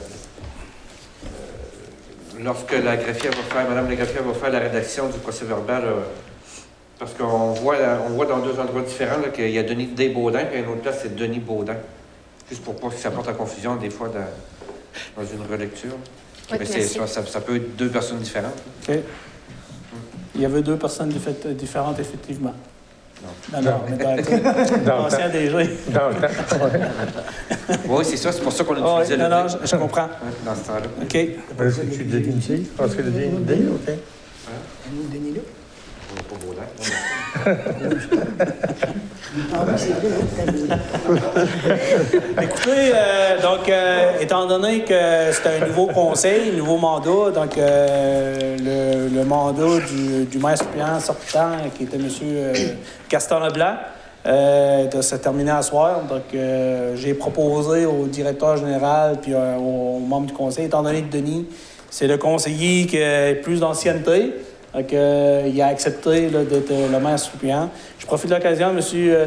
euh, lorsque la greffière va faire, Madame la greffière va faire la rédaction du procès verbal, euh, parce qu'on voit, on voit dans deux endroits différents là, qu'il y a Denis Desbaudins, puis une autre place, c'est Denis Baudin. Juste pour pas que ça porte à confusion des fois dans, dans une relecture. Oui, Mais ça, ça- ça peut être deux personnes différentes. OK. Il y avait deux personnes diffé- différentes, effectivement. Non, non, mais dans le. DG. Dans le temps. Oui, c'est ça, c'est pour ça qu'on oui, utilisait non, le non, D. je, je comprends. Dans ce temps-là. OK. Tu dis une fille? Parce que fille, OK. Nous, Denis, Écoutez, euh, donc, euh, étant donné que c'est un nouveau conseil, un nouveau mandat, donc euh, le, mandat du, maire suppléant sortant, qui était M. Gaston Leblanc, euh, terminer à soir. Donc, j'ai proposé au directeur général puis aux membres du conseil, étant donné que Denis, c'est le conseiller qui a plus d'ancienneté. Donc, euh, il a accepté là, d'être euh, le maire suppléant. Je profite de l'occasion, M.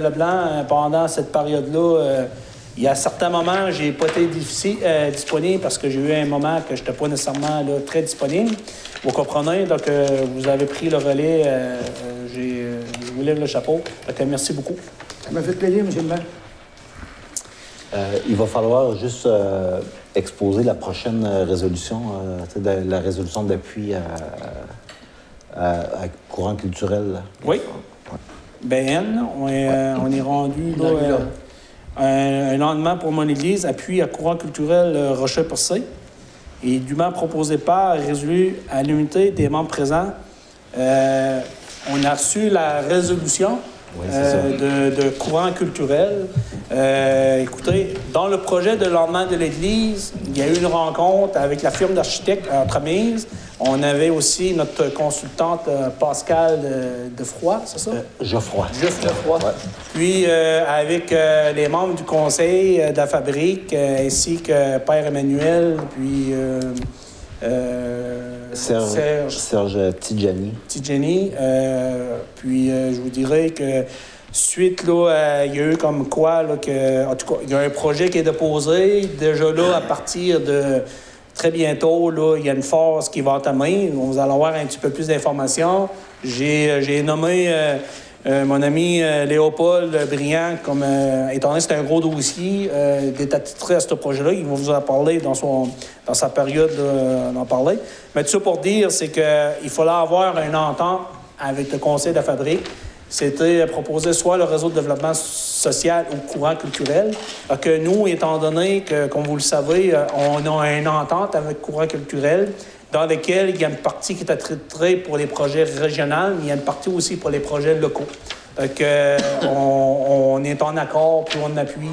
Leblanc, euh, pendant cette période-là, euh, il y a certains moments, j'ai pas été difficile, euh, disponible parce que j'ai eu un moment que je n'étais pas nécessairement là, très disponible. Vous comprenez? Donc, euh, vous avez pris le relais. euh, euh, j'ai, euh, je vous lève le chapeau. Donc, euh, merci beaucoup. Ça m'a fait plaisir, M. le maire. Euh, il va falloir juste euh, exposer la prochaine résolution, euh, de- la résolution d'appui à, à- à courant culturel. là. Oui. Ben, on est, euh, on est rendu là, euh, un, un lendemain pour mon église, appui à courant culturel euh, Rocher-Percé. Et dûment proposé par résolu à l'unité des membres présents. Euh, on a reçu la résolution Oui, euh, de, de courant culturel. Euh, écoutez, dans le projet de lendemain de l'Église, il y a eu une rencontre avec la firme d'architectes entremise. On avait aussi notre consultante euh, Pascal de, de Froid, c'est ça? Euh, Geoffroy. Le froid. Puis euh, avec euh, les membres du conseil euh, de la fabrique, euh, ainsi que Père Emmanuel, puis euh, euh, Serge, Serge Serge Tidjani. Euh, puis euh, je vous dirais que suite, là, euh, il y a eu comme quoi, là, que, en tout cas, il y a un projet qui est déposé. Déjà là, à partir de très bientôt, là, il y a une phase qui va entamer. Vous allez avoir un petit peu plus d'informations. J'ai, euh, nommé euh, euh, mon ami Léopold Briand comme, étant donné que c'est un gros dossier, d'être attitré à ce projet-là. Il va vous en parler dans, son, dans sa période d'en parler. Mais tout ça pour dire, c'est qu'il fallait avoir une entente avec le conseil de la fabrique. C'était proposer soit le réseau de développement social ou courant culturel. Euh, Que nous, étant donné que, comme vous le savez, euh, on a une entente avec courant culturel dans laquelle il y a une partie qui est attitrée pour les projets régionaux, mais il y a une partie aussi pour les projets locaux. Donc, euh, on, on est en accord, puis on appuie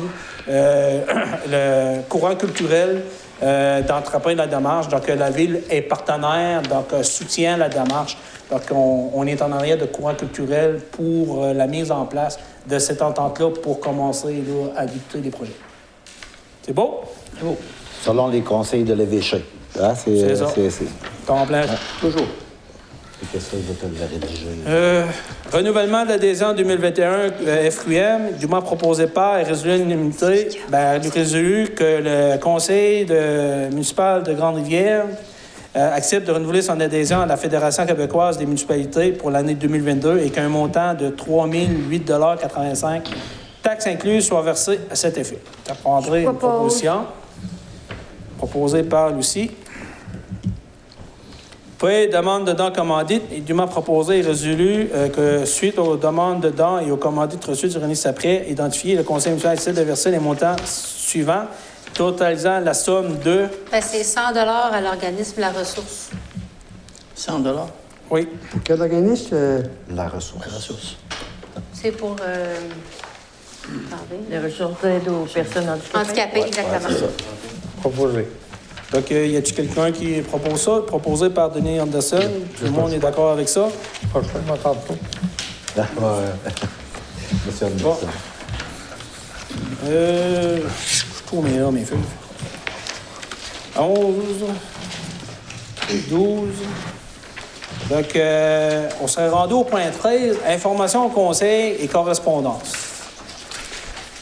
euh, le courant culturel euh, d'entreprendre la démarche. Donc, euh, la ville est partenaire, donc euh, soutient la démarche. Donc, on, on est en arrière de courant culturel pour la mise en place de cette entente-là pour commencer là, à débuter les projets. C'est beau? C'est beau. Selon les conseils de l'évêché. Hein, c'est ça. c'est- c'est- Temps plein. Toujours. C'est que te le rédiger? Euh, renouvellement d'adhésion 2021 euh, FQM, du moins proposé par et résolu à l'unanimité, ben, résolu que le conseil de- municipal de Grande-Rivière euh, accepte de renouveler son adhésion à la Fédération québécoise des municipalités pour l'année 2022 et qu'un montant de 3 008,85 taxes incluses soit versé à cet effet. Ça prendrait une proposition proposée par Lucie. Puis, demande de dons commandites et dûment proposé et résolu euh, que, suite aux demandes de dons et aux commandites reçues du René Sapré, identifié, le Conseil municipal décide de verser les montants suivants, totalisant la somme de... Ben, c'est 100 à l'organisme La Ressource. 100 dollars? Oui. Pour quel organisme? euh, La ressource. ressource. C'est pour... euh. Les ressources d'aide aux personnes handicapées. Handicapés, exactement. Proposé. Donc, euh, y a-t-il quelqu'un qui propose ça? Proposé par Denis Anderson? Tout le monde est d'accord avec ça? Tantôt. Ah, ouais. Monsieur Anderson. Euh, je mes, là, mes feuilles. 11, 12. Donc, euh, on serait rendu au point 13, information au conseil et correspondance.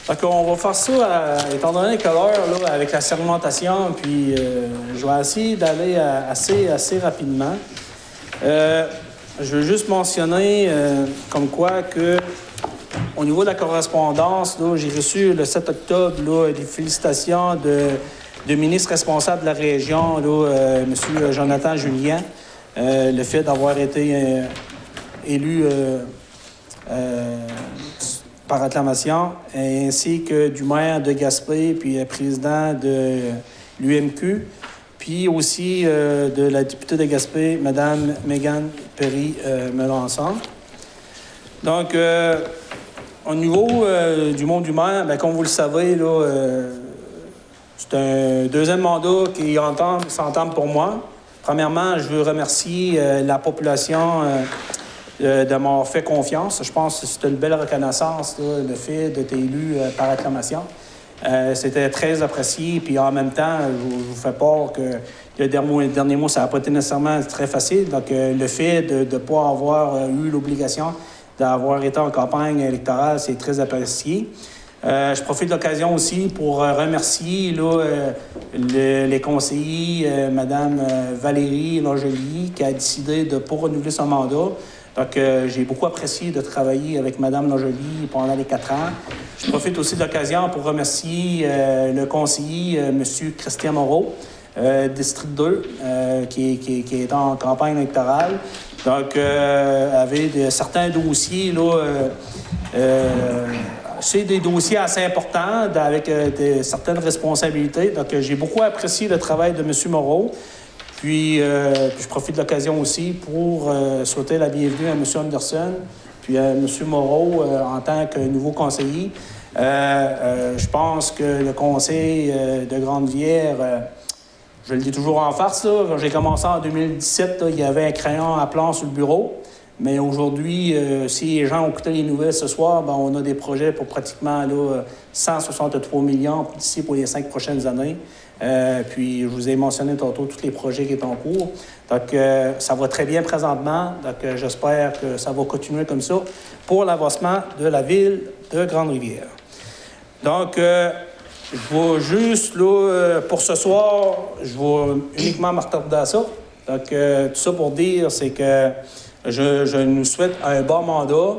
Donc, on va faire ça, étant donné que l'heure, avec la sermentation, puis euh, je vais essayer d'aller assez, assez rapidement. Euh, je veux juste mentionner euh, comme quoi que au niveau de la correspondance, j'ai reçu le 7 octobre là, des félicitations de, de ministre responsable de la région, là, M. Jonathan Julien, le fait d'avoir été élu par acclamation, ainsi que du maire de Gaspé, puis euh, président de l'UMQ, puis aussi euh, de la députée de Gaspé, Mme Mégane Perry-Melançon. Donc, euh, au niveau euh, du monde humain, ben, comme vous le savez, là, c'est un deuxième mandat qui entame- s'entame pour moi. Premièrement, je veux remercier la population euh, de m'avoir fait confiance. Je pense que c'est une belle reconnaissance, le fait d'être élu euh, par acclamation. Euh, C'était très apprécié. Puis en même temps, je vous, fais part que le dernier, mois, ça n'a pas été nécessairement très facile. Donc, le fait de ne pas avoir eu l'obligation d'avoir été en campagne électorale, c'est très apprécié. Je profite de l'occasion aussi pour remercier les conseillers, Mme Valérie Langelier, qui a décidé de ne pas renouveler son mandat. Donc, euh, j'ai beaucoup apprécié de travailler avec Mme Langelier pendant les quatre ans. Je profite aussi de l'occasion pour remercier euh, le conseiller, euh, M. Christian Moreau, District 2, euh, qui, est- qui est- en campagne électorale. Donc, avait certains dossiers, là, c'est des dossiers assez importants avec certaines responsabilités. Donc, j'ai beaucoup apprécié le travail de M. Moreau. Puis, euh, puis je profite de l'occasion aussi pour euh, souhaiter la bienvenue à M. Anderson, puis à M. Moreau euh, en tant que nouveau conseiller. Je pense que le conseil de Grande-Vière, je le dis toujours en farce, quand j'ai commencé en 2017, là, il y avait un crayon à plan sur le bureau. Mais aujourd'hui, si les gens ont écouté les nouvelles ce soir, ben, on a des projets pour pratiquement là, euh, 163 millions d'ici pour les cinq prochaines années. Euh, puis, je vous ai mentionné tantôt tous les projets qui sont en cours. Donc, euh, ça va très bien présentement. Donc, euh, j'espère que ça va continuer comme ça pour l'avancement de la ville de Grande-Rivière. Donc, je vais juste, là, pour ce soir, je vais uniquement m'attarder à ça. Donc, tout ça pour dire, c'est que je, nous souhaite un bon mandat.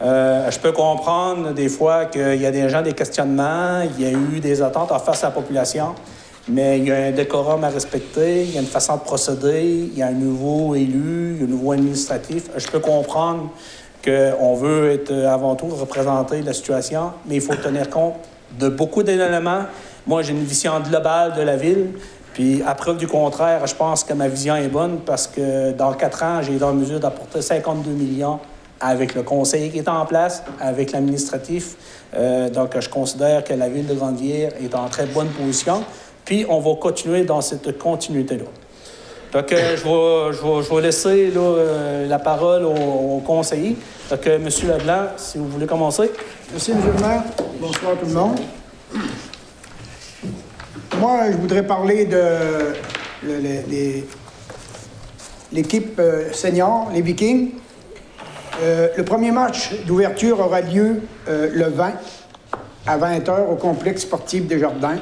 Je peux comprendre des fois qu'il y a des gens des questionnements, il y a eu des attentes en face à la population, mais il y a un décorum à respecter, il y a une façon de procéder, il y a un nouveau élu, il y a un nouveau administratif. Je peux comprendre qu'on veut être avant tout représenter la situation, mais il faut tenir compte de beaucoup d'éléments. Moi, j'ai une vision globale de la ville. Puis, à preuve du contraire, je pense que ma vision est bonne parce que dans quatre ans, j'ai été en mesure d'apporter 52 millions avec le conseiller qui est en place, avec l'administratif. Euh, donc, je considère que la ville de Grande-Vière est en très bonne position. Puis, on va continuer dans cette continuité-là. Donc, je, vais, laisser euh, la parole au, conseiller. Donc, euh, M. Leblanc, si vous voulez commencer. Merci, M. le maire. Bonsoir tout le monde. Moi, je voudrais parler de l'équipe euh, senior, les Vikings. Euh, le premier match d'ouverture aura lieu le 20 à 20h au complexe sportif des Jardins.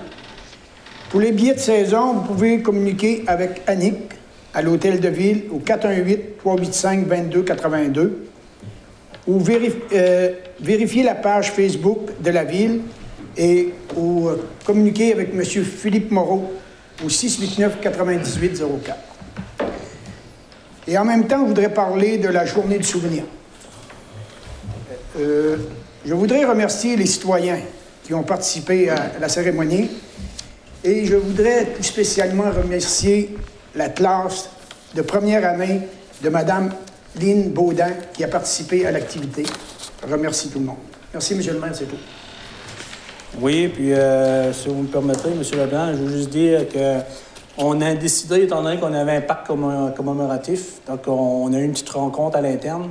Pour les billets de saison, vous pouvez communiquer avec Annick à l'hôtel de ville au 418-385-2282 ou vérifier la page Facebook de la ville et ou communiquer avec M. Philippe Moreau au 689-9804. Et en même temps, je voudrais parler de la journée du souvenir. Euh, je voudrais remercier les citoyens qui ont participé à la cérémonie et je voudrais tout spécialement remercier la classe de première année de Mme Lynn Baudin qui a participé à l'activité. Remercie tout le monde. Merci, M. le maire, c'est tout. Oui, puis euh, si vous me permettez, M. Leblanc, je veux juste dire que on a décidé, étant donné qu'on avait un parc commémoratif, donc on a eu une petite rencontre à l'interne.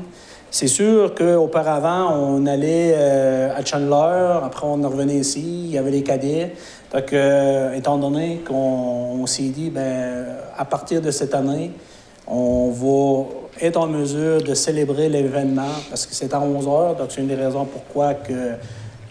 C'est sûr qu'auparavant, on allait euh, à Chandler, après on revenait ici, il y avait les cadets. Donc, euh, étant donné qu'on s'est dit, ben, à partir de cette année, on va être en mesure de célébrer l'événement parce que c'est à 11 heures. Donc, c'est une des raisons pourquoi que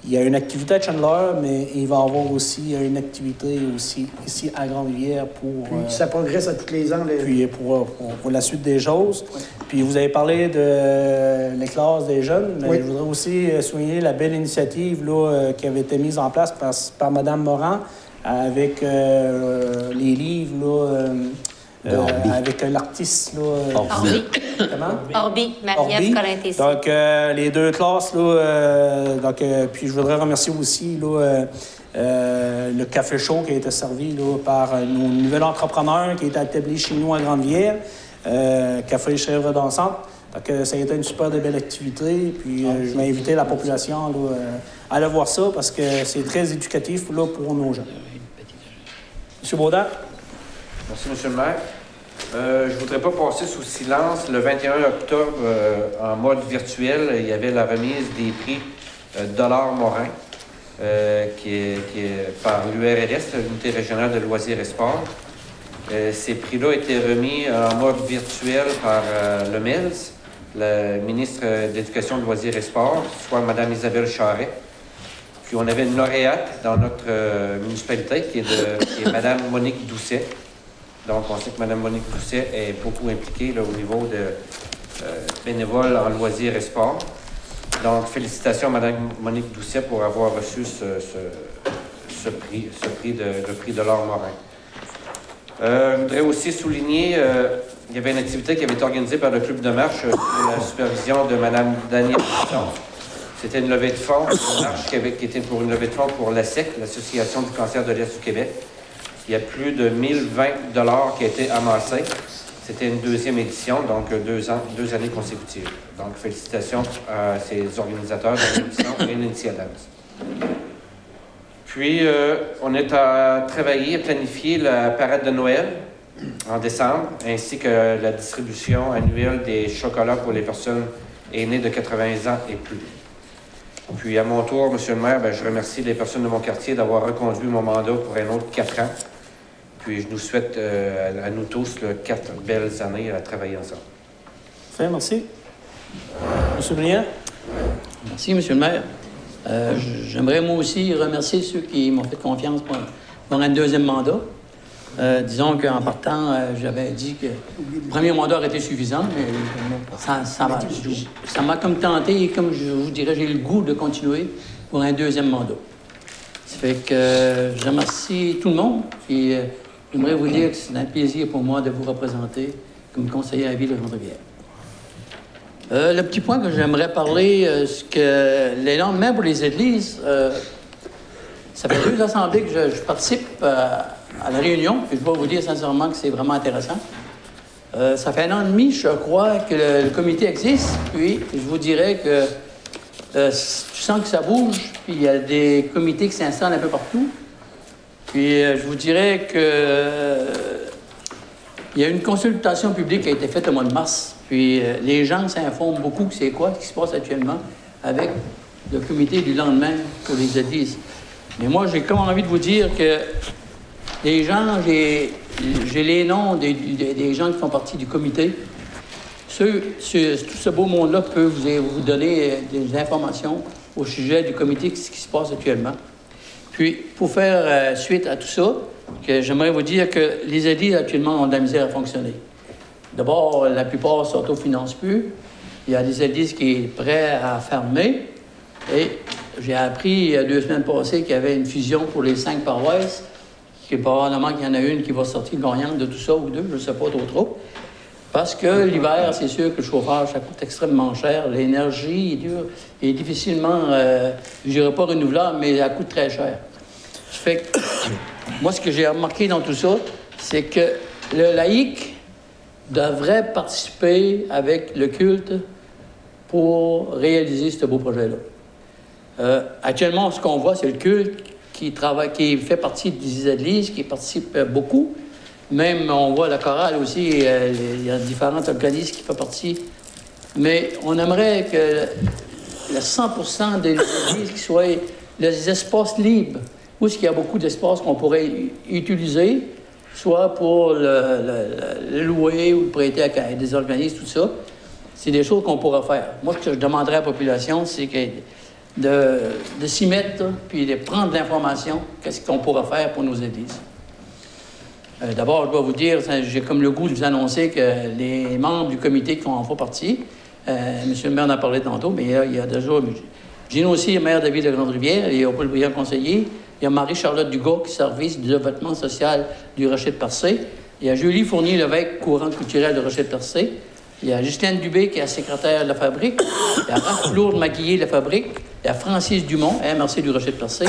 il y a une activité à Chandler, mais il va y avoir aussi une activité aussi ici à Grande-Rivière pour... Puis ça progresse à tous les ans. Les... Puis pour, pour, la suite des choses. Puis vous avez parlé de les classes des jeunes, mais je voudrais aussi souligner la belle initiative là, qui avait été mise en place par, par Mme Morin avec euh, les livres là, euh, avec l'artiste. Orbi. Comment? Orbi, Marie-Ève. Donc, euh, les deux classes. Là, euh, donc, puis, je voudrais remercier aussi là, le café chaud qui a été servi là, par nos nouvel entrepreneur qui est établi chez nous à Grande-Vière, Café Chèvre Dansante. Donc, ça a été une super belle activité. Puis, je vais inviter la population là, à aller voir ça parce que c'est très éducatif là, pour nos jeunes. Monsieur Baudin? Merci, M. le maire. Euh, je ne voudrais pas passer sous silence. Le 21 octobre, euh, en mode virtuel, il y avait la remise des prix euh, Dollar Morin, qui est, par l'URLS, l'Unité régionale de loisirs et sports. ces prix-là étaient remis en mode virtuel par le MELS, le ministre de l'Éducation, de loisirs et sports, soit Mme Isabelle Charret. Puis on avait une lauréate dans notre municipalité qui est, qui est Mme Monique Doucet. Donc, on sait que Mme Monique Pousset est beaucoup impliquée là, au niveau de euh, bénévoles en loisirs et sports. Donc, félicitations à Mme Monique Doucet pour avoir reçu ce, ce, prix, ce prix de, le prix de l'or Morin. Euh, je voudrais aussi souligner, euh, il y avait une activité qui avait été organisée par le club de marche sous la supervision de Mme Danielle C'était une levée de fonds, une marche avait, qui était pour une levée de fonds pour l'ASEC, l'Association du cancer de l'Est du Québec. Il y a plus de 1020 dollars qui ont été amassés. C'était une deuxième édition, donc deux, ans, deux années consécutives. Donc, félicitations à ces organisateurs de l'émission et Nancy Puis, euh, on est à travailler, à planifier la parade de Noël en décembre, ainsi que la distribution annuelle des chocolats pour les personnes aînées de 80 ans et plus. Puis, à mon tour, Monsieur le maire, ben, je remercie les personnes de mon quartier d'avoir reconduit mon mandat pour un autre quatre ans. Puis je nous souhaite euh, à nous tous quatre belles années à travailler ensemble. Merci. Monsieur Briand? Merci, Monsieur le maire. Euh, j'aimerais moi aussi remercier ceux qui m'ont fait confiance pour, un deuxième mandat. Euh, disons qu'en partant, j'avais dit que le premier mandat aurait été suffisant, mais ça, ça m'a comme tenté et comme je vous dirais, j'ai le goût de continuer pour un deuxième mandat. Ça fait que je remercie tout le monde. Puis, J'aimerais vous dire que c'est un plaisir pour moi de vous représenter comme conseiller à la de. Euh, le petit point que j'aimerais parler, euh, c'est que les même pour les églises, euh, ça fait deux assemblées que je, participe à la réunion, puis je dois vous dire sincèrement que c'est vraiment intéressant. Euh, ça fait un an et demi, je crois, que le, le comité existe. Puis, je vous dirais que euh, tu sens que ça bouge. Puis, il y a des comités qui s'installent un peu partout. Puis, euh, je vous dirais que euh, il y a une consultation publique qui a été faite au mois de mars. Puis, euh, les gens s'informent beaucoup que c'est quoi ce qui se passe actuellement avec le comité du lendemain pour les églises. Mais moi, j'ai comme envie de vous dire que les gens, j'ai les noms des, gens qui font partie du comité. Tout ce beau monde-là peut vous, vous donner des informations au sujet du comité, ce qui se passe actuellement. Puis, pour faire euh, suite à tout ça, j'aimerais vous dire que les églises actuellement ont de la misère à fonctionner. D'abord, la plupart ne s'autofinancent plus. Il y a des églises qui sont prêtes à fermer. Et j'ai appris il y a deux semaines passées qu'il y avait une fusion pour les cinq paroisses, que probablement qu'il y en a une qui va sortir gagnante de tout ça, ou deux, je ne sais pas trop trop. Parce que l'hiver, c'est sûr que le chauffage, ça coûte extrêmement cher. L'énergie est dure et difficilement, euh, je dirais pas renouvelable, mais elle coûte très cher. Moi, ce que j'ai remarqué dans tout ça, c'est que le laïc devrait participer avec le culte pour réaliser ce beau projet-là. Euh, actuellement, ce qu'on voit, c'est le culte qui travaille, qui fait partie des églises, qui participe euh, beaucoup. Même, on voit la chorale aussi, euh, il y a différents organismes qui font partie. Mais on aimerait que le 100% des églises soient les espaces libres, où est-ce qu'il y a beaucoup d'espaces qu'on pourrait utiliser, soit pour le, le- le louer ou le prêter à des organismes, tout ça. C'est des choses qu'on pourrait faire. Moi, ce que je demanderais à la population, c'est de, de s'y mettre, puis de prendre l'information, qu'est-ce qu'on pourrait faire pour nos églises. Euh, D'abord, je dois vous dire, j'ai comme le goût de vous annoncer que les membres du comité qui en font partie, euh, M. le maire en a parlé tantôt, mais il y a, il y déjà Gino aussi, le maire de la ville de Grande-Rivière, y a Paul Briand, conseiller. Il y a Marie-Charlotte Dugas, qui service du développement social du Rocher de Percé. Il y a Julie Fournier-Lévesque, courante culturelle de Rocher de Percé. Il y a Justine Dubé, qui est la secrétaire de la fabrique. Il y a Raph Lourdes Maquillé de la fabrique. Il y a Francis Dumont, MRC du Rocher de Percé.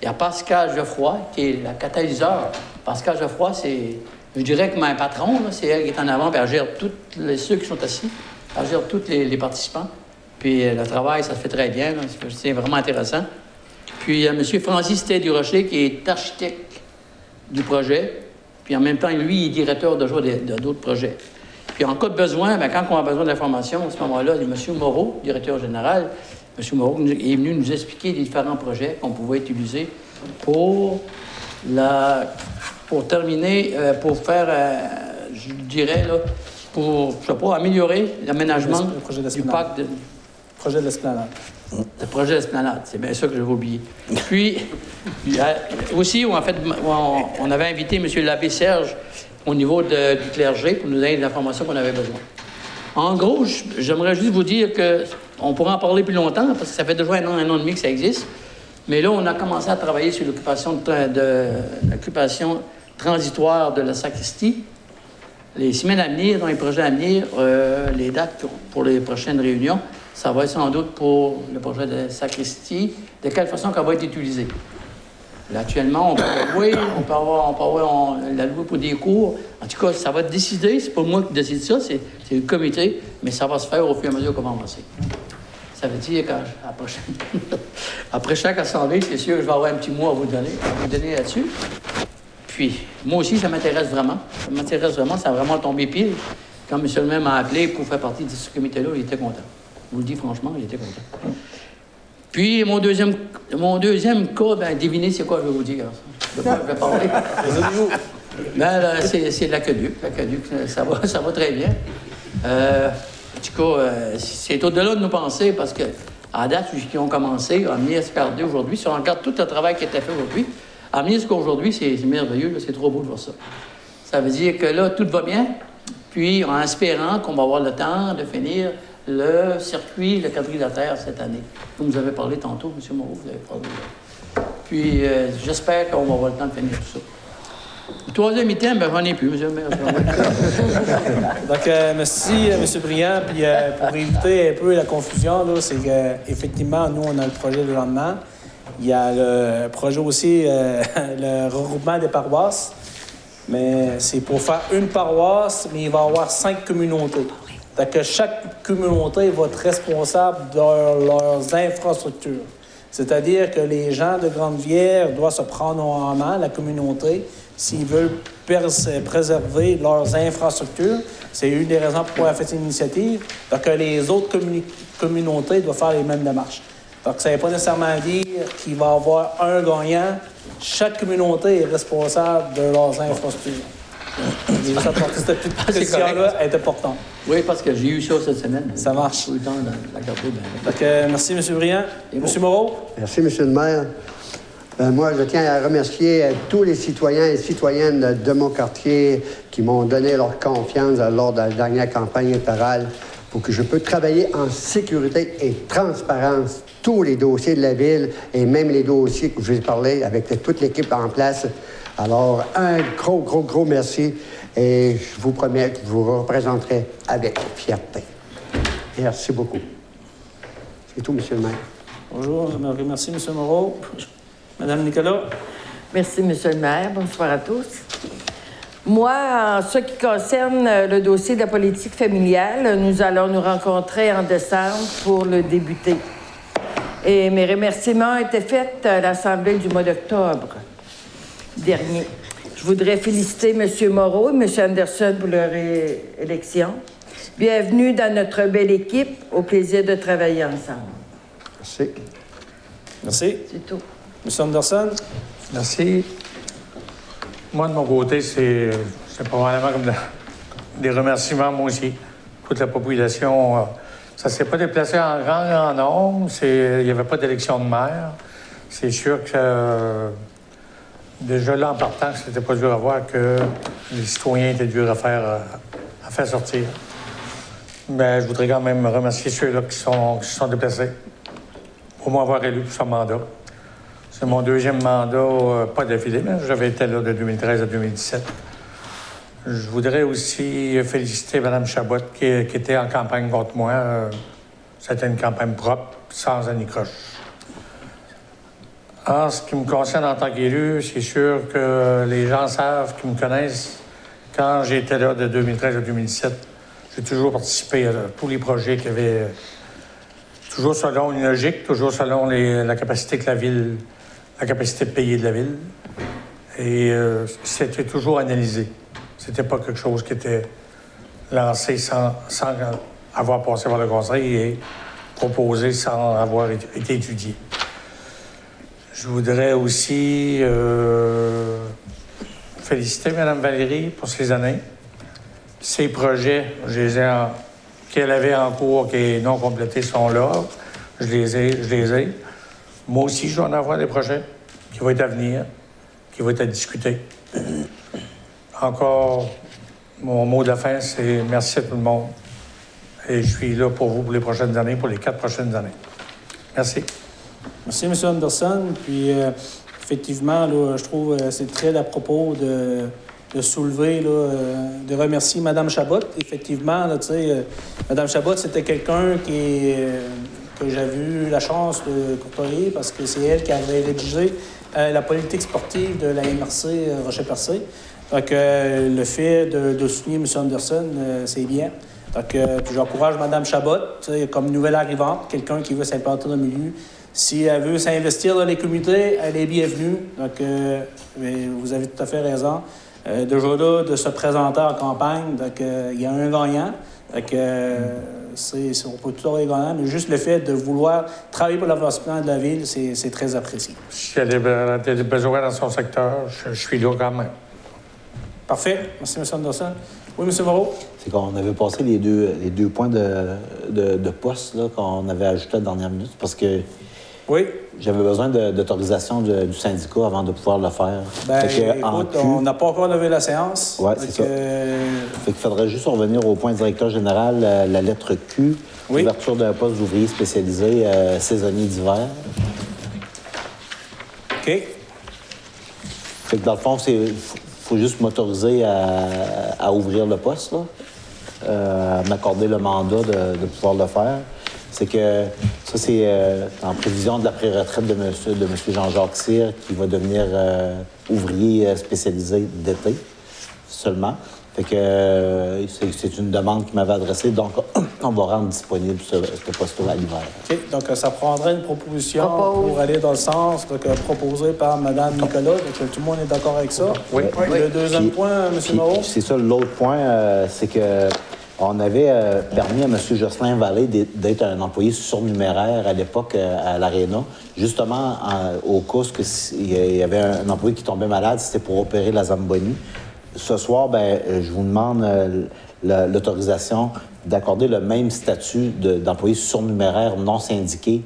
Il y a Pascal Geoffroy, qui est la catalyseur. Pascal Geoffroy, c'est, je dirais que ma patron, c'est elle qui est en avant, puis elle gère tous ceux qui sont assis. Elle gère tous les, les participants. Puis euh, le travail, ça se fait très bien. C'est vraiment intéressant. Puis il y a M. Francis Té du Rocher, qui est architecte du projet. Puis en même temps, lui, il est directeur de jour d'autres projets. Puis en cas de besoin, ben, quand on a besoin d'informations, à ce moment-là, il y a M. Moreau, directeur général, M. Moreau est venu nous expliquer les différents projets qu'on pouvait utiliser pour, la, pour terminer, euh, pour faire, euh, je dirais, là, pour, je sais pas, améliorer l'aménagement du parc de, Projet de l'esplanade. Le projet d'esplanade, c'est bien ça que j'avais oublié. Puis, il y a- aussi, en fait, on, on avait invité M. l'abbé Serge au niveau du clergé pour nous donner les informations qu'on avait besoin. En gros, j'aimerais juste vous dire que on pourrait en parler plus longtemps, parce que ça fait déjà un an, un an et demi que ça existe. Mais là, on a commencé à travailler sur l'occupation transitoire de la sacristie. Les semaines à venir, dans les projets à venir, euh, les dates pour les prochaines réunions, ça va être sans doute pour le projet de sacristie, de quelle façon qu'elle va être utilisée? Actuellement, on peut louer, on peut avoir, on peut avoir la louer pour des cours. En tout cas, ça va être décidé. C'est pas moi qui décide ça, c'est le comité, mais ça va se faire au fur et à mesure qu'on va avancer. Ça veut dire qu'après après chaque assemblée, c'est sûr que je vais avoir un petit mot à vous donner, à vous donner là-dessus. Puis, moi aussi, ça m'intéresse vraiment. Ça m'intéresse vraiment, ça a vraiment tombé pile. Quand M. le maire m'a appelé pour faire partie de ce comité-là, il était content. Je vous le dis franchement, il était content. Puis, mon deuxième, mon deuxième cas, ben, devinez c'est quoi, je vais vous dire. De quoi je vais parler? Ben, c'est, l'aqueduc. L'aqueduc, ça va, ça va très bien. Euh, en tout cas, euh, c'est au-delà de nos pensées parce que, à date, qui ont commencé, à regarder aujourd'hui, si on regarde tout le travail qui a été fait aujourd'hui, à venir jusqu'à aujourd'hui, c'est, merveilleux, c'est trop beau de voir ça. Ça veut dire que là, tout va bien, puis en espérant qu'on va avoir le temps de finir le circuit, le quadrilatère cette année. Vous avez parlé tantôt, M. Moreau, vous avez parlé. Puis euh, j'espère qu'on va avoir le temps de finir tout ça. Le troisième item, ben, j'en ai plus, M. le maire. Donc, euh, merci, euh, M. Briand. Puis, euh, pour éviter un peu la confusion, là, c'est qu'effectivement, nous, on a le projet de lendemain. Il y a le projet aussi, euh, le regroupement des paroisses. mais c'est pour faire une paroisse, mais il va y avoir cinq communautés. Donc, chaque communauté va être responsable de leurs infrastructures. C'est-à-dire que les gens de Grande-Vière doivent se prendre en main, la communauté, s'ils veulent préserver leurs infrastructures. C'est une des raisons pour avoir fait cette initiative. Donc, les autres communautés doivent faire les mêmes démarches. Donc, ça ne veut pas nécessairement dire qu'il va y avoir un gagnant. Chaque communauté est responsable de leurs infrastructures. Cette petite précision-là est importante. Oui, parce que j'ai eu ça cette semaine. Ça marche. Tout le temps la Donc, merci, M. Briand. M. Moreau? Merci, M. le maire. Ben, moi, je tiens à remercier euh, tous les citoyens et citoyennes de mon quartier qui m'ont donné leur confiance lors de la dernière campagne électorale pour que je puisse travailler en sécurité et transparence tous les dossiers de la ville et même les dossiers que je vous ai parlé avec toute l'équipe en place. Alors, un gros, gros, gros merci et je vous promets que je vous représenterai avec fierté. Merci beaucoup. C'est tout, Monsieur le maire. Bonjour, merci, M. Moreau. Madame Nicolas. Merci, Monsieur le maire. Bonsoir à tous. Moi, en ce qui concerne le dossier de la politique familiale, nous allons nous rencontrer en décembre pour le débuter. Et mes remerciements étaient faits à l'Assemblée du mois d'octobre dernier. Je voudrais féliciter M. Moreau et M. Anderson pour leur élection. Bienvenue dans notre belle équipe. Au plaisir de travailler ensemble. Merci. Merci. C'est tout. M. Anderson? Merci. Moi, de mon côté, c'est probablement comme des remerciements, moi aussi. Toute la population, euh, ça ne s'est pas déplacé en grand, grand nombre. Il n'y avait pas d'élection de maire. C'est sûr que euh, déjà là, en partant, c'était pas dur à voir que les citoyens étaient durs à faire, euh, à faire sortir. Mais je voudrais quand même remercier ceux-là qui, qui se sont déplacés pour m'avoir élu pour ce mandat. C'est mon deuxième mandat, euh, pas d'affilée, mais j'avais été là de 2013 à 2017. Je voudrais aussi féliciter Mme Chabot qui, était en campagne contre moi. Euh, c'était une campagne propre, sans anicroche. En ce qui me concerne en tant qu'élu, c'est sûr que les gens savent, qui me connaissent, quand j'étais là de 2013 à 2017, j'ai toujours participé à tous les projets qui avaient, toujours selon une logique, toujours selon la capacité que la ville la capacité de payer de la ville. Et euh, c'était toujours analysé. C'était pas quelque chose qui était lancé sans, avoir passé par le conseil et proposé sans avoir été étudié. Je voudrais aussi euh, féliciter Mme Valérie pour ses années. Ses projets, qu'elle avait en cours, qui non complétés, sont là. Je les ai. Je les ai. Moi aussi, je vais en avoir des projets qui vont être à venir, qui vont être à discuter. Encore, mon mot de la fin, c'est merci à tout le monde. Et je suis là pour vous pour les prochaines années, pour les quatre prochaines années. Merci. Merci, M. Anderson. Puis, euh, effectivement, je trouve que euh, c'est très à propos de, soulever, euh, de remercier Mme Chabot. Effectivement, là, Mme Chabot, c'était quelqu'un qui que j'avais eu la chance de côtoyer parce que c'est elle qui avait rédigé la politique sportive de la MRC Rocher-Percé. Donc, le fait de, soutenir M. Anderson, c'est bien. Donc, j'encourage Mme Chabot, comme nouvelle arrivante, quelqu'un qui veut s'implanter dans le milieu. Si elle veut s'investir dans les communautés, elle est bienvenue. Donc, vous avez tout à fait raison. déjà là, de se présenter en campagne, donc il y a un gagnant. Donc, on peut tout avoir gagnant, mais juste le fait de vouloir travailler pour l'avancement de la ville, c'est très apprécié. Si elle a des besoins dans son secteur, je, suis là quand même. Parfait. Merci, M. Anderson. Oui, M. Moreau? C'est qu'on avait passé les deux, les deux points de, de, poste qu'on avait ajoutés à la dernière minute parce que oui. J'avais besoin d'autorisation du syndicat avant de pouvoir le faire. Ben, on n'a pas encore levé la séance. Oui, c'est ça. Fait qu'il faudrait juste revenir au point directeur général, la, lettre Q, ouverture d'un poste d'ouvrier spécialisé euh, saisonnier d'hiver. OK. Fait que dans le fond, il faut juste m'autoriser à, ouvrir le poste, là, euh, m'accorder le mandat de pouvoir le faire c'est que ça, c'est euh, en prévision de la pré-retraite de M. De monsieur Jean-Jacques Cyr, qui va devenir euh, ouvrier euh, spécialisé d'été. seulement. Fait que euh, c'est une demande qui m'avait adressée, donc on va rendre disponible ce, ce poste-là à l'hiver. OK. Donc, ça prendrait une proposition Propose. pour aller dans le sens donc, euh, proposé par Mme Nicolas. Donc, tout le monde est d'accord avec ça? Oui. Le deuxième Puis- point, M. Moreau? C'est ça, l'autre point, euh, c'est que on avait euh, permis à M. Jocelyn Vallée d'être- un employé surnuméraire à l'époque euh, à l'Arena, justement en- au cas que s'il y avait un, employé qui tombait malade, c'était pour opérer la Zamboni. Ce soir, ben, euh, je vous demande la- l'autorisation d'accorder le même statut de- d'employé surnuméraire non syndiqué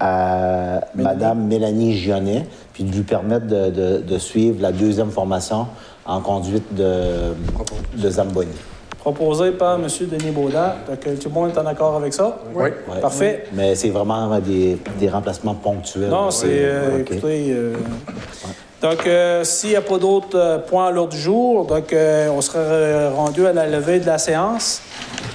à Mme Mélanie Gionnet, puis de lui permettre de, de- de suivre la deuxième formation en conduite de, de Zamboni. Proposé par M. Denis Baudin. Donc, euh, tout le monde est en accord avec ça? Oui. Parfait. Mais c'est vraiment des, des remplacements ponctuels. Non, c'est. euh, écoutez. euh, donc, euh, s'il n'y a pas d'autres euh, points à l'ordre du jour, donc, euh, on serait euh, rendu à la levée de la séance.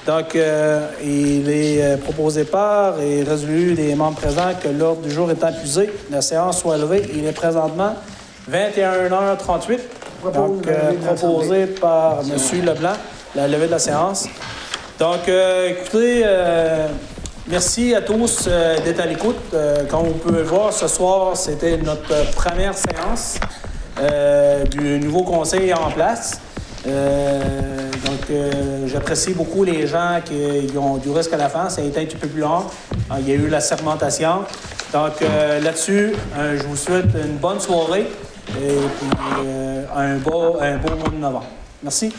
Donc, euh, il est euh, proposé par et résolu des membres présents que l'ordre du jour étant épuisé, la séance soit levée. Il est présentement 21h38. Propose Donc, euh, proposé par M. Leblanc, la levée de la séance. Donc, euh, écoutez, euh, merci à tous euh, d'être à l'écoute. Comme vous pouvez le voir, ce soir, c'était notre première séance du nouveau conseil en place. Donc, j'apprécie beaucoup les gens qui, ont du risque à la fin. Ça a été un petit peu plus long. Il y a eu la sermentation. Donc, là-dessus, je vous souhaite une bonne soirée et puis un, beau, un beau mois de novembre. Merci.